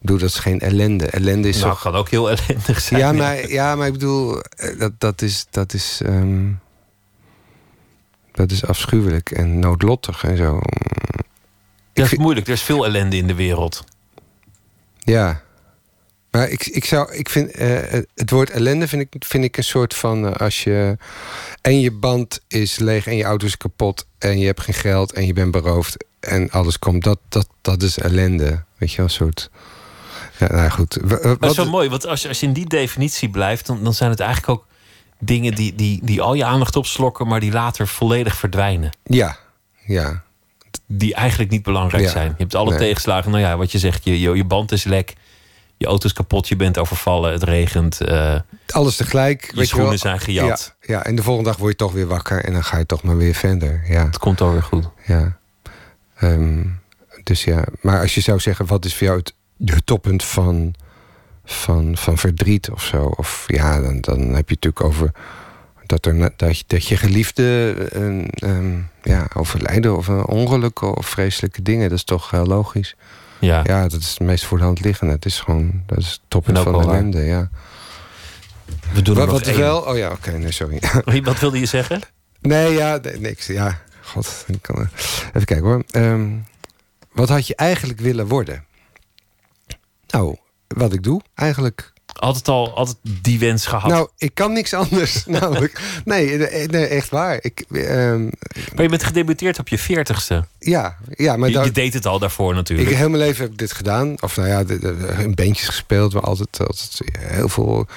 Bedoel, dat is geen ellende. Ellende is Nou, toch... kan ook heel ellendig zijn. Ja, maar, ja, maar ik bedoel, eh, dat, dat is. Dat is, ehm, dat is afschuwelijk en noodlottig en zo. Dat is moeilijk. Er is veel ellende in de wereld. Ja. Maar ik, ik, zou, ik vind eh, het woord ellende vind ik, vind ik een soort van eh, als je. En je band is leeg en je auto is kapot. En je hebt geen geld en je bent beroofd. En alles komt. Dat, dat, dat is ellende. Weet je wel, een soort. Ja, nou goed. W- wat- wel mooi, want als je, als je in die definitie blijft, dan, dan zijn het eigenlijk ook dingen die, die, die al je aandacht opslokken, maar die later volledig verdwijnen. Ja, ja. Die eigenlijk niet belangrijk Ja. zijn. Je hebt alle Nee. tegenslagen. Nou ja, wat je zegt, je, je, je band is lek, je auto is kapot, je bent overvallen, het regent. eh, Alles tegelijk. Je weet schoenen zijn gejat. Ja, ja, en de volgende dag word je toch weer wakker en dan ga je toch maar weer verder. Ja. Het komt alweer goed. Ja. Ehm, dus ja, maar als je zou zeggen, wat is voor jou het, het toppunt van, van, van verdriet of zo? Of ja, dan, dan heb je het natuurlijk over dat, er, dat, je, dat je geliefde een, ehm, ja, overlijden of een ongeluk of vreselijke dingen. Dat is toch heel logisch. Ja. ja, dat is het meest voor de hand liggende. Het is gewoon, dat is het toppunt van ellende, ja. We doen wat nog wat één. wel? Oh ja, oké, nee, sorry. Wat wilde je zeggen? Nee, ja, nee, niks. Ja, god. ik kan, even kijken hoor. Ehm, wat had je eigenlijk willen worden? Nou, wat ik doe, eigenlijk. Altijd al altijd die wens gehad. Nou, ik kan niks anders. namelijk. Nee, nee, nee, echt waar. Ik, ehm, maar je bent gedebuteerd op je veertigste. ja, ja, maar je, je deed het al daarvoor natuurlijk. Ik heel mijn leven heb ik dit gedaan. Of nou ja, in bandjes gespeeld. Maar altijd, altijd heel veel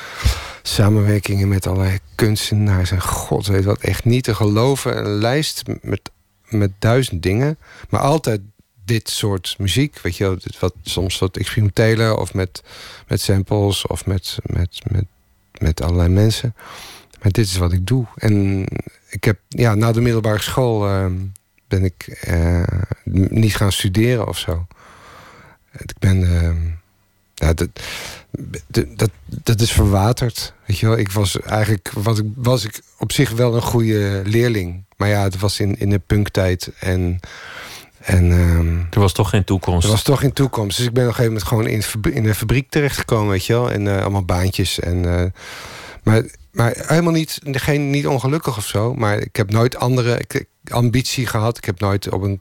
samenwerkingen met allerlei kunstenaars. En god weet wat, echt niet te geloven. Een lijst met, met duizend dingen. Maar altijd dit soort muziek. Weet je wat, soms wat experimenteler. Of met, met samples. Of met, met, met, met allerlei mensen. Maar dit is wat ik doe. En ik heb, ja, na de middelbare school... ehm, ben ik eh, niet gaan studeren of zo. Ik ben. ehm, ja, dat, dat, dat, dat is verwaterd. Weet je wel, ik was eigenlijk. Was ik, was ik op zich wel een goede leerling. Maar ja, het was in, in de punktijd. En. En ehm, er was toch geen toekomst. Er was toch geen toekomst. Dus ik ben op een gegeven moment gewoon in, de in een fabriek terechtgekomen, weet je wel. En eh, allemaal baantjes. En, eh, maar, maar helemaal niet, geen, niet ongelukkig of zo. Maar ik heb nooit andere ik, ambitie gehad. Ik heb nooit op een,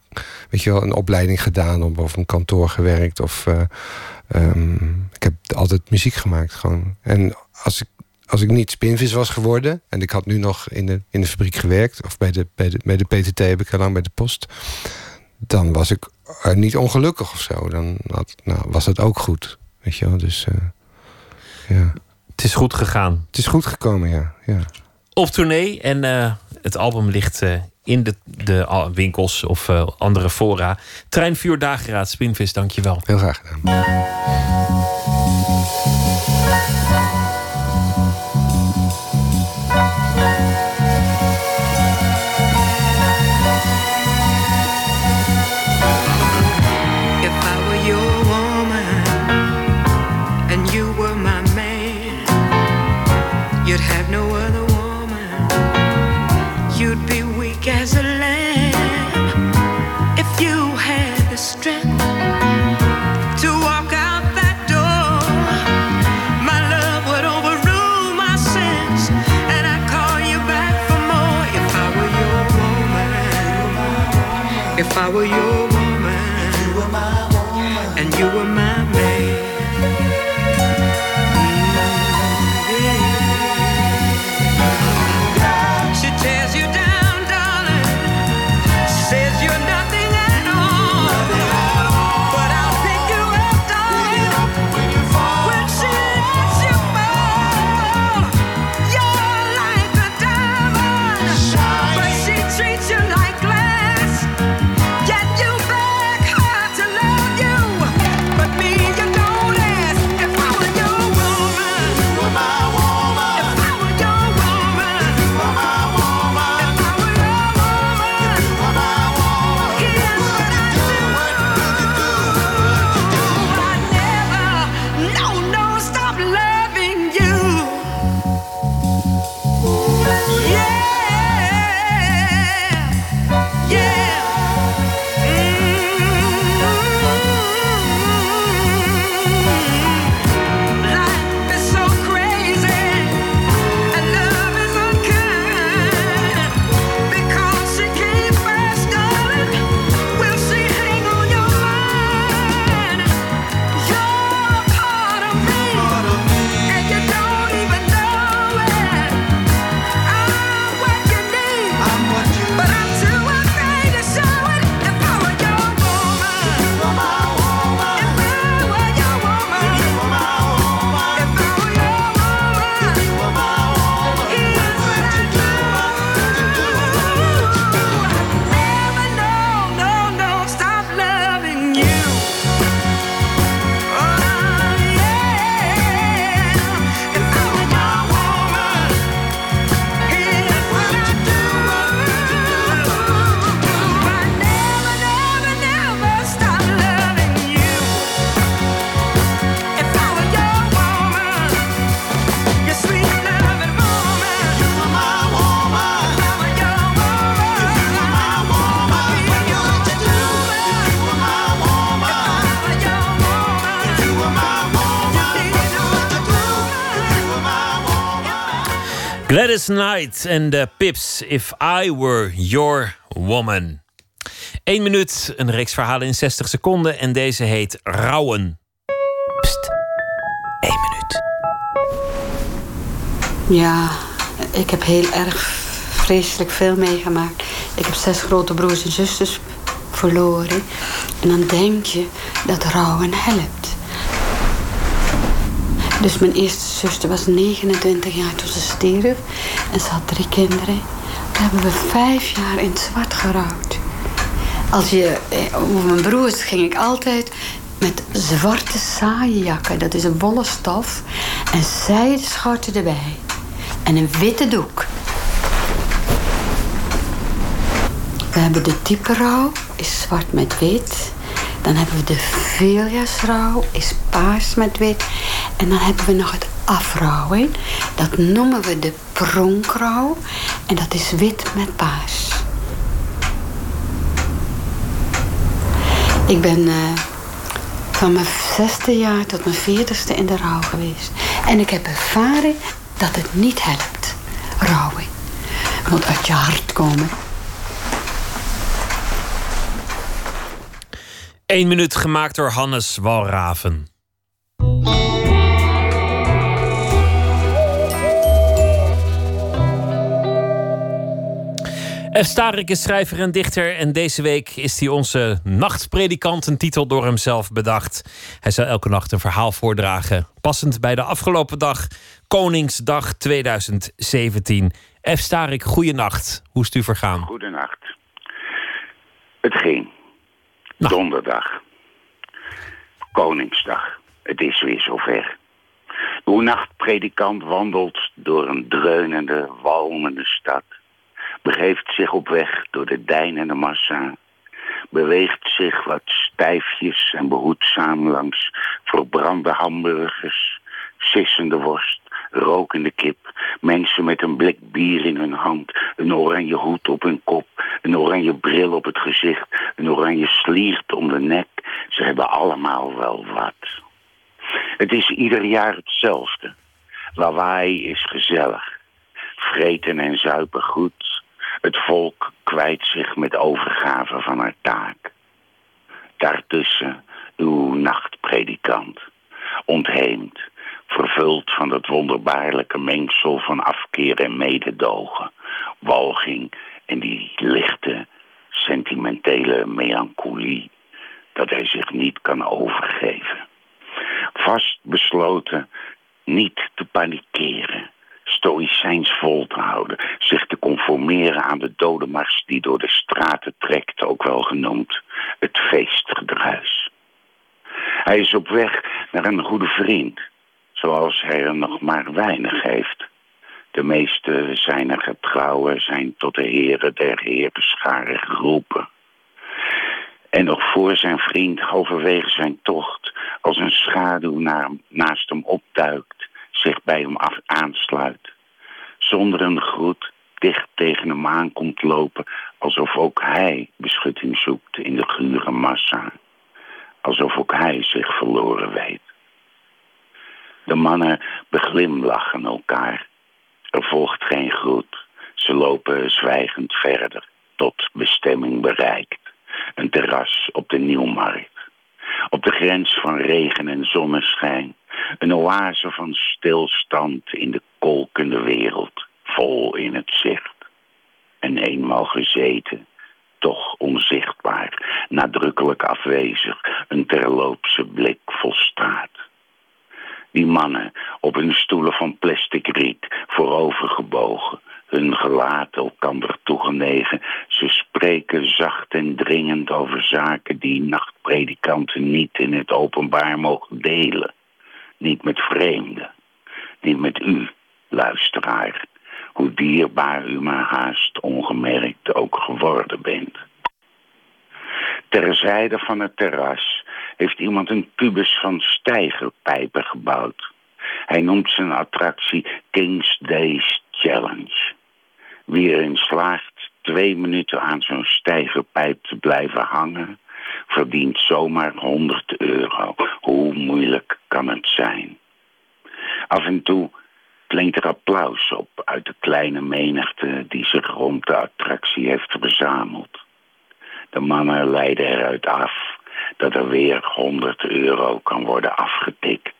weet je wel, een opleiding gedaan of op een kantoor gewerkt. Of, eh, ehm, ik heb altijd muziek gemaakt gewoon. En als ik, als ik niet spinvis was geworden... en ik had nu nog in de, in de fabriek gewerkt... of bij de, bij, de, bij de PTT heb ik heel lang bij de post... dan was ik niet ongelukkig of zo. Dan had, nou, was het ook goed, weet je wel. Dus eh, ja. Het is goed gegaan. Het is goed gekomen, ja. ja. Op tournee en eh, het album ligt eh, in de, de winkels of andere fora. Treinvuur Dageraad, Spinvis, dankjewel. Heel graag gedaan. Gladys Knight en de Pips, If I Were Your Woman. Eén minuut, een reeks verhalen in 60 seconden en deze heet Rouwen. Pst, één minuut. Ja, ik heb heel erg vreselijk veel meegemaakt. Ik heb zes grote broers en zusters verloren. En dan denk je dat rouwen helpt. Dus mijn eerste zuster was 29 jaar toen ze stierf. En ze had drie kinderen. Toen hebben we vijf jaar in het zwart gerouwd. Als je, eh, over mijn broers ging ik altijd met zwarte saaienjakken. Dat is een wollen stof. En zijden schorten erbij. En een witte doek. We hebben de diepe rouw, is zwart met wit. Dan hebben we de veeljasrouw, is paars met wit. En dan hebben we nog het afrouwen. Dat noemen we de pronkrouw. En dat is wit met paars. Ik ben uh, van mijn zesde jaar tot mijn veertigste in de rouw geweest. En ik heb ervaren dat het niet helpt. Rouwen. Het moet uit je hart komen. Eén minuut gemaakt door Hannes Walraven. F. Starik is schrijver en dichter en deze week is hij onze nachtpredikant, een titel door hemzelf bedacht. Hij zal elke nacht een verhaal voordragen, passend bij de afgelopen dag, Koningsdag 2017. F. Starik, goeienacht. Hoe is het u vergaan? Goedenacht. Het ging. Donderdag. Koningsdag. Het is weer zover. Uw nachtpredikant wandelt door een dreunende, walmende stad. Begeeft zich op weg door de deinende massa. Beweegt zich wat stijfjes en behoedzaam langs verbrande hamburgers, sissende worst, rokende kip, mensen met een blik bier in hun hand, een oranje hoed op hun kop, een oranje bril op het gezicht, een oranje sliert om de nek. Ze hebben allemaal wel wat. Het is ieder jaar hetzelfde. Lawaai is gezellig. Vreten en zuipen goed. Het volk kwijt zich met overgave van haar taak. Daartussen uw nachtpredikant, ontheemd, vervuld van dat wonderbaarlijke mengsel van afkeer en mededogen, walging en die lichte, sentimentele melancholie, dat hij zich niet kan overgeven. Vast besloten niet te panikeren, stoïcijns vol te houden, zich te conformeren aan de dodenmars die door de straten trekt, ook wel genoemd het feestgedruis. Hij is op weg naar een goede vriend, zoals hij er nog maar weinig heeft. De meeste zijner getrouwen zijn tot de heren der heerscharen geroepen. En nog voor zijn vriend halverwege zijn tocht, als een schaduw naast hem opduikt, zich bij hem af aansluit. Zonder een groet dicht tegen hem aan komt lopen, alsof ook hij beschutting zoekt in de gure massa. Alsof ook hij zich verloren weet. De mannen beglimlachen elkaar. Er volgt geen groet. Ze lopen zwijgend verder, tot bestemming bereikt. Een terras op de Nieuwmarkt. Op de grens van regen en zonneschijn. Een oase van stilstand in de kolkende wereld. Vol in het zicht. En eenmaal gezeten, toch onzichtbaar. Nadrukkelijk afwezig. Een terloopse blik volstaat. Die mannen op hun stoelen van plastic riet, voorovergebogen, hun gelaat elkander toegenegen. Ze spreken zacht en dringend over zaken die nachtpredikanten niet in het openbaar mogen delen. Niet met vreemden, niet met u, luisteraar, hoe dierbaar u maar haast ongemerkt ook geworden bent. Terzijde van het terras heeft iemand een kubus van stijgerpijpen gebouwd. Hij noemt zijn attractie King's Days Challenge. Wie erin slaagt twee minuten aan zo'n stijgerpijp te blijven hangen, verdient zomaar 100 euro. Hoe moeilijk kan het zijn? Af en toe klinkt er applaus op uit de kleine menigte die zich rond de attractie heeft verzameld. De mannen leiden eruit af dat er weer 100 euro kan worden afgetikt.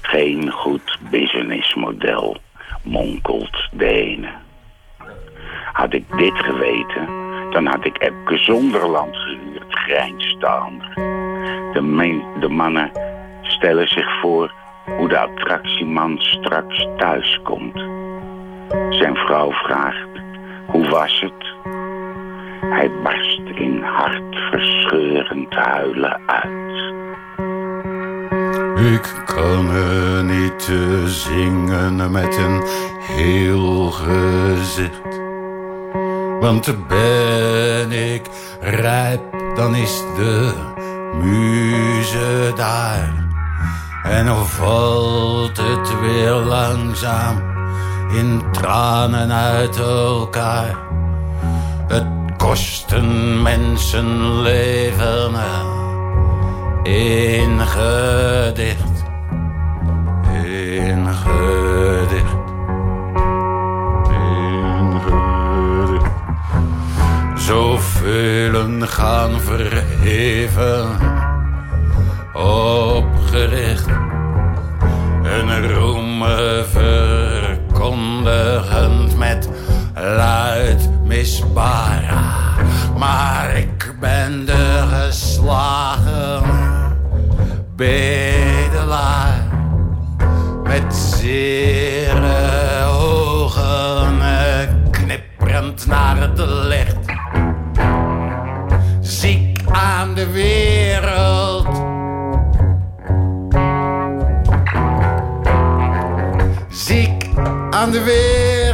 Geen goed businessmodel, monkelt de. Had ik dit geweten, dan had ik Epke Zonderland gehuurd, grijnst. De, de mannen stellen zich voor hoe de attractieman straks thuis komt. Zijn vrouw vraagt, hoe was het? Hij barst in hartverscheurend huilen uit. Ik kan er niet zingen met een heel gezicht. Want ben ik rijp, dan is de muze daar. En dan valt het weer langzaam in tranen uit elkaar. Het kost een mensenleven in gedicht, in gedicht. in gaan verheven opgericht. Een roem verkondigend met luid misbara. Maar ik ben de geslagen bedelaar. Met zere ogen knipperend naar het licht. Ziek aan de wereld ziek aan de wereld.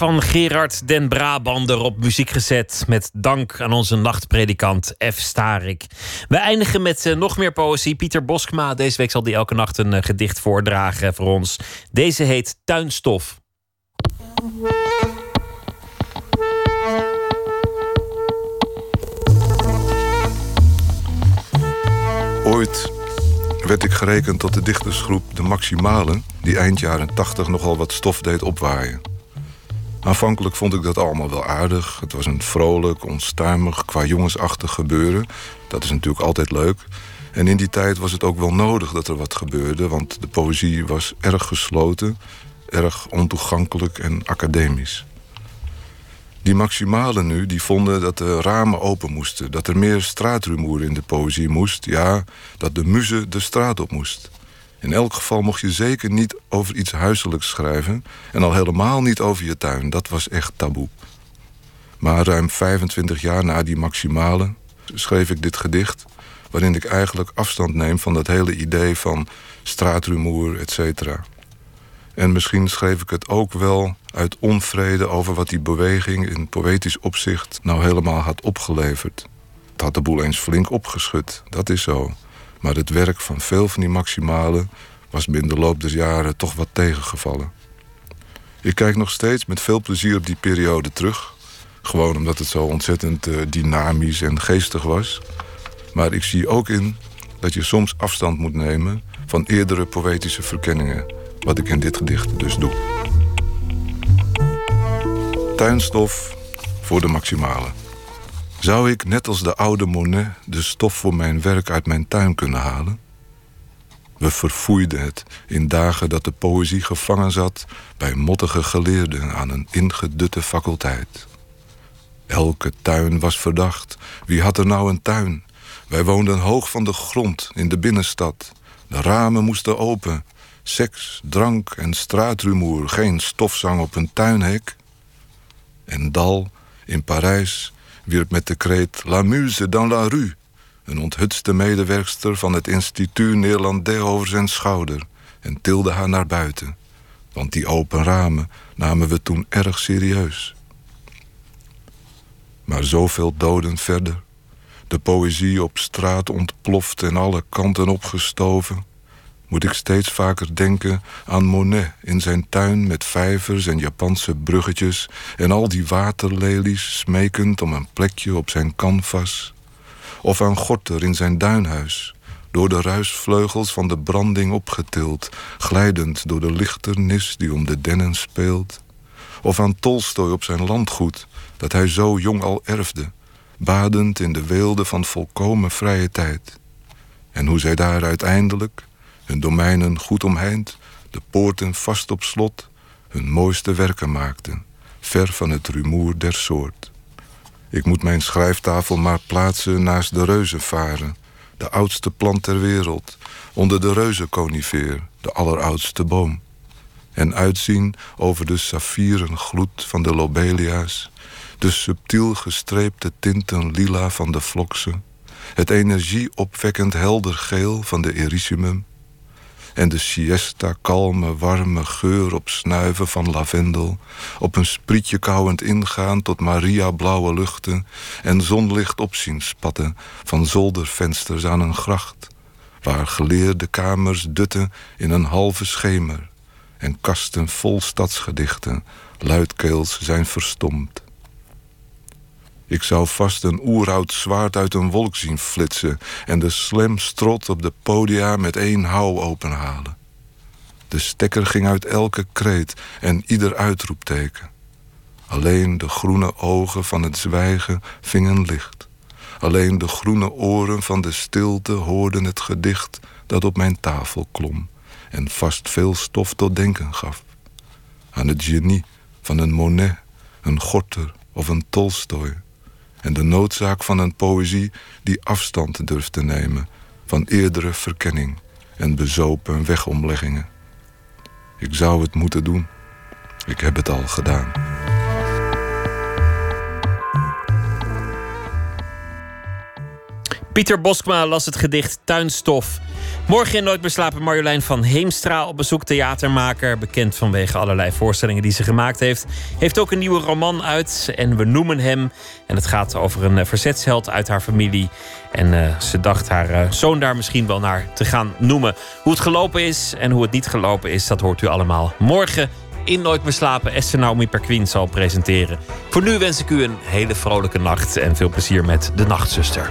Van Gerard den Brabander op muziek gezet. Met dank aan onze nachtpredikant F. Starik. We eindigen met eh, nog meer poëzie. Pieter Boskma. Deze week zal hij elke nacht een eh, gedicht voordragen voor ons. Deze heet Tuinstof. Ooit werd ik gerekend tot de dichtersgroep De Maximale, die eind jaren 80 nogal wat stof deed opwaaien. Aanvankelijk vond ik dat allemaal wel aardig. Het was een vrolijk, onstuimig, qua jongensachtig gebeuren. Dat is natuurlijk altijd leuk. En in die tijd was het ook wel nodig dat er wat gebeurde, want de poëzie was erg gesloten, erg ontoegankelijk en academisch. Die maximalen nu, die vonden dat de ramen open moesten. Dat er meer straatrumoer in de poëzie moest. Ja, dat de muze de straat op moest. In elk geval mocht je zeker niet over iets huiselijks schrijven. En al helemaal niet over je tuin. Dat was echt taboe. Maar ruim 25 jaar na die maximale schreef ik dit gedicht... waarin ik eigenlijk afstand neem van dat hele idee van straatrumoer, et cetera. En misschien schreef ik het ook wel uit onvrede over wat die beweging in poëtisch opzicht nou helemaal had opgeleverd. Het had de boel eens flink opgeschud, dat is zo. Maar het werk van veel van die maximalen was binnen de loop der jaren toch wat tegengevallen. Ik kijk nog steeds met veel plezier op die periode terug. Gewoon omdat het zo ontzettend uh, dynamisch en geestig was. Maar ik zie ook in dat je soms afstand moet nemen van eerdere poëtische verkenningen. Wat ik in dit gedicht dus doe. Tuinstof voor de maximale. Zou ik, net als de oude Monet, de stof voor mijn werk uit mijn tuin kunnen halen? We verfoeiden het in dagen dat de poëzie gevangen zat bij mottige geleerden aan een ingedutte faculteit. Elke tuin was verdacht. Wie had er nou een tuin? Wij woonden hoog van de grond in de binnenstad. De ramen moesten open. Seks, drank en straatrumoer, geen stofzang op een tuinhek. En Dal in Parijs wierp met de kreet La Muse dans la rue een onthutste medewerkster van het instituut Nederlandais over zijn schouder en tilde haar naar buiten. Want die open ramen namen we toen erg serieus. Maar zoveel doden verder. De poëzie op straat ontploft en alle kanten opgestoven. Moet ik steeds vaker denken aan Monet in zijn tuin met vijvers en Japanse bruggetjes en al die waterlelies smekend om een plekje op zijn canvas. Of aan Gorter in zijn duinhuis, door de ruisvleugels van de branding opgetild, glijdend door de lichternis die om de dennen speelt. Of aan Tolstoy op zijn landgoed, dat hij zo jong al erfde, badend in de weelde van volkomen vrije tijd. En hoe zij daar uiteindelijk, hun domeinen goed omheind, de poorten vast op slot, hun mooiste werken maakten, ver van het rumoer der soort. Ik moet mijn schrijftafel maar plaatsen naast de reuzenvaren, de oudste plant ter wereld, onder de reuzenconifeer, de alleroudste boom. En uitzien over de saffieren gloed van de lobelia's, de subtiel gestreepte tinten lila van de vloksen, het energieopwekkend helder geel van de erysimum, en de siesta kalme, warme geur op snuiven van lavendel, op een sprietje kauwend ingaan tot Maria blauwe luchten en zonlicht opzien spatten van zoldervensters aan een gracht, waar geleerde kamers dutten in een halve schemer en kasten vol stadsgedichten luidkeels zijn verstomd. Ik zou vast een oeroud zwaard uit een wolk zien flitsen... en de slam strot op de podia met één hou openhalen. De stekker ging uit elke kreet en ieder uitroepteken. Alleen de groene ogen van het zwijgen vingen licht. Alleen de groene oren van de stilte hoorden het gedicht... dat op mijn tafel klom en vast veel stof tot denken gaf. Aan het genie van een Monet, een Gorter of een Tolstoy en de noodzaak van een poëzie die afstand durft te nemen van eerdere verkenning en bezopen wegomleggingen. Ik zou het moeten doen. Ik heb het al gedaan. Pieter Boskma las het gedicht Tuinstof. Morgen in Nooit meer slapen Marjolein van Heemstra op bezoek. Theatermaker, bekend vanwege allerlei voorstellingen die ze gemaakt heeft. Heeft ook een nieuwe roman uit en we noemen hem. En het gaat over een eh, verzetsheld uit haar familie. En uh, ze dacht haar uh, zoon daar misschien wel naar te gaan noemen. Hoe het gelopen is en hoe het niet gelopen is, dat hoort u allemaal morgen in Nooit meer slapen Esther Naomi Perquin zal presenteren. Voor nu wens ik u een hele vrolijke nacht en veel plezier met De Nachtzuster.